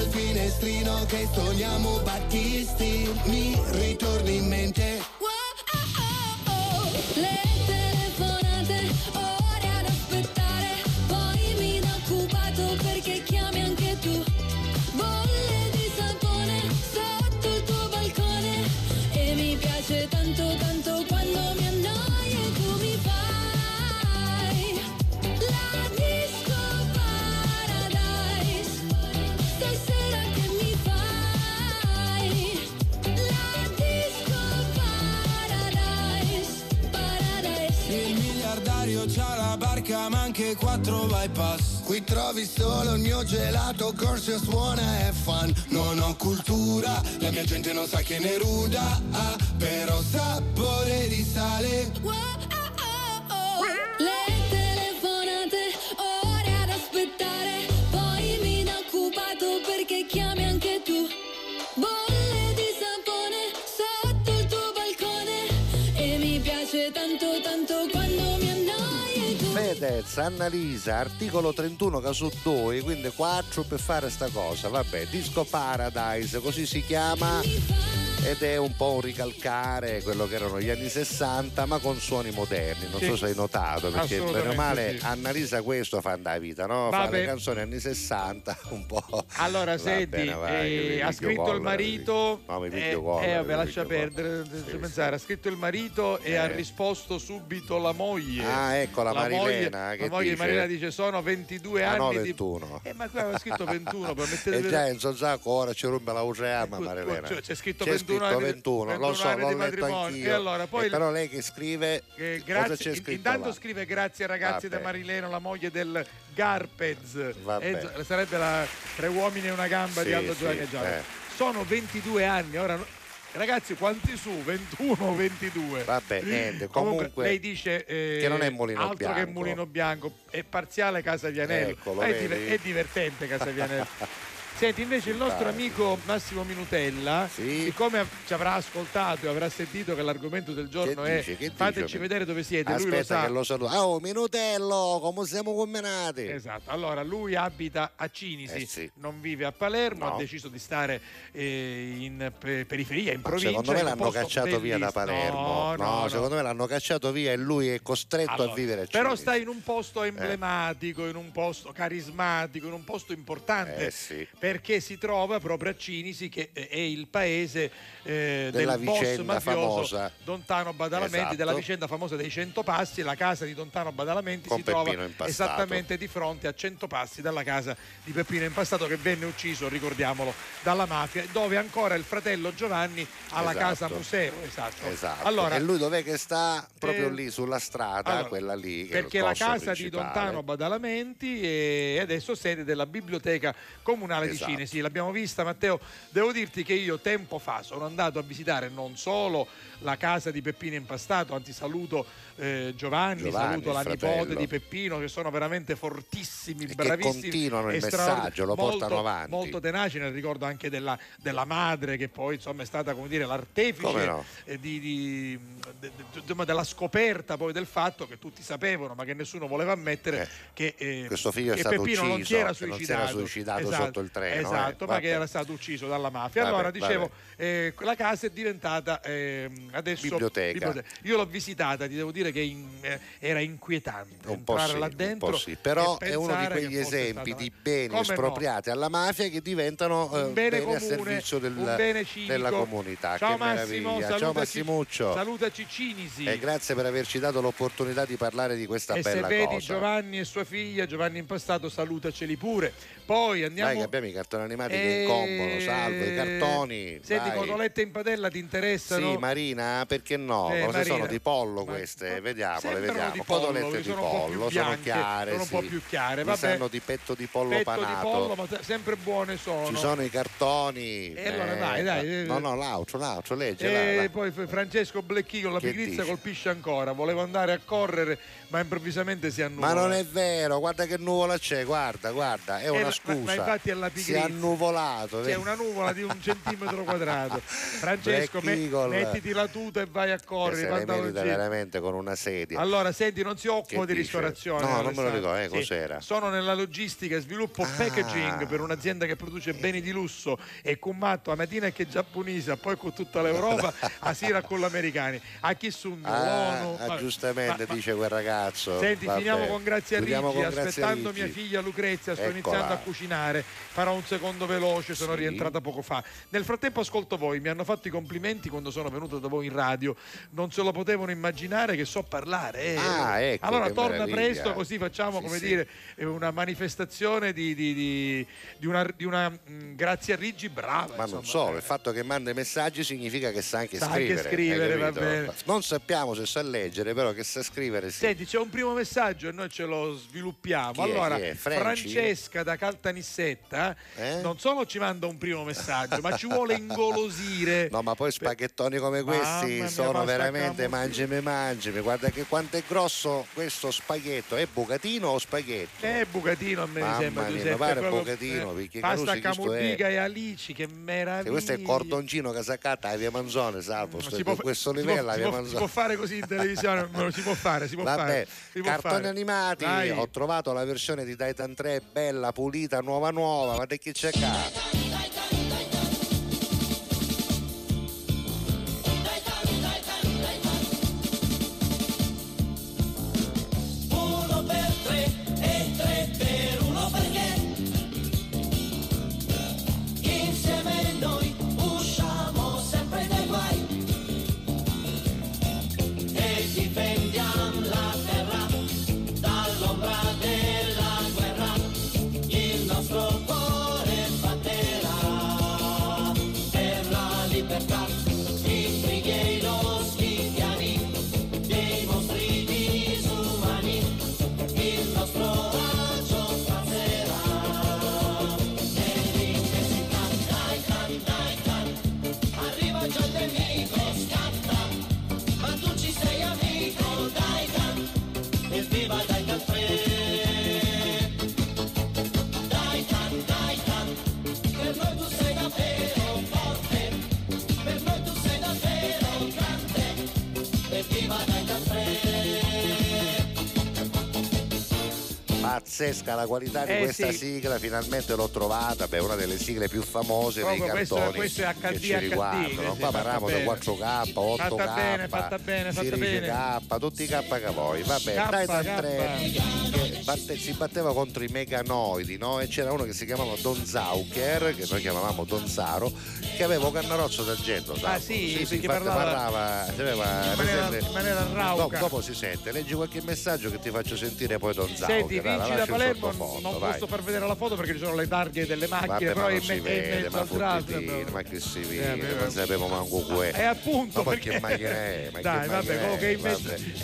Il finestrino che sogniamo Battisti, mi ritorni in mente. La barca ma anche quattro bypass. Qui trovi solo il mio gelato, corso suona e fan. Non ho cultura, la mia gente non sa che ne ruda ah, Però sapore di sale Fedez, Annalisa, articolo 31 caso 2, quindi 4 per fare sta cosa. Vabbè, Disco Paradise, così si chiama ed è un po' un ricalcare quello che erano gli anni 60 ma con suoni moderni non Sì. so se hai notato perché bene o male sì. Annalisa questo fa da vita no? fa Vabbè. le canzoni anni 60 (laughs) un po' Allora, Va senti, bene, vai, eh, ha scritto colla, il marito. no mi eh, piglio eh, mi vabbè, lascia perdere. devo pensare, ha scritto il marito e Eh. ha risposto subito la moglie. Ah, ecco, la moglie, Marilena, la che moglie di dice? Marilena dice: Sono 22 Ah, anni no, di. 21. Eh, ma qua aveva scritto 21, poi mettete e già in Zozzaco ora ci rompe la voce ama Marilena cioè, c'è scritto C'è 21 scritto anni di- 21, lo 21 so l'ho di letto anch'io E allora, poi E però lei che scrive Eh, cosa grazie, c'è scritto intanto là? scrive grazie ragazzi da Vabbè. Marilena, la moglie del Garpez. Vabbè. Eh, sarebbe la tre uomini e una gamba di Sì, Aldo sì, Giovanni Giacomo. eh. Sono 22 anni, ora ragazzi quanti su? 21 o 22? Vabbè, niente, comunque, lei dice eh, che non è Mulino altro Bianco. che Mulino Bianco, è parziale Casa Vianello. Eccolo, è, diver- è divertente Casa Vianello. (laughs) Senti, invece il nostro amico Massimo Minutella, siccome ci avrà ascoltato e avrà sentito che l'argomento del giorno Che è dice? Che fateci dice? vedere dove siete, lui lo Aspetta sa. che lo saluto. Oh, Minutello, come siamo combinati? Esatto, allora lui abita a Cinisi, Eh sì. non vive a Palermo, No. ha deciso di stare eh, in pe- periferia, in Ma provincia. secondo me l'hanno cacciato via da. Palermo. No, no, no. secondo me l'hanno cacciato via e lui è costretto Allora, a vivere a Però Cinisi. sta in un posto emblematico, in un posto carismatico, in un posto importante. Eh sì. Perché si trova proprio a Cinisi, che è il paese eh, Della del boss vicenda mafioso famosa. Dontano Badalamenti, Esatto. della vicenda famosa dei Cento Passi. La casa di Dontano Badalamenti Con si trova Peppino Impastato. esattamente di fronte a Cento Passi dalla casa di Peppino Impastato, che venne ucciso, ricordiamolo, dalla mafia, dove ancora il fratello Giovanni ha la Esatto. casa museo. Esatto. Esatto. Allora, e lui dov'è che sta? Proprio eh, lì sulla strada, allora, quella lì. Perché la casa di principale. Dontano Badalamenti è adesso sede della biblioteca comunale Esatto. di Cinesi. L'abbiamo vista, Matteo. Devo dirti che io tempo fa sono andato a visitare non solo la casa di Peppino Impastato, anzi saluto eh, Giovanni, Giovanni, saluto la il nipote fratello. di Peppino, che sono veramente fortissimi, che bravissimi. continuano il e messaggio, lo Molto- portano avanti. Molto tenaci, nel ricordo anche della, della madre, che poi insomma è stata come dire l'artefice no? eh, di- di- de- della scoperta poi del fatto che tutti sapevano ma che nessuno voleva ammettere che, eh, questo figlio è che stato Peppino non si ucciso, era che non si suicidato, era suicidato Esatto, sotto il treno, esatto eh, ma che vabbè. era stato ucciso dalla mafia Vabbè, allora dicevo eh, la casa è diventata ehm, adesso Biblioteca. io l'ho visitata ti devo dire che in- eh, era inquietante Un entrare sì, là dentro sì. Però e è uno di quegli esempi stata- di beni Come no? espropriati alla mafia che diventano eh, bene beni a comune, servizio del- della comunità. Ciao che Massimo, meraviglia. Ciao Massimuccio. Salutaci Cinisi. E grazie per averci dato l'opportunità di parlare di questa e se bella vedi cosa. Giovanni e sua figlia, Giovanni Impastato, salutaceli pure. Poi andiamo. Dai, che abbiamo i cartoni animati che Eh, incombono, salvo i cartoni. Senti, vai. cotolette in padella ti interessano? Sì, Marina, perché no? Eh, Cosa Marina. sono di pollo queste? Vediamole, Sembrano vediamo. di pollo, Cotolette che di pollo, sono chiare. sono un po' sì. più chiare, vabbè. sanno di petto di pollo Petto panato. di pollo, ma se- sempre buone sono. Ci sono i cartoni. E allora dai, dai. No, no, l'altro, l'altro, legge. E là, là. poi Francesco Blecchi con la pigrizia colpisce ancora. Volevo andare a correre, ma improvvisamente si annuvola. Ma non è vero, guarda che nuvola c'è, guarda, guarda, è Eh, una ma- scusa. ma infatti è la Si è pigrizia. annuvolato. C'è vedi? una nuvola di un centimetro quadrato. (laughs) Francesco, me- mettiti la tuta e vai a correre. se i le merita veramente con una sedia. Allora, senti, non si occupa di ristorazione. No, non me lo ricordo, eh, Sì. cos'era? Ah. Sono nella logistica e sviluppo packaging per un'azienda che produce beni di lusso e combatto a mattina che giapponese, poi con tutta l'Europa, (laughs) a Sira con gli americani. A chi sono? Ah, l'ONU? ah, Ma- giustamente ma- dice quel ragazzo. Senti, Vabbè. finiamo con Grazia Chiudiamo Ricci, con aspettando mia figlia Lucrezia, sto Eccola. iniziando a cucinare, farò un secondo veloce, sono Sì. rientrata poco fa. Nel frattempo ascolto voi, mi hanno fatto i complimenti quando sono venuto da voi in radio, non se lo potevano immaginare che so parlare. eh. Ah, ecco, allora torna meraviglia. presto così facciamo, Sì, come sì. dire, una manifestazione di, di- di- di una, di una, mh, Grazia Ricci brava. Ma non solo, il fatto che manda i messaggi significa che sa anche Sa anche scrivere. scrivere, capito? bene. Non sappiamo se sa leggere, però che sa scrivere sì. Senti, c'è un primo messaggio e noi ce lo sviluppiamo. Chi è? allora, è? Franci? Francesca da Caltanissetta Eh? non solo ci manda un primo messaggio, ma ci vuole (laughs) ingolosire. No, ma poi spaghettoni come Mamma questi mia, sono veramente mangiami mangiami. Guarda che quanto è grosso questo spaghetto. È bucatino o spaghetto? Eh, bucatino a me Mamma sembra mia, Giuseppe, pare proprio- bucatino, eh, perché Pasta è- e alici, che meraviglia. Che questo è il cordoncino che saccata a via Manzone, salvo. sto- Si può- questo livello si può, si può fare così in televisione, (laughs) non si può fare, si può Vabbè, fare. si può cartoni fare. animati, Vai. ho trovato la versione di Titan 3 bella, pulita, nuova nuova, ma di chi c'è qua? Pazzesca la qualità di Eh, questa sì. sigla, finalmente l'ho trovata, beh, una delle sigle più famose Proprio dei questo- cartoni questo è che HD, ci riguardano. sì, Qua parliamo da bene. 4K, 8K, Fatta bene, fatta bene, fatta bene. K, tutti i K che vuoi. Vabbè, K, Titan K. 3 che batte- si batteva contro i meganoidi, no? E c'era uno che si chiamava Don Zauker, che noi chiamavamo Don Zaro, che aveva cannarozzo d'argento. Ah, sì, perché infatti parlava- parlava, aveva in maniera- in maniera rauca. Dopo, dopo si sente, leggi qualche messaggio che ti faccio sentire poi Don Zauker. Senti, vinci da lascio in Palermo, non vai. posso far vedere la foto perché ci sono le targhe delle macchine, Vabbè, però ma è non in, si è in vede, mezzo ma al. Futtitino, ma che si Eh, vede, beh, non sapevo manco quello. E appunto Ma perché che macchina è? Ma (laughs) Dai, vabbè, è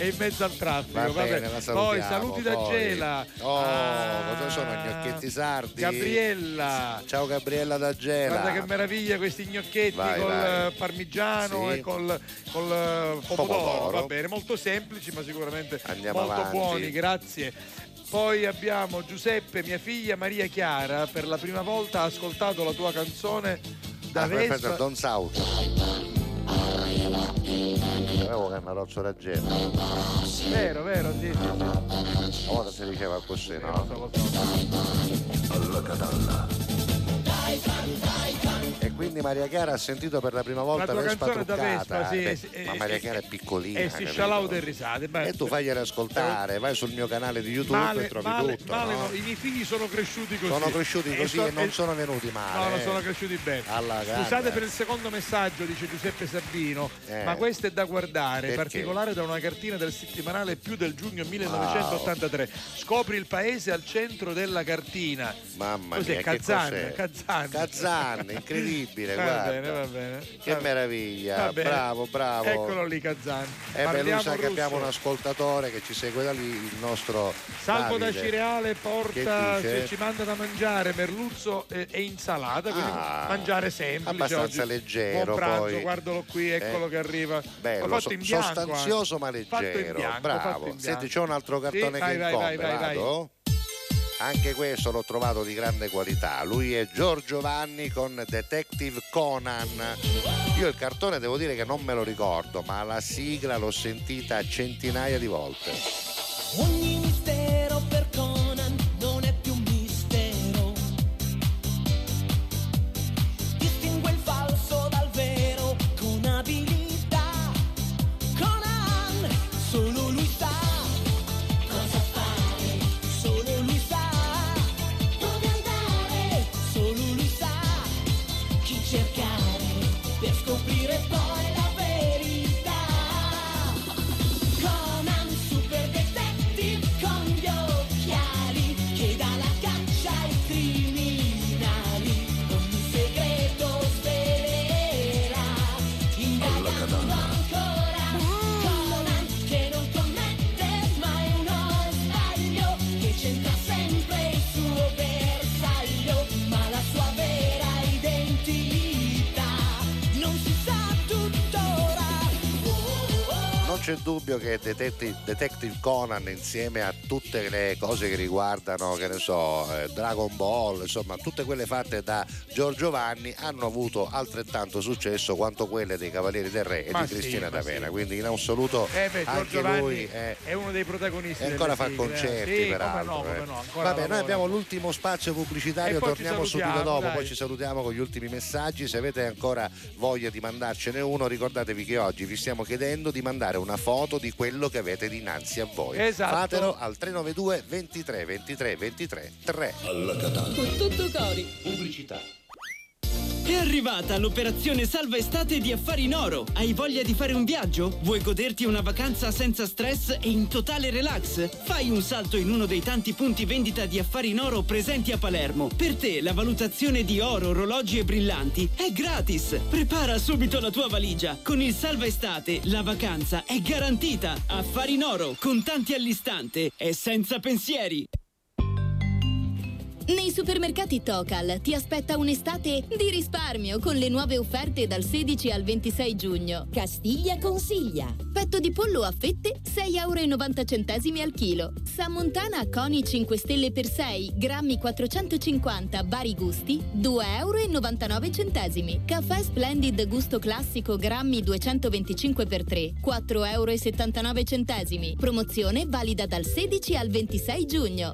in, mezzo, al traffico. Poi saluti da poi. Oh, Ah, cosa sono gnocchetti sardi? Gabriella. Ciao Gabriella da Gela. Guarda che meraviglia questi gnocchetti Vai, col vai. parmigiano Sì. e col, col eh, pomodoro. Pomodoro. Va bene, molto semplici ma sicuramente Andiamo molto avanti. buoni, grazie. Poi abbiamo Giuseppe, mia figlia Maria Chiara, per la prima volta ha ascoltato la tua canzone da Ah, Vespa. Don South. Avevo cannarozzo d'argento. Vero, vero, sì, sì. Ora si diceva così, no? Alla catalla. E quindi Maria Chiara ha sentito per la prima volta tua Vespa truccata. Vespa, sì, Beh, sì, ma eh, Maria eh, Chiara è piccolina. E si capito? scialau del risate. beh. E tu fagliele ascoltare, vai sul mio canale di YouTube Male, e trovi male, tutto. male no? no, I miei figli sono cresciuti così. Sono cresciuti così e, so- non sono venuti male. No, non eh. sono cresciuti bene. Scusate per il secondo messaggio, dice Giuseppe Sabino, Eh. ma questo è da guardare, Perché? particolare da una cartina del settimanale più del giugno 1983. Scopri il paese al centro della cartina. Mamma Cos'è? mia, che Kazan, cos'è? Kazan. (laughs) Incredibile, Va guarda. bene, va bene. Che Va- meraviglia, bene. bravo, bravo. Eccolo lì Kazan. Eh beh, sa che abbiamo un ascoltatore che ci segue da lì, il nostro Salvo da Davide. Cireale porta se ci manda da mangiare merluzzo e, e insalata, quindi Ah, mangiare semplice. abbastanza oggi. leggero, Buon pranzo, poi. guardalo qui, eccolo Eh, che arriva. Bello, fatto in bianco, sostanzioso ma leggero, bianco, bravo. Senti, c'è un altro cartone Sì, vai, che vai, incombe, vai, vai, vado? Anche questo l'ho trovato di grande qualità. Lui è Giorgio Vanni con Detective Conan. Io il cartone devo dire che non me lo ricordo, ma la sigla l'ho sentita centinaia di volte. Dubbio che Detective, Detective Conan insieme a tutte le cose che riguardano, che ne so, eh, Dragon Ball, insomma, tutte quelle fatte da Giorgio Vanni hanno avuto altrettanto successo quanto quelle dei Cavalieri del Re e Ma di sì, Cristina D'Avena. sì. Quindi in assoluto Eh beh, anche lui è è uno dei protagonisti. e ancora fa sigle, eh. concerti Sì, peraltro. Come no, eh. come no, Vabbè, noi lavora. abbiamo l'ultimo spazio pubblicitario, torniamo subito dopo, dai. poi ci salutiamo con gli ultimi messaggi. Se avete ancora voglia di mandarcene uno, ricordatevi che oggi vi stiamo chiedendo di mandare una foto di quello che avete dinanzi a voi. Esatto. Fatelo al 392 23 23 23 3. Alla Catania. Con tutto cori. Pubblicità. È arrivata l'operazione Salva Estate di Affari in Oro. Hai voglia di fare un viaggio? Vuoi goderti una vacanza senza stress e in totale relax? Fai un salto in uno dei tanti punti vendita di Affari in Oro presenti a Palermo. Per te la valutazione di oro, orologi e brillanti è gratis. Prepara subito la tua valigia. Con il Salva Estate la vacanza è garantita. Affari in Oro, contanti all'istante e senza pensieri. Nei supermercati Tocal ti aspetta un'estate di risparmio con le nuove offerte dal 16 al 26 giugno. Castiglia consiglia. Petto di pollo a fette 6,90 euro al chilo. Sammontana Coni 5 stelle per 6, grammi 450, vari gusti 2,99 euro. Caffè Splendid gusto classico grammi 225 per 3, 4,79 euro. Promozione valida dal 16 al 26 giugno.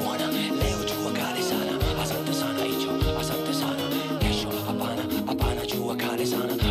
bodies on an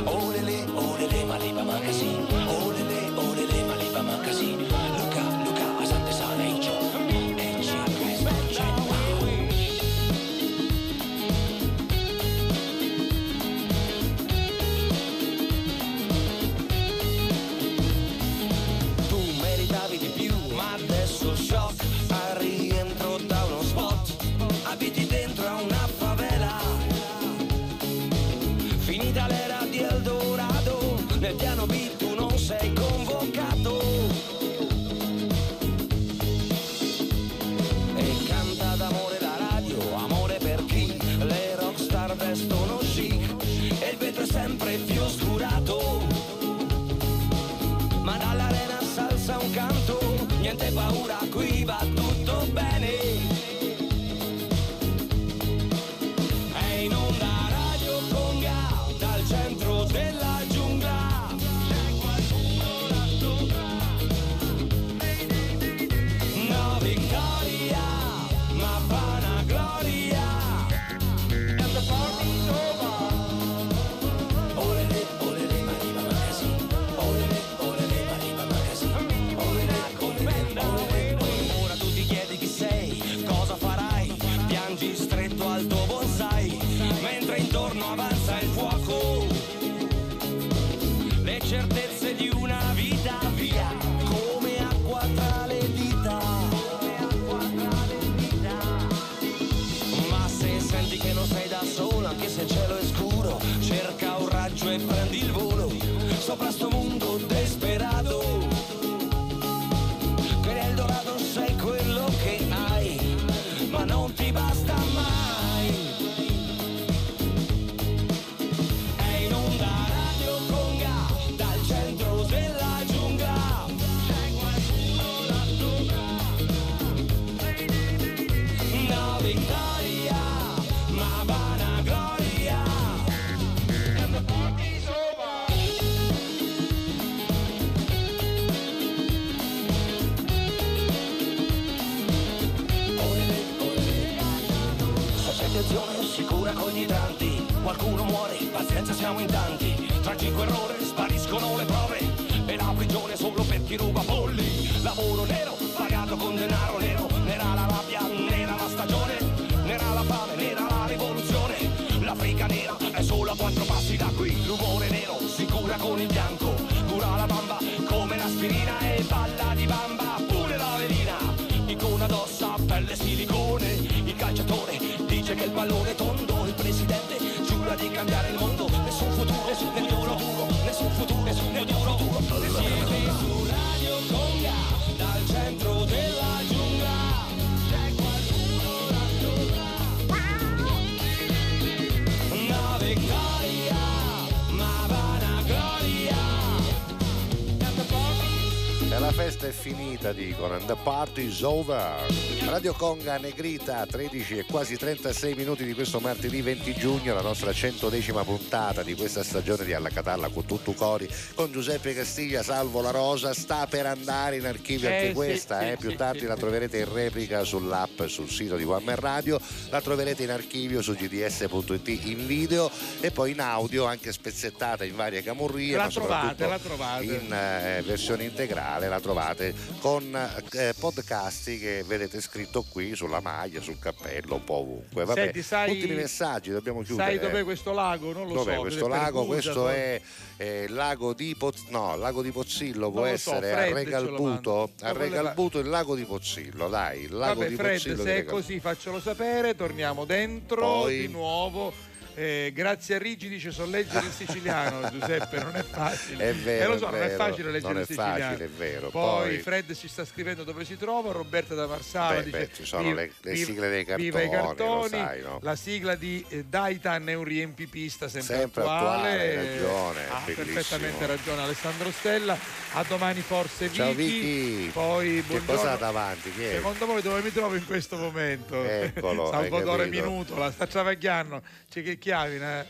sopra sto mondo siamo in tanti. Tragico errore, spariscono le prove E la prigione solo per chi ruba polli. Lavoro nero, pagato con denaro nero. Nera la rabbia, nera la stagione Nera la fame, nera la festa è finita, dicono, and the party is over. Radio Conga Negrita, 13 e quasi 36 minuti di questo martedì 20 giugno, la nostra 110 puntata di questa stagione di Alla Catalla con tutto cori, con Giuseppe Castiglia, Salvo La Rosa, sta per andare in archivio Eh, anche sì, questa, sì, eh, sì, più tardi la troverete in replica sull'app sul sito di One Man Radio, la troverete in archivio su gds.it in video e poi in audio anche spezzettata in varie camurrie, La trovate, la trovate. in eh, versione integrale la trovate con eh, podcast che vedete scritto qui sulla maglia, sul cappello, un po' ovunque. Vabbè, Senti, sai- ultimi messaggi, dobbiamo chiudere. Sai dov'è questo lago? Non lo Dov'è so. questo lago? Questo è eh, il lago di Poz- no, il lago di Pozzillo può lo so, essere a Regalbuto, a Regalbuto il lago di Pozzillo, dai, il lago Vabbè, di Fred, Pozzillo se è così faccelo sapere, torniamo dentro Poi- di nuovo. Eh, grazie a Rigi dice so leggere il siciliano (laughs) Giuseppe non è facile È vero, Eh, lo so è non è vero, facile leggere non il siciliano facile, è vero. poi, Poi- Fred ci sta scrivendo dove si trova Roberta da Marsala Beh, dice beh, ci sono "Viva- le- le sigle dei cartoni, cartoni sai, no? la sigla di eh, Daitan è un riempipista sempre, Sempre attuale, hai ragione, ha bellissimo. perfettamente ragione Alessandro Stella a domani forse Ciao Vicky, Vicky. poi Che buongiorno cosa ha davanti? Chi è? Secondo voi dove mi trovo in questo momento? Eccolo, (laughs) Salvatore capito. Minuto, la sta travagliando, c'è che chiavina.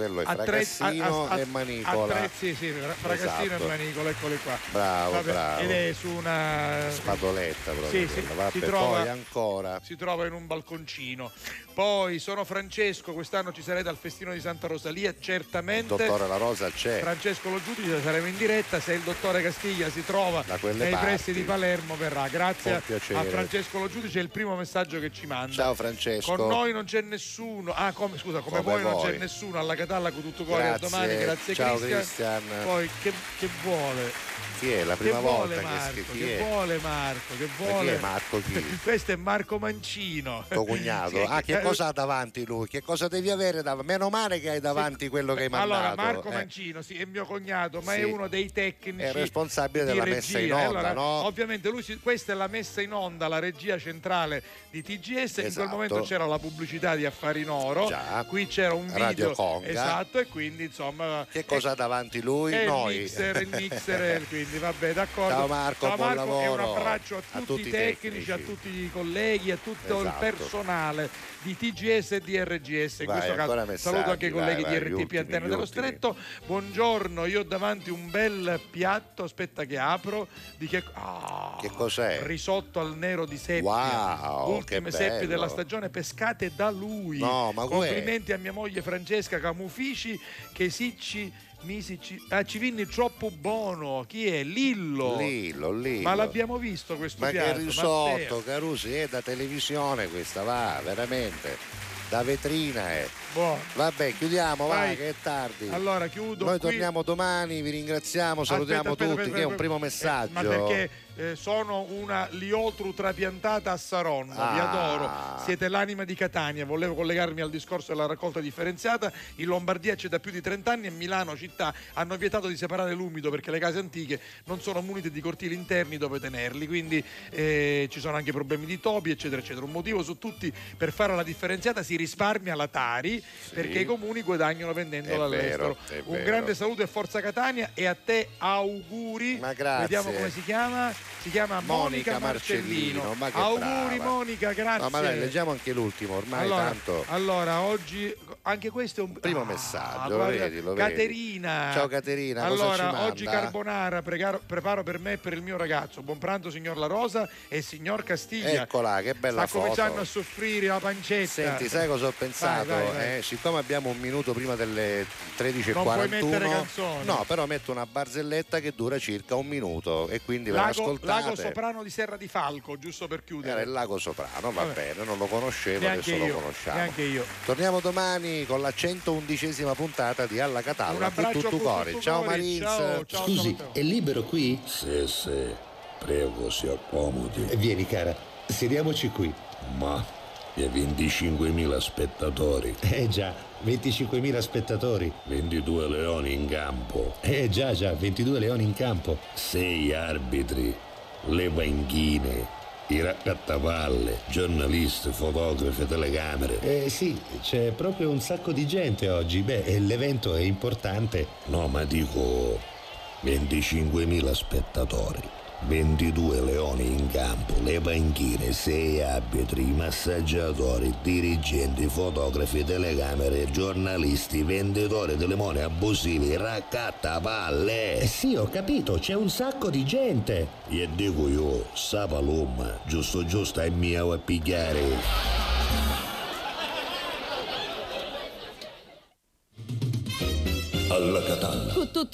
Quello è Attrezzi- Fragassino a- a- e Manicola. Attrezzi, sì, Fra- Fragassino Esatto. e Manicola, eccoli qua. Bravo, Vabbè, bravo. Ed è su una Spadoletta proprio. Sì, sì. Vabbè, si trova- poi ancora. si trova in un balconcino. Poi sono Francesco, quest'anno ci sarete al festino di Santa Rosalia, certamente. Dottore La Rosa c'è. Francesco lo giudice, saremo in diretta. Se il dottore Castiglia si trova nei parti. pressi di Palermo, verrà. Grazie a Francesco lo giudice, è il primo messaggio che ci manda. Ciao Francesco. Con noi non c'è nessuno. Ah, come, scusa, come, Come voi, non voi. c'è nessuno. Alla Catalla con tutto cuore a Grazie. domani. Grazie Ciao, Cristian. Cristian. Poi che, che vuole? Chi è? La prima che volta che Marco? Chi Che è? vuole Marco? Che chi vuole? è Marco chi? (laughs) Questo è Marco Mancino. Tuo cognato. (laughs) Sì, Ah, che eh, cosa ha davanti lui? Che cosa devi avere davanti? Meno male che hai davanti quello che hai mandato. Allora, Marco eh. Mancino, sì, è mio cognato, ma Sì. è uno dei tecnici. È responsabile della regia. messa in E onda, allora, no? Ovviamente lui si- questa è la messa in onda, la regia centrale di TGS. In quel Esatto. momento c'era la pubblicità di Affari in Oro. Già. Qui c'era un video. Radio Conga. Esatto, e quindi insomma. Che cosa ha davanti lui? Noi. il mixer, il mixer, (laughs) quindi vabbè, d'accordo. Ciao Marco, Ciao buon Marco, e un lavoro abbraccio a a tutti, tutti i tecnici, tecnici. a tutti i colleghi, a tutto il Esatto. personale di TGS e di RGS. In Vai, questo caso messaggi, saluto anche i vai, colleghi vai, di gli RTP ultimi, Antenne gli dello. Stretto. Buongiorno, io ho davanti un bel piatto, aspetta che apro, di che... Ah, Che cos'è? Risotto al nero di seppia. Wow, Ultime seppie della stagione pescate da lui. No, ma uè. Complimenti a mia moglie Francesca Camufici che sicci misici. Ah, ci vinni troppo buono. Chi è? Lillo. Lillo, Lillo. Ma l'abbiamo visto questo Ma che piatto? risotto, Matteo. Carusi, è da televisione questa, va, veramente. da vetrina è. Buono. Vabbè, chiudiamo, va, Vai. che è tardi. Allora chiudo Noi qui. torniamo domani, vi ringraziamo, salutiamo Aspetta, aspetta, tutti, aspetta, che è un primo Eh, messaggio. ma perché eh, sono una liotru trapiantata a Saronno, vi Ah. adoro, siete l'anima di Catania, volevo collegarmi al discorso della raccolta differenziata, in Lombardia c'è da più di 30 anni e Milano città hanno vietato di separare l'umido perché le case antiche non sono munite di cortili interni dove tenerli, quindi eh, ci sono anche problemi di topi eccetera eccetera. Un motivo su tutti per fare la differenziata si risparmia la Tari perché i comuni guadagnano vendendola vero, all'estero. è Un vero. grande saluto e forza Catania e a te auguri. Ma grazie. Vediamo come si chiama. Si chiama Monica, Monica Marcellino, Marcellino. auguri brava. Monica, grazie. No, ma dai, leggiamo anche l'ultimo, ormai allora, tanto. allora, oggi anche questo è un Primo Ah, messaggio, lo guarda, vedi, lo vedi. Caterina. Ciao Caterina, allora, oggi carbonara pregaro- preparo per me e per il mio ragazzo. Buon pranzo signor La Rosa e signor Castiglia. Eccola, che bella Sta cominciando foto. a soffrire la pancetta. Senti, sai cosa ho pensato? Vai, vai, vai. Eh, siccome abbiamo un minuto prima delle 13.41, Non puoi mettere canzoni. no, però metto una barzelletta che dura circa un minuto e quindi Lago, Lago Soprano di Serra di Falco, giusto per chiudere. Era il lago Soprano, va Vabbè. bene, non lo conoscevo, Neanche adesso io, lo conosciamo. neanche io. Torniamo domani con la 111esima puntata di Alla Un Catalla. abbraccio a Tutto cuore. Ciao. Marins. Ciao, ciao, Scusi, ciao. è libero qui? Sì, sì, prego, si accomodi. Vieni cara, sediamoci qui. Ma e 25.000 spettatori, Eh già, 25.000 spettatori. 22 leoni in campo, Eh già, già, 22 leoni in campo. 6 arbitri, le panchine, i raccattavalle, giornalisti, fotografi, telecamere. Eh sì, c'è proprio un sacco di gente oggi. Beh, l'evento è importante. No, ma dico 25.000 spettatori. 22 leoni in campo, le banchine, 6 arbitri, massaggiatori, dirigenti, fotografi, telecamere, giornalisti, venditori di limoni abusivi, raccattapalle. Eh sì, ho capito, c'è un sacco di gente. E dico io, sa palomma, giusto giusto è mia a pigliare. alla Catalla. Tutto